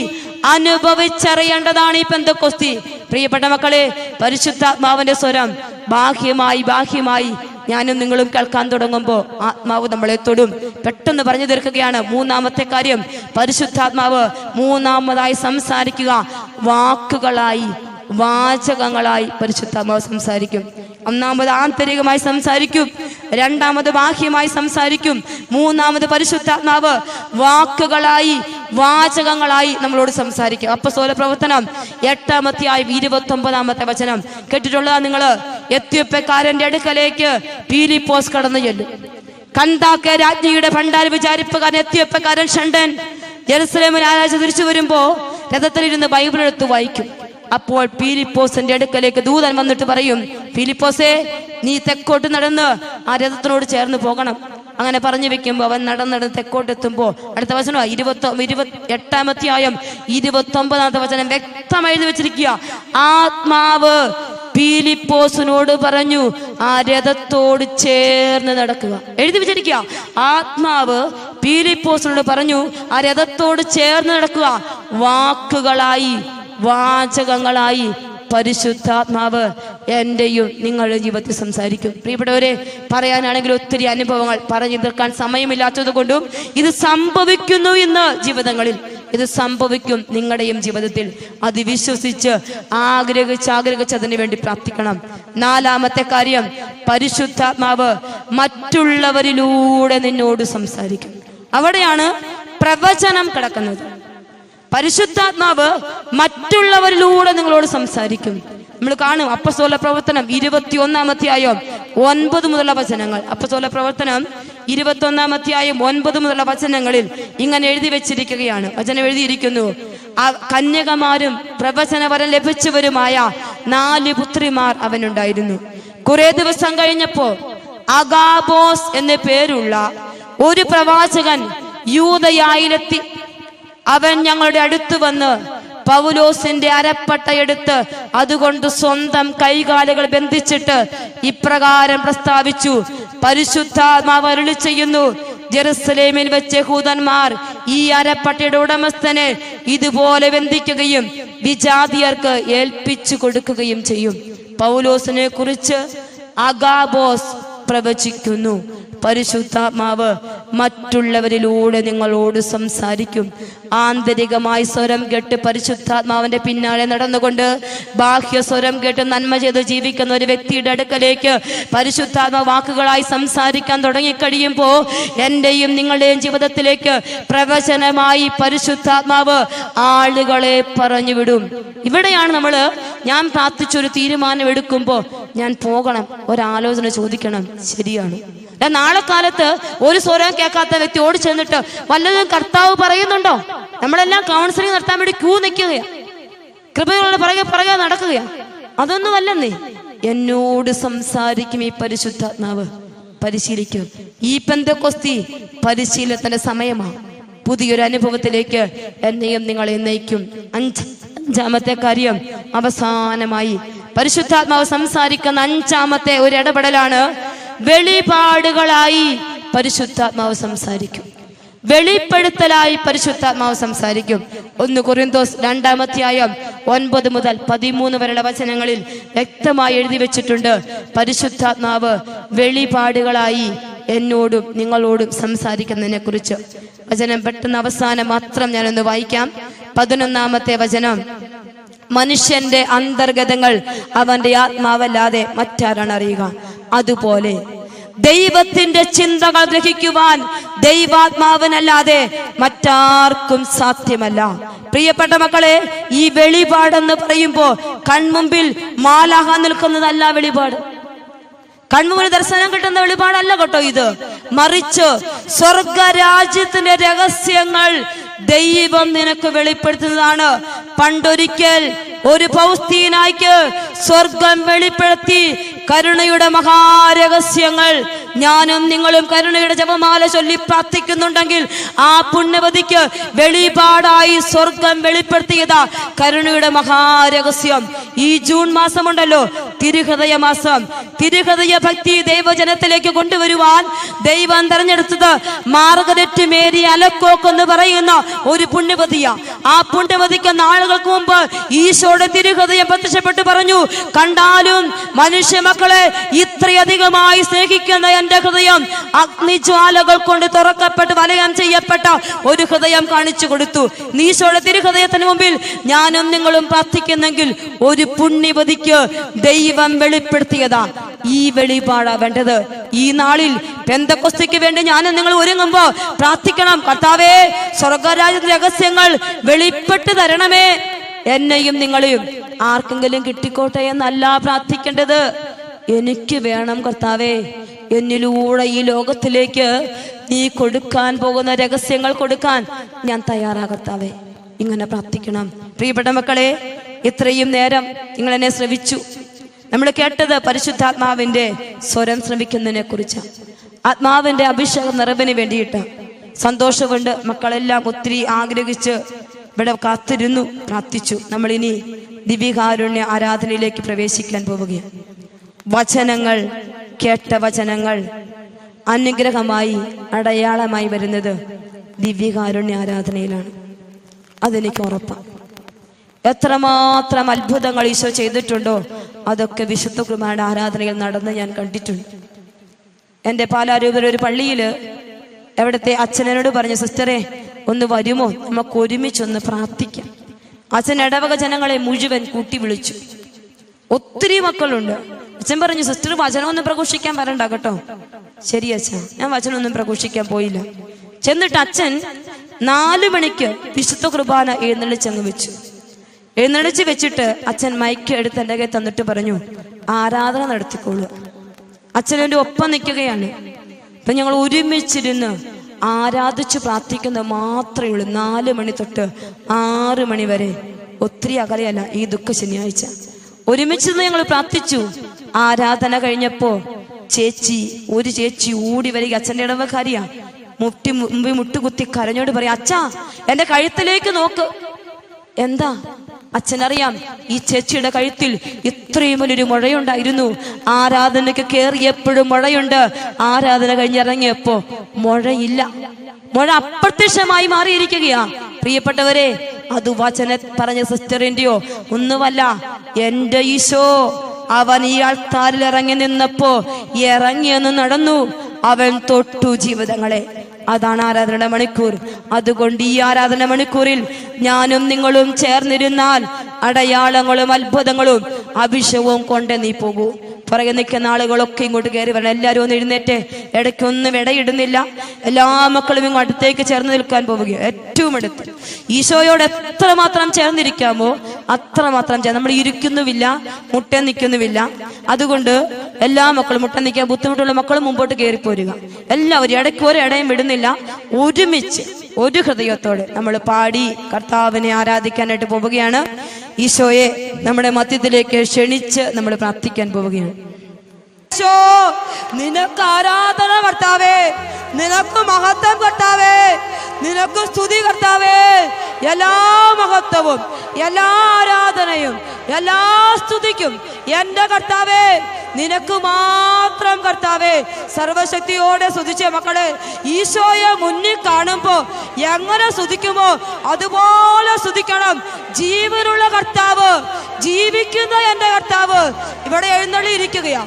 അനുഭവിച്ചറിയേണ്ടതാണ് ഈ പെന്തക്കോസ്തി. പ്രിയപ്പെട്ട മക്കളെ പരിശുദ്ധാത്മാവിന്റെ സ്വരം ബാഹ്യമായി ബാഹ്യമായി ഞാനും നിങ്ങളും കേൾക്കാൻ തുടങ്ങുമ്പോൾ ആത്മാവ് നമ്മളെ തൊടും. പെട്ടെന്ന് പറഞ്ഞു തീർക്കുകയാണ്. മൂന്നാമത്തെ കാര്യം പരിശുദ്ധാത്മാവ് മൂന്നാമതായി സംസാരിക്കുക. വാക്കുകളായി വാചകങ്ങളായി പരിശുദ്ധാത്മാവ് സംസാരിക്കും. ഒന്നാമത് ആന്തരികമായി സംസാരിക്കും. രണ്ടാമത് ബാഹ്യമായി സംസാരിക്കും. മൂന്നാമത് പരിശുദ്ധാത്മാവ് വാക്കുകളായി വാചകങ്ങളായി നമ്മളോട് സംസാരിക്കും. അപ്പസ്തോല പ്രവർത്തനം എട്ടാമത്തെയായി ഇരുപത്തി ഒമ്പതാമത്തെ വചനം. കേട്ടിട്ടുള്ളതാ നിങ്ങൾ? എത്യോപ്യക്കാരന്റെ അടുക്കലേക്ക് പീലിപ്പോസ് കടന്നു ചെല്ലും. കന്താക്ക രാജ്ഞിയുടെ ഭണ്ഡാര വിചാരിപ്പുകാരൻ എത്തിയപ്പക്കാരൻ ഷണ്ടൻ ജെറുസലേമിൽ ആരാഴ്ച തിരിച്ചു വരുമ്പോ രഥത്തിലിരുന്ന് ബൈബിൾ എടുത്ത് വായിക്കും. അപ്പോൾ പീലിപ്പോസിന്റെ അടുക്കലേക്ക് ദൂതൻ വന്നിട്ട് പറയും ഫിലിപ്പോസേ നീ തെക്കോട്ട് നടന്ന് ആ രഥത്തിനോട് ചേർന്ന് പോകണം. അങ്ങനെ പറഞ്ഞു വെക്കുമ്പോ അവൻ നടന്ന് നടന്ന് തെക്കോട്ട് എത്തുമ്പോ അടുത്ത വചനം ഇരുപത്തി ഇരുപത്തി എട്ടാമത്തെയായം ഇരുപത്തി ഒമ്പതാമത്തെ വചനം വ്യക്തമായി എഴുതി വെച്ചിരിക്കുക. ആത്മാവ് പീലിപ്പോസിനോട് പറഞ്ഞു ആ രഥത്തോട് ചേർന്ന് നടക്കുക. എഴുതി വെച്ചിരിക്കുക. ആത്മാവ് പീലിപ്പോസിനോട് പറഞ്ഞു ആ രഥത്തോട് ചേർന്ന് നടക്കുക. വാക്കുകളായി വാചകങ്ങളായി പരിശുദ്ധാത്മാവ് എന്റെയും നിങ്ങളുടെ ജീവിതത്തിൽ സംസാരിക്കും. പ്രിയപ്പെട്ടവരെ പറയാനാണെങ്കിൽ ഒത്തിരി അനുഭവങ്ങൾ പറഞ്ഞു തീർക്കാൻ സമയമില്ലാത്തത് കൊണ്ടും ഇത് സംഭവിക്കുന്നു ഇന്ന് ജീവിതങ്ങളിൽ. ഇത് സംഭവിക്കും നിങ്ങളുടെയും ജീവിതത്തിൽ. അത് വിശ്വസിച്ച് ആഗ്രഹിച്ച് ആഗ്രഹിച്ച് അതിനു വേണ്ടി പ്രാർത്ഥിക്കണം. നാലാമത്തെ കാര്യം പരിശുദ്ധാത്മാവ് മറ്റുള്ളവരിലൂടെ നിന്നോട് സംസാരിക്കും. അവിടെയാണ് പ്രവചനം കിടക്കുന്നത്. പരിശുദ്ധാത്മാവ് മറ്റുള്ളവരിലൂടെ നിങ്ങളോട് സംസാരിക്കും. നമ്മൾ കാണും അപ്പസോല പ്രവർത്തനം ഇരുപത്തി അധ്യായം ഒൻപത് മുതലുള്ള വചനങ്ങൾ. അപ്പസോല പ്രവർത്തനം ഇരുപത്തി അധ്യായം ഒൻപത് മുതലുള്ള വചനങ്ങളിൽ ഇങ്ങനെ എഴുതി വെച്ചിരിക്കുകയാണ്. വചനം എഴുതിയിരിക്കുന്നു. ആ കന്യകമാരും പ്രവചനവരം ലഭിച്ചവരുമായ നാല് പുത്രിമാർ അവനുണ്ടായിരുന്നു. കുറെ ദിവസം കഴിഞ്ഞപ്പോ അഗാബോസ് എന്ന പേരുള്ള ഒരു പ്രവാചകൻ യൂതയായിലെത്തി അവൻ ഞങ്ങളുടെ അടുത്ത് വന്ന് പൗലോസിന്റെ അരപ്പട്ടയെടുത്ത് അതുകൊണ്ട് സ്വന്തം കൈകാലുകൾ ബന്ധിച്ചിട്ട് ഇപ്രകാരം പ്രസ്താവിച്ചു. പരിശുദ്ധാത്മാവ് അരുളി ചെയ്യുന്നു ജെറുസലേമിൽ വെച്ച് ഹൂതന്മാർ ഈ അരപ്പട്ടയുടെ ഉടമസ്ഥനെ ഇതുപോലെ ബന്ധിക്കുകയും വിജാതിയർക്ക് ഏൽപ്പിച്ചു കൊടുക്കുകയും ചെയ്യും. പൗലോസിനെ കുറിച്ച് അഗാബോസ് പ്രവചിക്കുന്നു. പരിശുദ്ധാത്മാവ് മറ്റുള്ളവരിലൂടെ നിങ്ങളോട് സംസാരിക്കും. ആന്തരികമായി സ്വരം കേട്ട് പരിശുദ്ധാത്മാവിന്റെ പിന്നാലെ നടന്നുകൊണ്ട് ബാഹ്യ സ്വരം കേട്ട് നന്മ ചെയ്ത് ജീവിക്കുന്ന ഒരു വ്യക്തിയുടെ അടുക്കലേക്ക് പരിശുദ്ധാത്മ വാക്കുകളായി സംസാരിക്കാൻ തുടങ്ങിക്കഴിയുമ്പോൾ എന്റെയും നിങ്ങളുടെയും ജീവിതത്തിലേക്ക് പ്രവചനമായി പരിശുദ്ധാത്മാവ് ആളുകളെ പറഞ്ഞു വിടും ഇവിടെയാണ് നമ്മൾ ഞാൻ പ്രാർത്ഥിച്ചൊരു തീരുമാനം എടുക്കുമ്പോൾ ഞാൻ പോകണം ഒരാലോചന ചോദിക്കണം. ശരിയാണ്. നാളെ കാലത്ത് ഒരു സ്വരം കേൾക്കാത്ത വ്യക്തി ഓടി ചെന്നിട്ട് വല്ലതും കർത്താവ് പറയുന്നുണ്ടോ? നമ്മളെല്ലാം കൗൺസിലിംഗ് നടത്താൻ വേണ്ടി ക്യൂ നിൽക്കുകയാ. കൃപകളുടെ പുറകെ പുറകെ നടക്കുകയാ. അതൊന്നും അല്ലെന്നേ. എന്നോട് സംസാരിക്കും ഈ പരിശുദ്ധാത്മാവ്. പരിശീലിക്കും. ഈ പെന്തക്കൊസ്തി പരിശീലനത്തിന്റെ സമയമാണ് പുതിയൊരു അനുഭവത്തിലേക്ക് എന്നെയും നിങ്ങളെ നയിക്കും. അഞ്ച് അഞ്ചാമത്തെ കാര്യം അവസാനമായി. പരിശുദ്ധാത്മാവ് സംസാരിക്കുന്ന അഞ്ചാമത്തെ ഒരു ഇടപെടലാണ് വെളിപാടുകളായി പരിശുദ്ധാത്മാവ് സംസാരിക്കും. വെളിപ്പെടുത്തലായി പരിശുദ്ധാത്മാവ് സംസാരിക്കും. ഒന്ന് കുറിന്തോസ് രണ്ടാമധ്യായം ഒൻപത് മുതൽ പതിമൂന്ന് വരെയുള്ള വചനങ്ങളിൽ വ്യക്തമായി എഴുതി വെച്ചിട്ടുണ്ട്. പരിശുദ്ധാത്മാവ് വെളിപാടുകളായി എന്നോടും നിങ്ങളോടും സംസാരിക്കുന്നതിനെ കുറിച്ച് വചനം പെട്ടെന്ന് അവസാനം മാത്രം ഞാനൊന്ന് വായിക്കാം. പതിനൊന്നാമത്തെ വചനം. മനുഷ്യന്റെ അന്തർഗതങ്ങൾ അവന്റെ ആത്മാവല്ലാതെ മറ്റാരാണ് അറിയുക? അതുപോലെ ദൈവത്തിന്റെ ചിന്തകൾ ഗ്രഹിക്കുവാൻ ദൈവാത്മാവിനല്ലാതെ മറ്റാർക്കും സാധ്യമല്ല. പ്രിയപ്പെട്ട മക്കളെ ഈ വെളിപാടെന്ന് പറയുമ്പോൾ കൺമുമ്പിൽ മാലാഹ നിൽക്കുന്നതല്ല വെളിപാട്. കൺമുമ്പിൽ ദർശനം കിട്ടുന്ന വെളിപാടല്ല കേട്ടോ ഇത്. മറിച്ച് സ്വർഗരാജ്യത്തിന്റെ രഹസ്യങ്ങൾ ദൈവം നിനക്ക് വെളിപ്പെടുത്തുന്നതാണ്. പണ്ടൊരിക്കൽ ഒരു പൗസ്തീനായിക്ക് സ്വർഗം വെളിപ്പെടുത്തി കരുണയുടെ മഹാരഹസ്യങ്ങൾ ഞാനും നിങ്ങളും കരുണയുടെ ജപമാല ചൊല്ലി പ്രാർത്ഥിക്കുന്നുണ്ടെങ്കിൽ ആ പുണ്യവതിക്ക് വെളിപാടായി സ്വർഗം വെളിപ്പെടുത്തിയതാ കരുണയുടെ മഹാരഹസ്യം. ഈ ജൂൺ മാസമുണ്ടല്ലോ തിരുഹൃദയ മാസം. തിരുഹൃദയ ഭക്തി ദൈവജനത്തിലേക്ക് കൊണ്ടുവരുവാൻ ദൈവം തെരഞ്ഞെടുത്തത് മാർഗരറ്റ് മേരി അലക്കോക്ക് എന്ന് പറയുന്ന ഒരു പുണ്യവതിയ. ആ പുണ്യവതിക്ക് നാളുകൾക്ക് മുമ്പ് ഈശോയുടെ തിരുഹൃദയം പ്രത്യക്ഷപ്പെട്ട് പറഞ്ഞു കണ്ടാലും മനുഷ്യ മക്കളെ ഇത്രയധികമായി സ്നേഹിക്കുന്ന എന്റെ ഹൃദയം അഗ്നിജ്വാലകൾ കൊണ്ട് തുറക്കപ്പെട്ട് വലയം ചെയ്യപ്പെട്ട ഒരു ഹൃദയം കാണിച്ചു കൊടുത്തു. നീശോയുടെ തിരുഹൃദയത്തിന് മുമ്പിൽ ഞാനും നിങ്ങളും പ്രാർത്ഥിക്കുന്നെങ്കിൽ ഒരു പുണ്യവതിക്ക് ദൈവം വെളിപ്പെടുത്തിയതാ. ഈ വെളിപാടാ വേണ്ടത്. ഈ നാളിൽ പെന്തക്കൊസ്തിക്ക് വേണ്ടി ഞാനും നിങ്ങൾ ഒരുങ്ങുമ്പോ പ്രാർത്ഥിക്കണം. കർത്താവേ സ്വർഗരാജ്യ രഹസ്യങ്ങൾ വെളിപ്പെട്ട് തരണമേ. എന്നെയും നിങ്ങളെയും ആർക്കെങ്കിലും കിട്ടിക്കോട്ടെ എന്നല്ല പ്രാർത്ഥിക്കേണ്ടത്. എനിക്ക് വേണം കർത്താവേ എന്നിലൂടെ ഈ ലോകത്തിലേക്ക് നീ കൊടുക്കാൻ പോകുന്ന രഹസ്യങ്ങൾ കൊടുക്കാൻ ഞാൻ തയ്യാറാ കർത്താവേ. ഇങ്ങനെ പ്രാർത്ഥിക്കണം. പ്രിയപ്പെട്ട മക്കളെ ഇത്രയും നേരം നിങ്ങൾ എന്നെ ശ്രവിച്ചു. നമ്മൾ കേട്ടത് പരിശുദ്ധാത്മാവിന്റെ സ്വരം ശ്രമിക്കുന്നതിനെ കുറിച്ച് ആത്മാവിന്റെ അഭിഷേകം നിറവിന് വേണ്ടിയിട്ട് സന്തോഷമുണ്ട്. മക്കളെല്ലാം ഒത്തിരി ആഗ്രഹിച്ച് ഇവിടെ കാത്തിരുന്നു പ്രാർത്ഥിച്ചു. നമ്മളിനി ദിവ്യകാരുണ്യ ആരാധനയിലേക്ക് പ്രവേശിക്കാൻ പോവുകയാണ്. വചനങ്ങൾ കേട്ട വചനങ്ങൾ അനുഗ്രഹമായി അടയാളമായി വരുന്നത് ദിവ്യകാരുണ്യ ആരാധനയിലാണ്. അതെനിക്ക് ഉറപ്പാണ്. എത്രമാത്രം അത്ഭുതങ്ങൾ ഈശോ ചെയ്തിട്ടുണ്ടോ അതൊക്കെ വിശുദ്ധ കുർബാന ആരാധനയിൽ നടന്ന് ഞാൻ കണ്ടിട്ടുണ്ട്. എന്റെ പാലാരൂപര ഒരു പള്ളിയിൽ എവിടുത്തെ അച്ഛനോട് പറഞ്ഞു സിസ്റ്ററെ ഒന്ന് വരുമോ? നമുക്ക് ഒരുമിച്ചൊന്ന് പ്രാർത്ഥിക്കാം. അച്ഛൻ ഇടവക ജനങ്ങളെ മുഴുവൻ കൂട്ടി വിളിച്ചു. ഒത്തിരി മക്കളുണ്ട്. അച്ഛൻ പറഞ്ഞു സിസ്റ്റർ വചനമൊന്നും പ്രഘോഷിക്കാൻ വരണ്ട കേട്ടോ. ശരി അച്ഛൻ ഞാൻ വചനമൊന്നും പ്രഘോഷിക്കാൻ പോയില്ല. ചെന്നിട്ട് അച്ഛൻ നാലു മണിക്ക് വിശുദ്ധ കുർബാന എഴുന്നള്ളിച്ചങ്ങ് വെച്ചു. എഴുന്നള്ളിച്ച് വെച്ചിട്ട് അച്ഛൻ മൈക്ക് എടുത്ത് എന്റെ കയ്യിൽ തന്നിട്ട് പറഞ്ഞു ആരാധന നടത്തിക്കോളൂ അച്ഛൻ എന്റെ ഒപ്പം നിൽക്കുകയാണ്. അപ്പൊ ഞങ്ങൾ ഒരുമിച്ചിരുന്ന് ആരാധിച്ച് പ്രാർത്ഥിക്കുന്നത് മാത്രമേ ഉള്ളൂ. നാല് മണി തൊട്ട് ആറ് മണി വരെ. ഒത്തിരി അകലെയല്ല ഈ ദുഃഖ ശനിയാഴ്ച. ഒരുമിച്ച് ഞങ്ങൾ പ്രാർത്ഥിച്ചു. ആരാധന കഴിഞ്ഞപ്പോ ചേച്ചി ഒരു ചേച്ചി ഓടി വരിക. അച്ഛന്റെ ഇടവക്കാരിയാ മുട്ടി മുമ്പിൽ മുട്ടുകുത്തി കരഞ്ഞോട് പറയാം അച്ഛാ എന്റെ കഴുത്തിലേക്ക് നോക്ക്. എന്താ? അച്ഛനറിയാം ഈ ചേച്ചിയുടെ കഴുത്തിൽ ഇത്രയും വലിയൊരു മുഴയുണ്ടായിരുന്നു. ആരാധനയ്ക്ക് കയറിയപ്പോഴും മുഴയുണ്ട്. ആരാധന കഴിഞ്ഞിറങ്ങിയപ്പോ മുഴയില്ല. മുഴ അപ്രത്യക്ഷമായി മാറിയിരിക്കുകയാ. പ്രിയപ്പെട്ടവരെ അത് വചന പറഞ്ഞ സിസ്റ്ററിന്റെയോ ഒന്നുമല്ല എന്റെ ഈശോ അവൻ ഈ അൾത്താരിൽ ഇറങ്ങി നിന്നപ്പോ ഇറങ്ങിയെന്ന് നടന്നു. അവൻ തൊട്ടു ജീവിതങ്ങളെ. അതാണ് ആരാധന മണിക്കൂർ. അതുകൊണ്ട് ഈ ആരാധന മണിക്കൂറിൽ ഞാനും നിങ്ങളും ചേർന്നിരുന്നാൽ അടയാളങ്ങളും അത്ഭുതങ്ങളും അഭിഷവും കൊണ്ട് നീ പോകൂ. പുറകെ നിൽക്കുന്ന ആളുകളൊക്കെ ഇങ്ങോട്ട് കയറി വരണം. എല്ലാവരും ഒന്ന് എഴുന്നേറ്റ്. ഇടയ്ക്കൊന്നും ഇടയിടുന്നില്ല. എല്ലാ മക്കളും ഇങ്ങോട്ടേക്ക് ചേർന്ന് നിൽക്കാൻ പോവുകയാണ്. ഏറ്റവും അടുത്ത്. ഈശോയോട് എത്രമാത്രം ചേർന്നിരിക്കാമോ അത്രമാത്രം ചെയ്യാം. നമ്മൾ ഇരിക്കുന്നുമില്ല മുട്ട നിൽക്കുന്നുമില്ല അതുകൊണ്ട് എല്ലാ മക്കളും മുട്ട നിൽക്കാൻ ബുദ്ധിമുട്ടുള്ള മക്കളും മുമ്പോട്ട് പോരുക. എല്ലാവരും ഇടയ്ക്ക് ഒരു ഇടയും വിടുന്നില്ല. ഒരുമിച്ച് ഒരു ഹൃദയത്തോടെ നമ്മൾ പാടി കർത്താവിനെ ആരാധിക്കാനായിട്ട് പോവുകയാണ്. ഈശോയെ നമ്മുടെ മധ്യത്തിലേക്ക് ക്ഷണിച്ച് നമ്മൾ പ്രാർത്ഥിക്കാൻ പോവുകയാണ്. ഈശോ നിനക്ക് ആരാധന കർത്താവേ നിനക്ക് മഹത്വം കർത്താവേ നിനക്ക് സ്തുതി കർത്താവേ. എല്ലാ മഹത്വവും എല്ലാ ആരാധനയും എല്ലാ സ്തുതിക്കും എന്റെ കർത്താവേ നിനക്ക് മാത്രം കർത്താവേ. സർവശക്തിയോടെ സ്തുതിച്ച മക്കളെ ഈശോയെ മുന്നിൽ കാണുമ്പോ എങ്ങനെ സ്തുതിക്കുമോ അതുപോലെ സ്തുതിക്കണം. ജീവനുള്ള കർത്താവ് ജീവിക്കുന്ന എന്റെ കർത്താവ്. ഇവിടെ എഴുന്നള്ളി ഇരിക്കുകയാ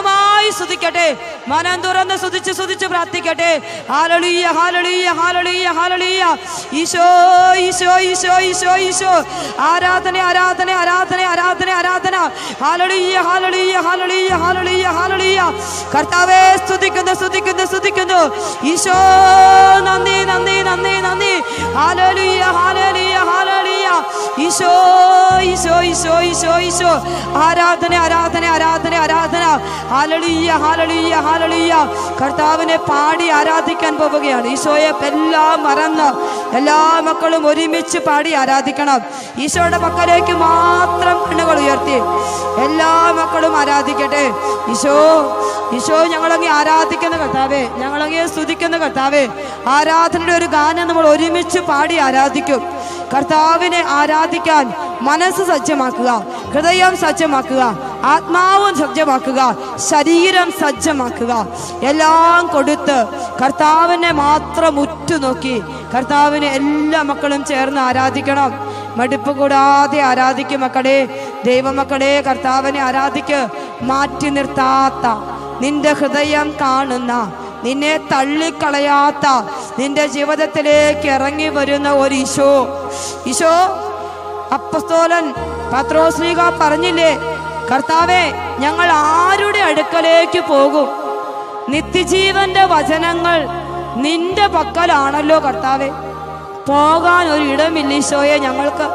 ശക്തമായി സ്തുതിക്കട്ടെ. മനം തുറന്ന് സ്തുതിച്ച് സ്തുതിച്ച് പ്രാർത്ഥിക്കട്ടെ. ഹാലളിയ ഹാലളിയ ഹാലളിയ ഹാലളിയ ഈശോ ഈശോ ഈശോ ഈശോ ഈശോ. ആരാധന ആരാധന ആരാധന ആരാധന ആരാധന. ഹാലളിയ ഹാലളിയ ഹാലളിയ ഹാലളിയ ഹാലളിയ കർത്താവെ സ്തുതിക്കുന്നു സ്തുതിക്കുന്നു സ്തുതിക്കുന്നു. ഈശോ നന്ദി നന്ദി നന്ദി നന്ദി. ഹാലളിയ ഹാലളിയ ഹാലളിയ ഈശോ ഈശോ ഈശോ ഈശോ ഈശോ. ആരാധന ആരാധന ആരാധന ആരാധന. ഹാലളിയ ഹാലളിയ ഹാലളിയ കർത്താവിനെ പാടി ആരാധിക്കാൻ പോവുകയാണ്. ഈശോയെ എല്ലാം മറന്ന് എല്ലാ മക്കളും ഒരുമിച്ച് പാടി ആരാധിക്കണം. ഈശോയുടെ മക്കളിലേക്ക് മാത്രം കണ്ണുകൾ ഉയർത്തി എല്ലാ മക്കളും ആരാധിക്കട്ടെ. ഈശോ ഈശോ ഞങ്ങളങ്ങി ആരാധിക്കുന്ന കർത്താവേ ഞങ്ങളങ്ങി സ്തുതിക്കുന്ന കർത്താവേ ആരാധനയുടെ ഒരു ഗാനം നമ്മൾ ഒരുമിച്ച് പാടി ആരാധിക്കും. കർത്താവിനെ ആരാധിക്കാൻ മനസ്സ് സജ്ജമാക്കുക ഹൃദയം സജ്ജമാക്കുക. ആത്മാവും സജ്ജമാക്കുക ശരീരം സജ്ജമാക്കുക. എല്ലാം കൊടുത്ത് കർത്താവിനെ മാത്രം ഉറ്റുനോക്കി കർത്താവിനെ എല്ലാ മക്കളും ചേർന്ന് ആരാധിക്കണം. മടുപ്പ് കൂടാതെ ആരാധിക്കും മക്കളെ ദൈവമക്കളെ കർത്താവിനെ ആരാധിക്ക്. മാറ്റി നിർത്താത്ത നിന്റെ ഹൃദയം കാണുന്ന നിന്നെ തള്ളിക്കളയാത്ത നിന്റെ ജീവിതത്തിലേക്ക് ഇറങ്ങി വരുന്ന ഒരു ഈശോ. ഈശോ അപ്പസ്തോലൻ പത്രോസ്ലീഗ പറഞ്ഞില്ലേ? കർത്താവെ ഞങ്ങൾ ആരുടെ അടുക്കലേക്ക് പോകും? നിത്യജീവന്റെ വചനങ്ങൾ നിന്റെ പക്കലാണല്ലോ കർത്താവെ. പോകാൻ ഒരു ഇടമില്ല ഈശോയെ ഞങ്ങൾക്ക്.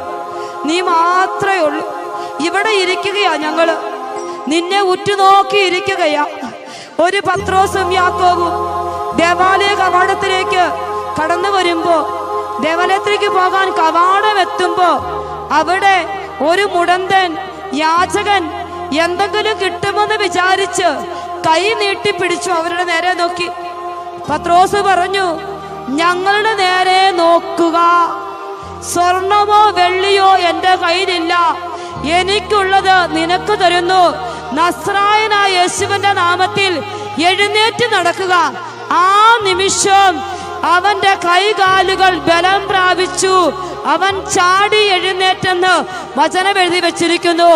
നീ മാത്രമേ ഉള്ളൂ. ഇവിടെ ഇരിക്കുകയാ ഞങ്ങൾ നിന്നെ ഉറ്റുനോക്കി ഇരിക്കുകയാ. ഒരു പത്രോസും യാക്കോവും ദേവാലയ കവാടത്തിലേക്ക് കടന്നു വരുമ്പോ ദേവാലയത്തിലേക്ക് പോകാൻ കവാടം എത്തുമ്പോ അവിടെ ഒരു മുടന്തൻ യാചകൻ എന്തെങ്കിലും കിട്ടുമെന്ന് വിചാരിച്ച് കൈ നീട്ടി പിടിച്ചു അവരുടെ നേരെ നോക്കി. പത്രോസ് പറഞ്ഞു ഞങ്ങളുടെ നേരെ നോക്കുക. സ്വർണമോ വെള്ളിയോ എന്റെ കയ്യിലില്ല. എനിക്കുള്ളത് നിനക്ക് തരുന്നു. നസ്രായനായ യേശുവിന്റെ നാമത്തിൽ എഴുന്നേറ്റ് നടക്കുക. ആ നിമിഷം അവന്റെ കൈകാലുകൾ ബലം പ്രാപിച്ചു. അവൻ ചാടി എഴുന്നേറ്റെന്ന് വചനം എഴുതി വെച്ചിരിക്കുന്നു.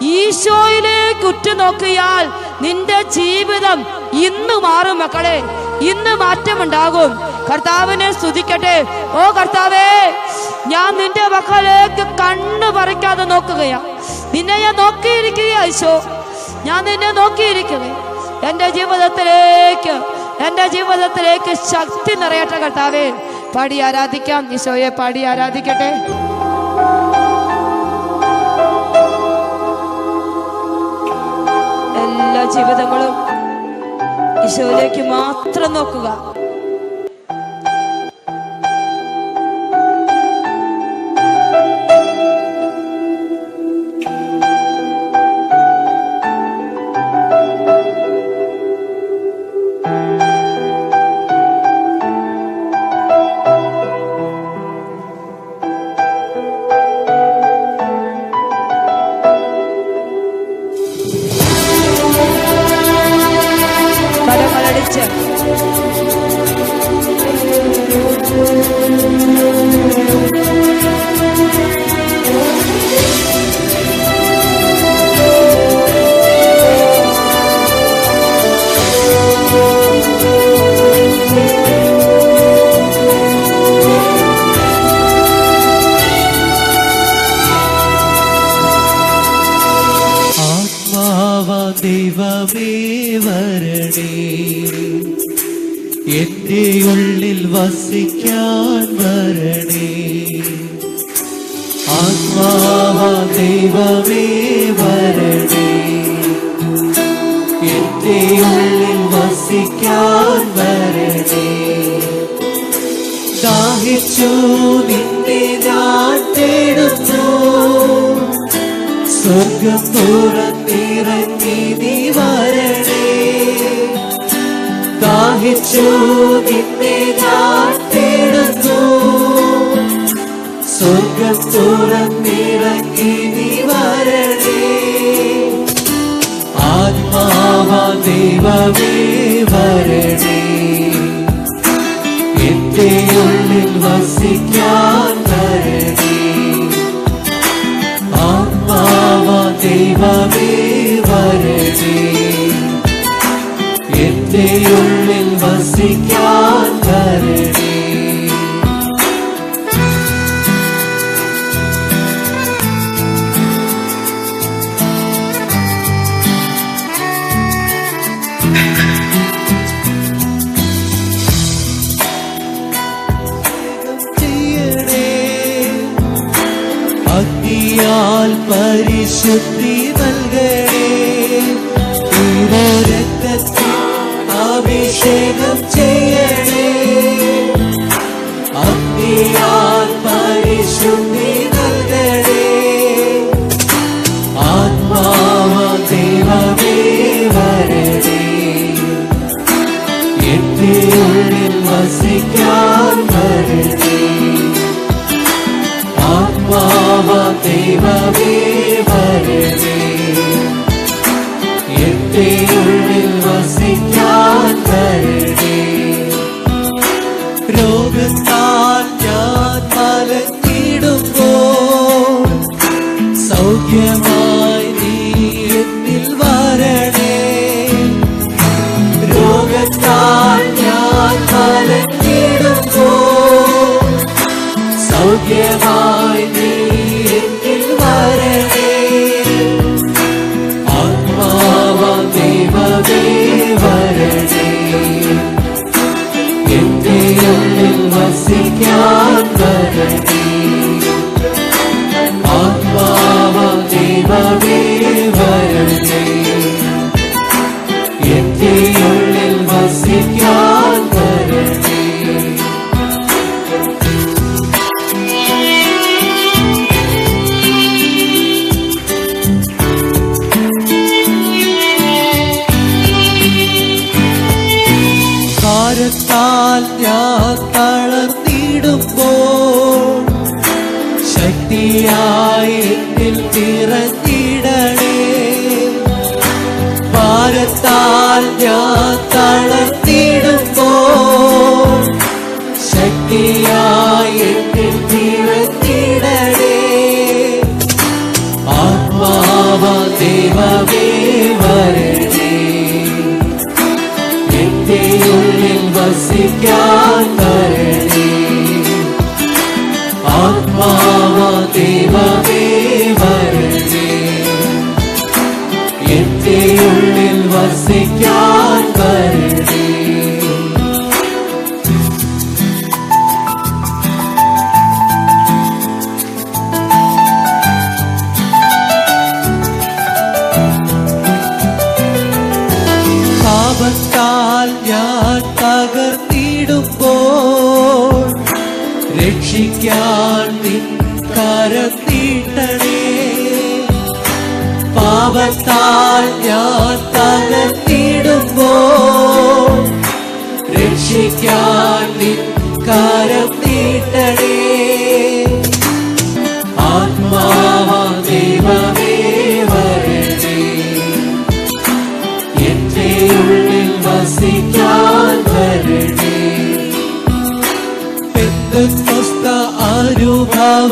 ഈശോയിലേക്ക് ഉറ്റുനോക്കിയാൽ നിന്റെ ജീവിതം ഇന്ന് മാറും മക്കളെ. ഇന്ന് മാറ്റമുണ്ടാകും. കർത്താവിനെ സ്തുതിക്കട്ടെ. ഓ കർത്താവേ ഞാൻ നിന്റെ മക്കളിലേക്ക് കണ്ണു പറിക്കാതെ നോക്കുകയാ. നിന്നെ ഞാൻ നോക്കിയിരിക്കുക ഈശോ. ഞാൻ നിന്നെ നോക്കിയിരിക്കുക എന്റെ ജീവിതത്തിലേക്ക് എന്റെ ജീവിതത്തിലേക്ക് ശക്തി നിറയട്ടെ കർത്താവേ. പാടി ആരാധിക്കാം. ഈശോയെ പാടി ആരാധിക്കട്ടെ. എല്ലാ ജീവിതങ്ങളും ഈശോയിലേക്ക് മാത്രം നോക്കുക. ദൈവമേ വരണേ. എന്റെ ഉള്ളിൽ വസിക്കാൻ വരണേ. ആത്മാവ ദൈവമേ വരണേ. എന്റെ ഉള്ളിൽ വസിക്കാൻ വരണേ. ദാഹിച്ചു നിന്നെ ഞാൻ തേടുന്നു. സ്വർഗം തുറന്നിറങ്ങി ദാഹിച്ചു നിന്നെ ഞാൻ തേടുന്നു സ്വർഗം തുറന്നിറങ്ങി നീ വരണേ. ആത്മാവ ദൈവമേ വരണേ. എന്റെ ഉള്ളിൽ വസിക്കാൻ ഉള്ളിൽ വസിക്കാൻ വരണേ ചെയ്യണേ അഗ്നിയാൽ പരിശുദ്ധി നൽകണേ രക്തത്തിൽ അഭിഷേകം ദൈവമേ വരണേ എന്റെ ഉള്ളിൽ വസിക്കാൻ വരണേ രോഗത്താൽ ഞാൻ മലങ്ങിടുമ്പോൾ സൗഖ്യമായി നീ എന്നിൽ വരണേ. രോഗത്താൽ വസിക്കാൻ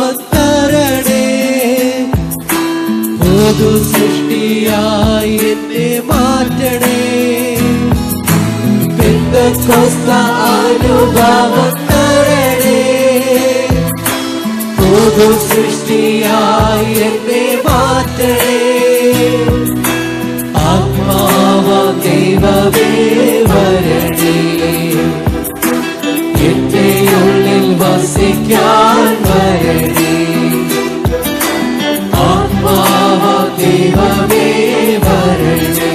തരണേ പൊതു സൃഷ്ടിയായി എന്നെ മാറ്റണേ. പെന്തസ്ത അനുഭവം തരണേ പൊതു സൃഷ്ടിയായി എന്നെ മാറ്റണേ. ആത്മാവ ദൈവമേ വരണേ. ഉള്ളിൽ വസിക്കാൻ വരണേ ആത്മാവ ദൈവമേ വരണേ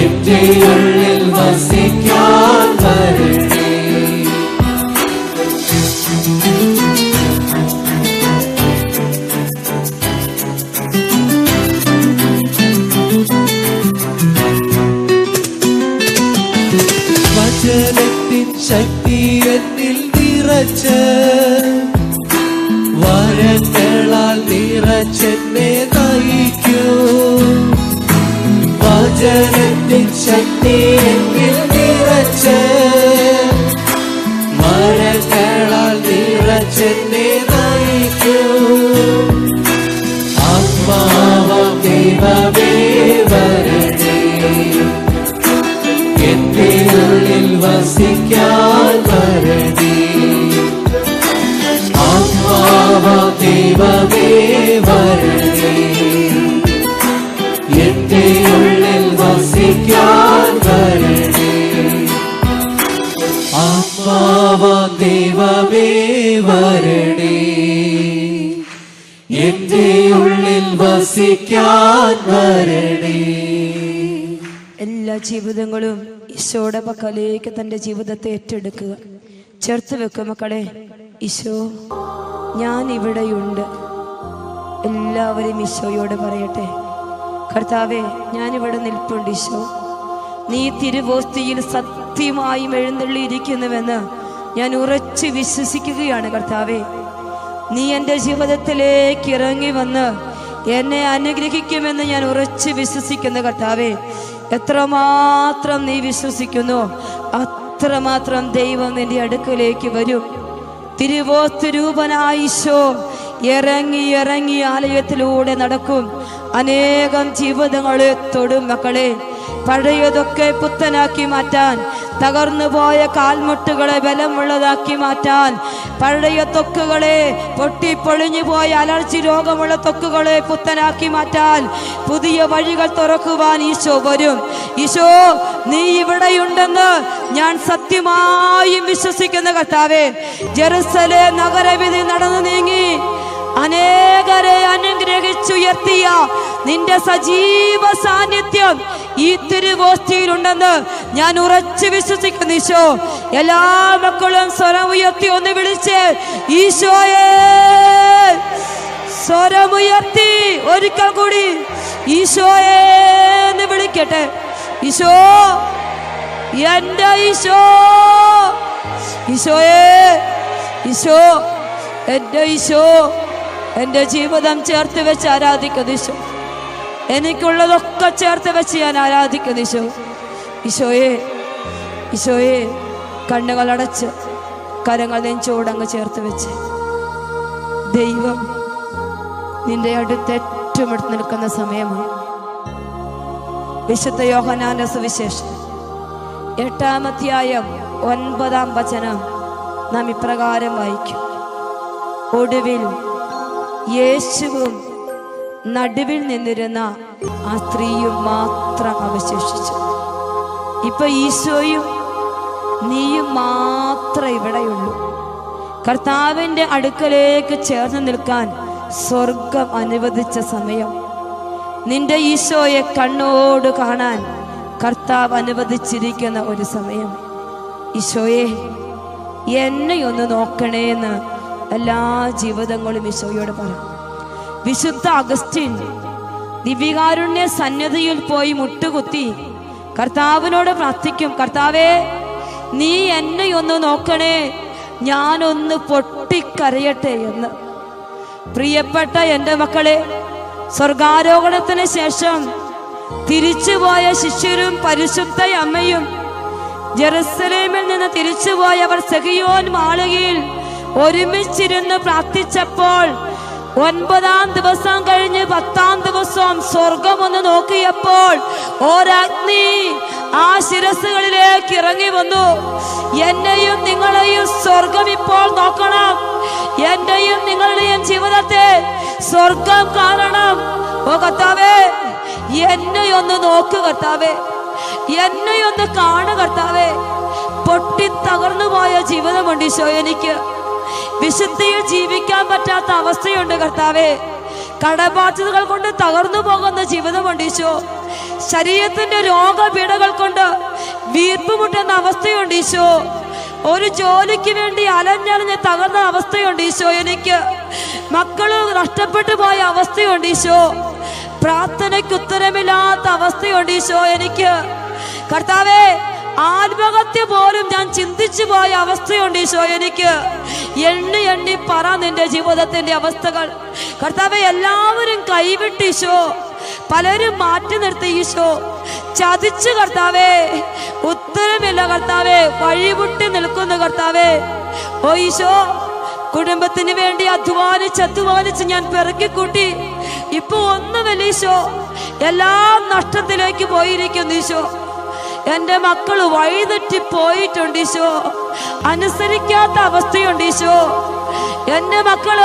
എന്റെ ഉള്ളിൽ വസിക്കാൻ വരണേ വചനത്തിൻ നിറച്ച് വരങ്ങളാൽ നിറച്ചെന്നെ നയിക്കൂ. വചനത്തിൻ ശക്തി എന്നിൽ നിറച്ച് വരങ്ങളാൽ നിറച്ചെന്നെ നയിക്കൂ. ആത്മാവ ദൈവമേ വരണേ. എന്റെ ഉള്ളിൽ ഉള്ളിൽ വസിക്കാൻ ഉള്ളിൽ വസിക്കാൻ എല്ലാ ജീവിതങ്ങളും ഈശോയുടെ പക്കലേക്ക് തന്റെ ജീവിതത്തെ ഏറ്റെടുക്കുക. ചേർത്ത് വെക്കുക മക്കളെ. ഈശോ ഞാൻ ഇവിടെയുണ്ട് എല്ലാവരും ഈശോയോട് പറയട്ടെ. കർത്താവെ ഞാനിവിടെ നിൽപ്പുണ്ട് ഈശോ. നീ തിരുവോസ്തിയിൽ സത്യമായും എഴുന്നള്ളിയിരിക്കുന്നുവെന്ന് ഞാൻ ഉറച്ച് വിശ്വസിക്കുകയാണ് കർത്താവെ. നീ എന്റെ ജീവിതത്തിലേക്ക് ഇറങ്ങി വന്ന് എന്നെ അനുഗ്രഹിക്കുമെന്ന് ഞാൻ ഉറച്ച് വിശ്വസിക്കുന്ന കർത്താവെ. എത്രമാത്രം നീ വിശ്വസിക്കുന്നു അത്രമാത്രം ദൈവം നിന്റെ അടുക്കലേക്ക് വരും. തിരുവോത്ത് രൂപനായിശോ ഇറങ്ങി ഇറങ്ങി ആലയത്തിലൂടെ നടക്കും. അനേകം ജീവിതങ്ങളെ തൊടും മക്കളെ. പഴയതൊക്കെ പുത്തനാക്കി മാറ്റാൻ തകർന്നുപോയ കാൽമുട്ടുകളെ ബലമുള്ളതാക്കി മാറ്റാൻ പഴയ തൊക്കുകളെ പൊട്ടിപ്പൊളിഞ്ഞു പോയ അലർജി രോഗമുള്ള തൊക്കുകളെ പുത്തനാക്കി മാറ്റാൻ പുതിയ വഴികൾ തുറക്കുവാൻ ഈശോ വരും. ഈശോ നീ ഇവിടെയുണ്ടെന്ന് ഞാൻ സത്യമായും വിശ്വസിക്കുന്ന കർത്താവേ ജെറുസലേ നഗരവിധി നടന്നു നീങ്ങി. അനേകരെ അനുഗ്രഹിച്ചുയർത്തിയ നിന്റെ സജീവ സാന്നിധ്യം ഈ തിരുവോസ്തിയിലുണ്ടെന്ന് ഞാൻ ഉറച്ചു വിശ്വസിക്കുന്നു ഈശോ. എല്ലാ മക്കളും സ്വരം ഉയർത്തി ഒന്ന് വിളിച്ച് ഈശോയെ. സ്വരമുയർത്തി ഒരിക്കൽ കൂടി ഈശോയെ എന്ന് വിളിക്കട്ടെ. ഈശോ എന്റെ ഈശോ. ഈശോയെ ഈശോ എന്റെ ഈശോ. എന്റെ ജീവിതം ചേർത്ത് വെച്ച് ആരാധിക്കുന്നു ഈശോ എനിക്കുള്ളതൊക്കെ ചേർത്ത് വെച്ച് ഞാൻ ആരാധിക്കുന്നു ഈശോ ഈശോയെ ഈശോയെ കണ്ണുകൾ അടച്ച് കരങ്ങൾ നെഞ്ചോടങ്ങ് ചേർത്ത് വെച്ച്. ദൈവം നിന്റെ അടുത്ത് ഏറ്റവും അടുത്ത് നിൽക്കുന്ന സമയമാണ്. വിശുദ്ധ യോഹനാന്റെ സുവിശേഷം. എട്ടാമധ്യായം ഒൻപതാം വചനം നാം ഇപ്രകാരം വായിക്കും. ഒടുവിൽ യേശുവും നടുവിൽ നിന്നിരുന്ന ആ സ്ത്രീയും മാത്രം അവശേഷിച്ചു. ഇപ്പൊ ഈശോയും നീയും മാത്രം ഇവിടെയുള്ളൂ. കർത്താവിന്റെ അടുക്കലേക്ക് ചേർന്ന് നിൽക്കാൻ സ്വർഗം അനുവദിച്ച സമയം. നിന്റെ ഈശോയെ കണ്ണോട് കാണാൻ കർത്താവ് അനുവദിച്ചിരിക്കുന്ന ഒരു സമയം. ഈശോയെ എന്നെ ഒന്ന് നോക്കണേ എന്ന് എല്ലാ ജീവിതങ്ങളും ഈശോയോട് പറ. വിശുദ്ധ അഗസ്റ്റിൻ ദിവ്യകാരുണ്യ സന്നദ്ധയിൽ പോയി മുട്ടുകുത്തി കർത്താവിനോട് പ്രാർത്ഥിക്കും കർത്താവേ നീ എന്നെ ഒന്ന് നോക്കണേ ഞാനൊന്ന് പൊട്ടിക്കരയട്ടെ എന്ന്. പ്രിയപ്പെട്ട എന്റെ മക്കളെ സ്വർഗാരോഹണത്തിന് ശേഷം തിരിച്ചുപോയ ശിഷ്യരും പരിശുദ്ധ അമ്മയും ജെറുസലേമിൽ നിന്ന് തിരിച്ചുപോയവർ സെഹിയോൻ മാളികയിൽ ഒരുമിച്ചിരുന്ന് പ്രാർത്ഥിച്ചപ്പോൾ ഒൻപതാം ദിവസം കഴിഞ്ഞ് പത്താം ദിവസം സ്വർഗം ഒന്ന് നോക്കിയപ്പോൾ ഒരഗ്നി ആ ശിരസുകളിലേക്ക് ഇറങ്ങി വന്നു. എന്നെയും നിങ്ങളെയും സ്വർഗം ഇപ്പോൾ നോക്കണം. എന്റെയും നിങ്ങളുടെയും ജീവിതത്തെ സ്വർഗം കാണണം. ഓ കർത്താവേ എന്നെ ഒന്ന് നോക്ക് കർത്താവേ. എന്നെ ഒന്ന് കാണു കർത്താവേ. പൊട്ടി തകർന്നു പോയ ജീവിതമുണ്ട് ഈശോ എനിക്ക്. വിശുദ്ധിയിൽ ജീവിക്കാൻ പറ്റാത്ത അവസ്ഥയുണ്ട് കർത്താവേ. കടബാധ്യതകൾ കൊണ്ട് തകർന്നു പോകുന്ന ജീവിതമുണ്ട് ഈശോ. ശരീരത്തിന്റെ രോഗപീഠകൾ കൊണ്ട് വീർപ്പുമുട്ടുന്ന അവസ്ഥയുണ്ട് ഈശോ. ഒരു ജോലിക്ക് വേണ്ടി അലഞ്ഞലഞ്ഞ് തകർന്ന അവസ്ഥയുണ്ട് ഈശോ എനിക്ക്. മക്കൾ നഷ്ടപ്പെട്ടു പോയ അവസ്ഥയുണ്ട് ഈശോ. പ്രാർത്ഥനയ്ക്ക് ഉത്തരമില്ലാത്ത അവസ്ഥയുണ്ട് ഈശോ എനിക്ക്. കർത്താവേ ആത്മഹത്യ പോലും ഞാൻ ചിന്തിച്ചു പോയ അവസ്ഥയുണ്ട് ഈശോ എനിക്ക്. എണ്ണി എണ്ണി പറ നിന്റെ ജീവിതത്തിന്റെ അവസ്ഥകൾ. കർത്താവ് എല്ലാവരും കൈവിട്ട് ഈശോ. പലരും മാറ്റി നിർത്തി ഈശോ. ചതിച്ചു കർത്താവേ. ഉത്തരമില്ല കർത്താവേ. വഴിമുട്ടി നിൽക്കുന്നു കർത്താവേ. ഓ ഈശോ കുടുംബത്തിന് വേണ്ടി അധ്വാനിച്ച് അധ്വാനിച്ച് ഞാൻ പിറക്കിക്കൂട്ടി. ഇപ്പൊ ഒന്നുമില്ല ഈശോ. എല്ലാം നഷ്ടത്തിലേക്ക് പോയിരിക്കുന്നു ഈശോ. എന്റെ മക്കൾ വഴിതെറ്റി പോയിട്ടുണ്ട് ഈശോ. അനുസരിക്കാത്ത അവസ്ഥയുണ്ട് ഈശോ. എന്റെ മക്കൾ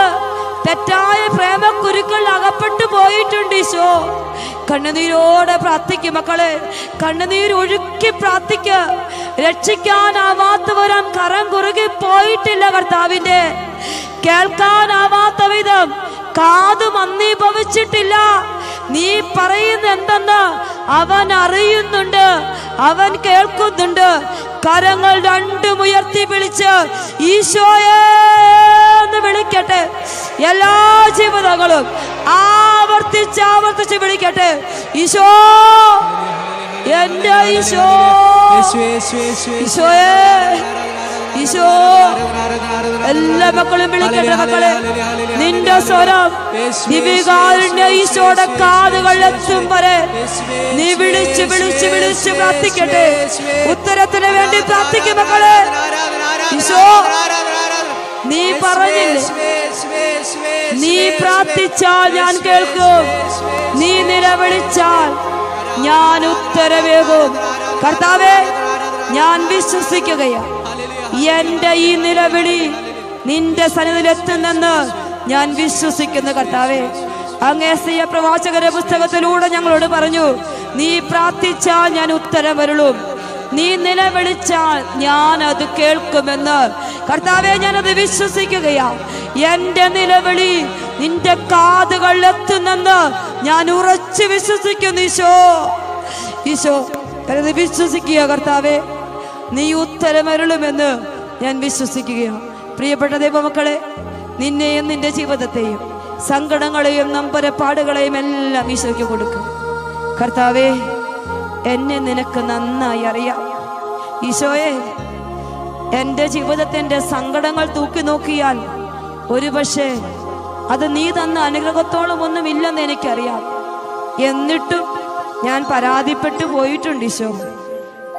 തെറ്റായ പ്രേമക്കുരുക്കളിൽ അകപ്പെട്ടു പോയിട്ടുണ്ട് ഈശോ. കണ്ണുനീരോടെ പ്രാർത്ഥിക്കും മക്കളെ. കണ്ണുനീർ ഒഴുക്കി പ്രാർത്ഥിക്ക. രക്ഷിക്കാനാവാത്തവരം കരം കുറുകി പോയിട്ടില്ല കർത്താവിന്റെ കേൾക്കാനാവാത്ത വിധം കാത് മന്ദീഭവിച്ചിട്ടില്ല. നീ പറയുന്ന എന്തെന്ന് അവൻ അറിയുന്നുണ്ട് അവൻ കേൾക്കുന്നുണ്ട്. കരങ്ങൾ രണ്ടും ഉയർത്തി വിളിച്ച് ഈശോയെ എന്ന് വിളിക്കട്ടെ. എല്ലാ ജീവിതങ്ങളും ആവർത്തിച്ച് ആവർത്തിച്ച് വിളിക്കട്ടെ. ഈശോ എന്റെ ഈശോ ഈശോയെ ഈശോ എല്ലാ മക്കളും വിളിക്കട്ടെ മക്കളെ. നിന്റെ സ്വരം ദിവികാരുണ്യ ഈശോയുടെ കാതുകൾ എത്തും വരെ. നീ വിളിച്ച് വിളിച്ച് വിളിച്ച് പ്രാർത്ഥിക്കട്ടെ. ഉത്തരത്തിന് വേണ്ടി പ്രാർത്ഥിക്കും മക്കളെ. ഈശോ നീ പറഞ്ഞില്ലേ? നീ പ്രാർത്ഥിച്ചാൽ ഞാൻ കേൾക്കും. നീ നിലവിളിച്ചാൽ ഞാൻ ഉത്തരവേകും. കർത്താവേ ഞാൻ വിശ്വസിക്കുകയാണ്. എന്റെ ഈ നിലവിളി നിന്റെ സന്നിധിയിലെത്തുന്നെന്ന് ഞാൻ വിശ്വസിക്കുന്നു കർത്താവേ. അങ്ങേസിയ പ്രവാചകരെ പുസ്തകത്തിലൂടെ ഞങ്ങളോട് പറഞ്ഞു നീ പ്രാർത്ഥിച്ചാൽ ഞാൻ ഉത്തരം വരുള്ളൂ നീ നിലവിളിച്ചാൽ ഞാൻ അത് കേൾക്കുമെന്ന്. കർത്താവെ ഞാനത് വിശ്വസിക്കുകയാ എന്റെ നിലവിളി നിന്റെ കാതുകളിൽ എത്തുന്നെന്ന് ഞാൻ ഉറച്ചു വിശ്വസിക്കുന്നു ഈശോ. ഈശോ വിശ്വസിക്കുക കർത്താവെ. നീ ഉത്തരമരുളുമെന്ന് ഞാൻ വിശ്വസിക്കുകയാണ്. പ്രിയപ്പെട്ട ദൈവമക്കളെ നിന്നെയും നിന്റെ ജീവിതത്തെയും സങ്കടങ്ങളെയും നമ്പരപ്പാടുകളെയും എല്ലാം ഈശോയ്ക്ക് കൊടുക്കും. കർത്താവേ എന്നെ നിനക്ക് നന്നായി അറിയാം. ഈശോയെ എന്റെ ജീവിതത്തിന്റെ സങ്കടങ്ങൾ തൂക്കി നോക്കിയാൽ ഒരുപക്ഷെ അത് നീ തന്ന അനുഗ്രഹത്തോളം ഒന്നും ഇല്ലെന്ന് എനിക്കറിയാം. എന്നിട്ടും ഞാൻ പരാതിപ്പെട്ടു പോയിട്ടുണ്ട് ഈശോ.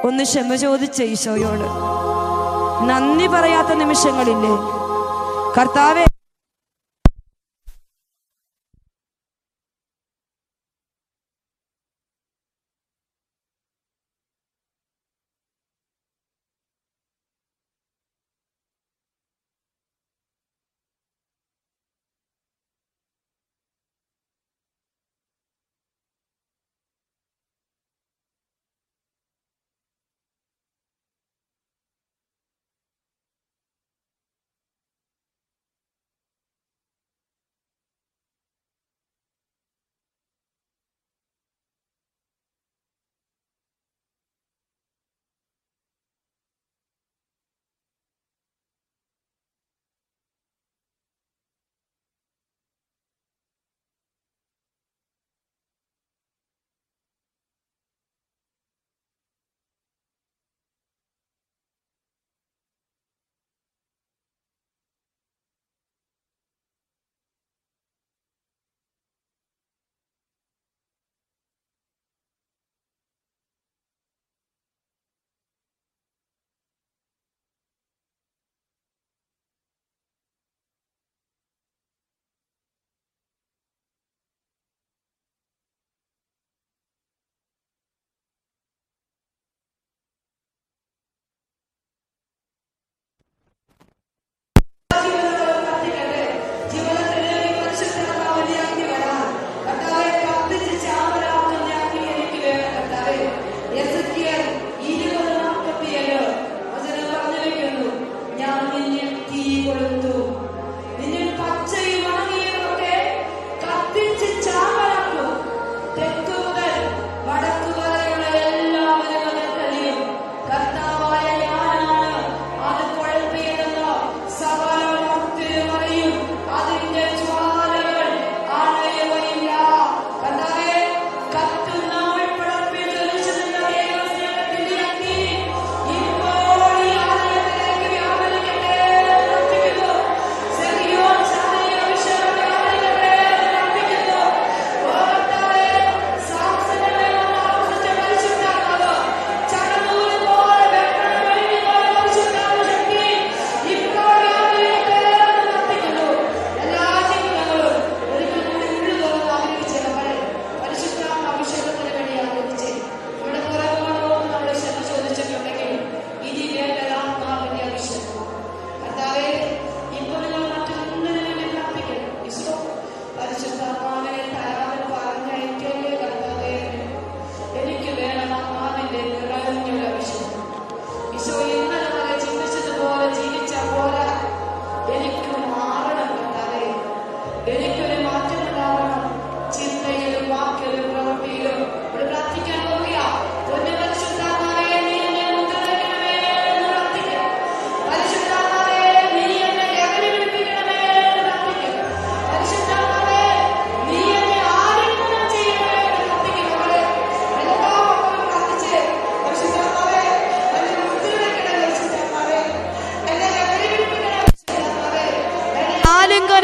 ഒന്ന് ക്ഷമ ചോദിച്ച ഈശോയോട്. നന്ദി പറയാത്ത നിമിഷങ്ങളില്ലേ. കർത്താവെ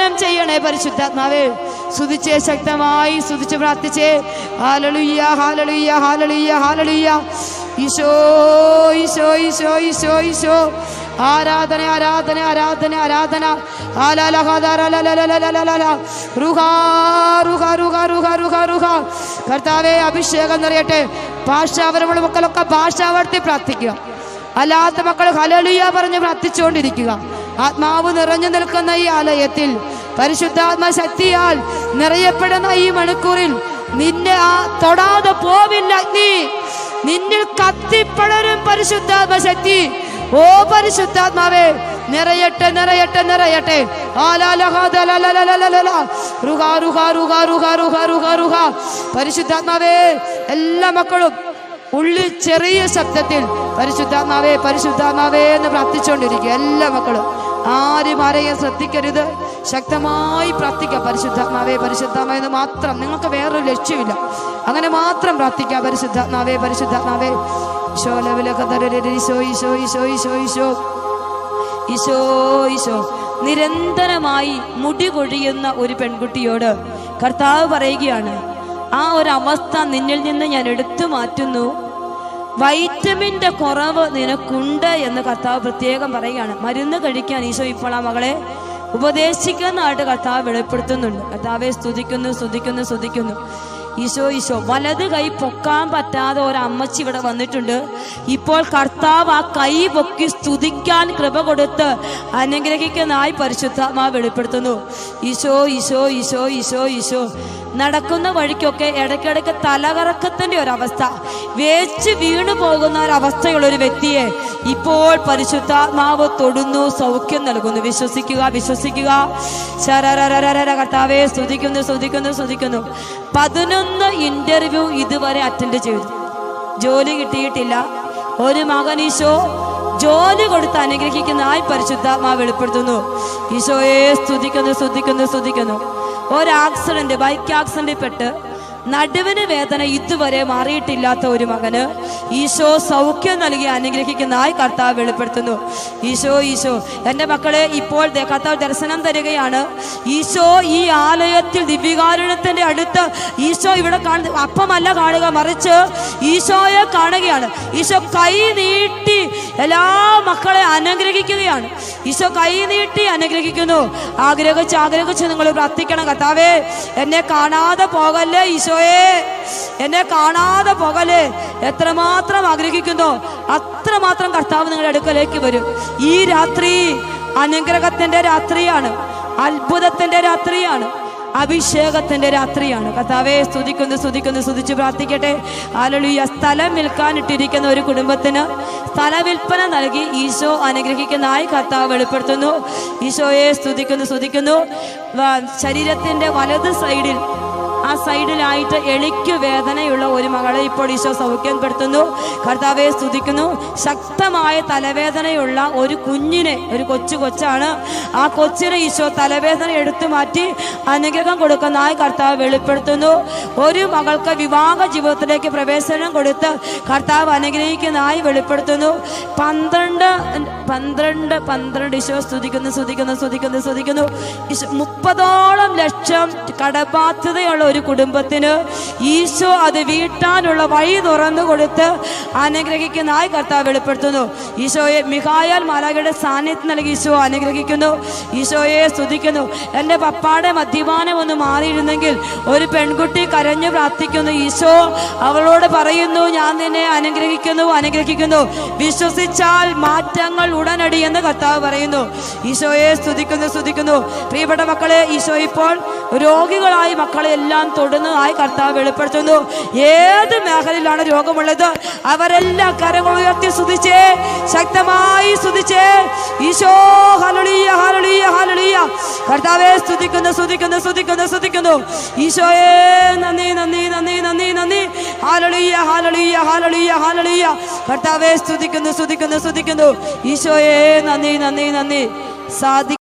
നിവർത്തനം ചെയ്യണേ പരിശുദ്ധാത്മാവേ. സ്തുതിച്ചേ ശക്തമായി സ്തുതിച്ച് പ്രാർത്ഥിച്ചേ. ഹാലലുയ്യ ഹാലലുയ്യ ഹാലലുയ്യ ഹാലലുയ്യ ഈശോ ഈശോ ഈശോ ഈശോ ഈശോ. ആരാധന ആരാധന ആരാധന ആരാധന. കർത്താവെ അഭിഷേകം നിറയട്ടെ. ഭാഷാപരമുള്ള മക്കളൊക്കെ ഭാഷാവർത്തി പ്രാർത്ഥിക്കുക. അല്ലാത്ത മക്കൾ ഹല്ലേലൂയ പറഞ്ഞ് പ്രാർത്ഥിച്ചുകൊണ്ടിരിക്കുക. ആത്മാവ് നിറഞ്ഞു നിൽക്കുന്ന ഈ ആലയത്തിൽ പരിശുദ്ധാത്മ ശക്തിയാൽ നിറയപ്പെടുന്ന ഈ മണിക്കൂറിൽ നിന്നെ ആ തൊടാതെ പോവില്ല അഗ്നി. നിന്നിൽ കത്തിപ്പടരും പരിശുദ്ധാത്മ ശക്തി. ഓ പരിശുദ്ധാത്മാവേ നിറയട്ടെ നിറയട്ടെ നിറയട്ടെ. പരിശുദ്ധാത്മാവേ എല്ലാ മക്കളും ഉള്ളിൽ ചെറിയ ശബ്ദത്തിൽ പരിശുദ്ധാത്മാവേ പരിശുദ്ധാത്മാവേ എന്ന് പ്രാർത്ഥിച്ചുകൊണ്ടിരിക്കുക. എല്ലാ മക്കളും ആരും ആരെയും ശ്രദ്ധിക്കരുത്. ശക്തമായി പ്രാർത്ഥിക്കുക. പരിശുദ്ധാത്മാവേ പരിശുദ്ധാത്മാവേ എന്ന് മാത്രം. നിങ്ങൾക്ക് വേറൊരു ലക്ഷ്യമില്ല. അങ്ങനെ മാത്രം പ്രാർത്ഥിക്കുക. പരിശുദ്ധാത്മാവേ പരിശുദ്ധാത്മാവേ. ഈശോ ലവലക തരരരി, ഈശോ ഈശോ ഈശോ ഈശോ ഈശോ. ഈശോ ഈശോ. നിരന്തരമായി മുടി കൊഴിയുന്ന ഒരു പെൺകുട്ടിയോട് കർത്താവ് പറയുകയാണ് ആ ഒരു അവസ്ഥ നിന്നിൽ നിന്ന് ഞാൻ എടുത്തു മാറ്റുന്നു. വൈറ്റമിന്റെ കുറവ് നിനക്കുണ്ട് എന്ന് കർത്താവ് പ്രത്യേകം പറയുകയാണ്. മരുന്ന് കഴിക്കാൻ ഈശോ ഇപ്പോൾ ആ മകളെ ഉപദേശിക്കുന്നതായിട്ട് കർത്താവ് വെളിപ്പെടുത്തുന്നുണ്ട്. കർത്താവെ സ്തുതിക്കുന്നു സ്തുതിക്കുന്നു സ്തുതിക്കുന്നു. ഈശോ ഈശോ വലത് കൈ പൊക്കാൻ പറ്റാതെ ഒരു അമ്മച്ചി ഇവിടെ വന്നിട്ടുണ്ട്. ഇപ്പോൾ കർത്താവ് ആ കൈ പൊക്കി സ്തുതിക്കാൻ കൃപ കൊടുത്ത് അനുഗ്രഹിക്കുന്നതായി പരിശുദ്ധാത്മാവ് വെളിപ്പെടുത്തുന്നു. ഈശോ ഈശോ ഈശോ ഈശോ ഈശോ. നടക്കുന്ന വഴിക്കൊക്കെ ഇടയ്ക്കിടയ്ക്ക് തലകറക്കത്തിന്റെ ഒരവസ്ഥ. വേച്ച് വീണു പോകുന്ന ഒരവസ്ഥയുള്ള ഒരു വ്യക്തിയെ ഇപ്പോൾ പരിശുദ്ധാത്മാവ് തൊടുന്നു സൗഖ്യം നൽകുന്നു. വിശ്വസിക്കുക വിശ്വസിക്കുക. ശരരരരര കർത്താവെ സ്തുതിക്കുന്നു സ്തുതിക്കുന്നു സ്തുതിക്കുന്നു. പതിനൊന്ന് ഇന്റർവ്യൂ ഇതുവരെ അറ്റൻഡ് ചെയ്തു. ജോലി കിട്ടിയിട്ടില്ല. ഒരു മകൻ ഈശോ ജോലി കൊടുത്ത് അനുഗ്രഹിക്കുന്നതായി പരിശുദ്ധാത്മാവ് വെളിപ്പെടുത്തുന്നു. ഈശോയെ സ്തുതിക്കുന്നു സ്തുതിക്കുന്നു സ്തുതിക്കുന്നു. ഒരു ആക്സിഡന്റ് ബൈക്ക് ആക്സിഡന്റിൽ പെട്ട് നടുവിന് വേദന ഇതുവരെ മാറിയിട്ടില്ലാത്ത ഒരു മകന് ഈശോ സൗഖ്യം നൽകി അനുഗ്രഹിക്കുന്നതായി കർത്താവ് വെളിപ്പെടുത്തുന്നു. ഈശോ ഈശോ എന്റെ മക്കളെ ഇപ്പോൾ കർത്താവ് ദർശനം തരികയാണ്. ഈശോ ഈ ആലയത്തിൽ ദിവ്യകാരുണ്യത്തിന്റെ അടുത്ത് ഈശോ ഇവിടെ കാണുന്ന അപ്പമല്ല കാണുക മറിച്ച് ഈശോയെ കാണുകയാണ്. ഈശോ കൈ നീട്ടി എല്ലാ മക്കളെ അനുഗ്രഹിക്കുകയാണ്. ഈശോ കൈ നീട്ടി അനുഗ്രഹിക്കുന്നു. ആഗ്രഹിച്ച് ആഗ്രഹിച്ച് നിങ്ങൾ പ്രാർത്ഥിക്കണം കർത്താവേ. എന്നെ കാണാതെ പോകല്ലേ ഈശോയെ എന്നെ കാണാതെ പോകല്ലേ എത്രമാത്രം ആഗ്രഹിക്കുന്നു അത്രമാത്രം കർത്താവ് നിങ്ങളുടെ അടുക്കലേക്ക് വരും. ഈ രാത്രി അനുഗ്രഹത്തിന്റെ രാത്രിയാണ് അത്ഭുതത്തിന്റെ രാത്രിയാണ് അഭിഷേകത്തിന്റെ രാത്രിയാണ്. കർത്താവെ സ്തുതിക്കുന്നു സ്തുതിക്കുന്നു സ്തുതിച്ച് പ്രാർത്ഥിക്കട്ടെ. ആലൊളിയ സ്ഥലം വിൽക്കാനിട്ടിരിക്കുന്ന ഒരു കുടുംബത്തിന് സ്ഥല വിൽപ്പന നൽകി ഈശോ അനുഗ്രഹിക്കുന്നതായി കർത്താവ് വെളിപ്പെടുത്തുന്നു. ഈശോയെ സ്തുതിക്കുന്നു സ്തുതിക്കുന്നു. ശരീരത്തിന്റെ വലത് സൈഡിൽ ആ സൈഡിലായിട്ട് എളിക്ക് വേദനയുള്ള ഒരു മകളെ ഇപ്പോൾ ഈശോ സൗഖ്യപ്പെടുത്തുന്നു കർത്താവെ സ്തുതിക്കുന്നു. ശക്തമായ തലവേദനയുള്ള ഒരു കുഞ്ഞിനെ ഒരു കൊച്ചു കൊച്ചാണ്. ആ കൊച്ചിനെ ഈശോ തലവേദന എടുത്തു മാറ്റി അനുഗ്രഹം കൊടുക്കുന്നതായി കർത്താവ് വെളിപ്പെടുത്തുന്നു. ഒരു മകൾക്ക് വിവാഹ ജീവിതത്തിലേക്ക് പ്രവേശനം കൊടുത്ത് കർത്താവ് അനുഗ്രഹിക്കുന്നതായി വെളിപ്പെടുത്തുന്നു. പന്ത്രണ്ട് പന്ത്രണ്ട് പന്ത്രണ്ട് ഈശോ സ്തുതിക്കുന്നു സ്തുതിക്കുന്നു സ്തുതിക്കുന്നു സ്തുതിക്കുന്നു. മുപ്പതോളം ലക്ഷം കടബാധ്യതയുള്ള ഒരു കുടുംബത്തിന് ഈശോ അത് വീട്ടാനുള്ള വഴി തുറന്നു കൊടുത്ത് അനുഗ്രഹിക്കുന്നതായി കർത്താവ് വെളിപ്പെടുത്തുന്നു. ഈശോയെ മിഹായാൽ മാലാഖയുടെ സാന്നിധ്യം നൽകി ഈശോ അനുഗ്രഹിക്കുന്നു. ഈശോയെ സ്തുതിക്കുന്നു. എന്റെ പപ്പാടെ മദ്യപാനം ഒന്ന് മാറിയിരുന്നെങ്കിൽ ഒരു പെൺകുട്ടി കരഞ്ഞു പ്രാർത്ഥിക്കുന്നു. ഈശോ അവളോട് പറയുന്നു ഞാൻ നിന്നെ അനുഗ്രഹിക്കുന്നു അനുഗ്രഹിക്കുന്നു. വിശ്വസിച്ചാൽ മാറ്റങ്ങൾ ഉടനടി എന്ന് കർത്താവ് പറയുന്നു. ഈശോയെ സ്തുതിക്കുന്നു സ്തുതിക്കുന്നു. പ്രിയപ്പെട്ട മക്കളെ ഈശോ ഇപ്പോൾ രോഗികളായി മക്കളെ എല്ലാം തൊടുന്നതായി കർത്താവ് വെളിപ്പെടുത്തുന്നു. ഏത് മേഖലയിലാണ് രോഗമുള്ളത്? അവരെല്ലാം കരങ്ങൾ ഉയർത്തി സ്തുതിച്ചേ. ശക്തമായി സ്തുതിച്ചേ. ഈശോ ഹലുളിയ ഹലുളിയ ഹലുളിയ കർത്താവേ സ്തുതിക്കുന്നു സ്തുതിക്കുന്നു സ്തുതിക്കുന്നു സ്തുതിക്കുന്നു. ഈശോയെ നന്ദി നന്ദി നന്ദി നന്ദി നന്ദി. ഹാലളിയ ഹാലളിയ ഹാലളിയ ഹാലളിയ കർത്താവേ സ്തുതിക്കുന്നു സ്തുതിക്കുന്നു സ്തുതിക്കുന്നു. ഈശോയെ നന്ദി നന്ദി നന്ദി. സാധി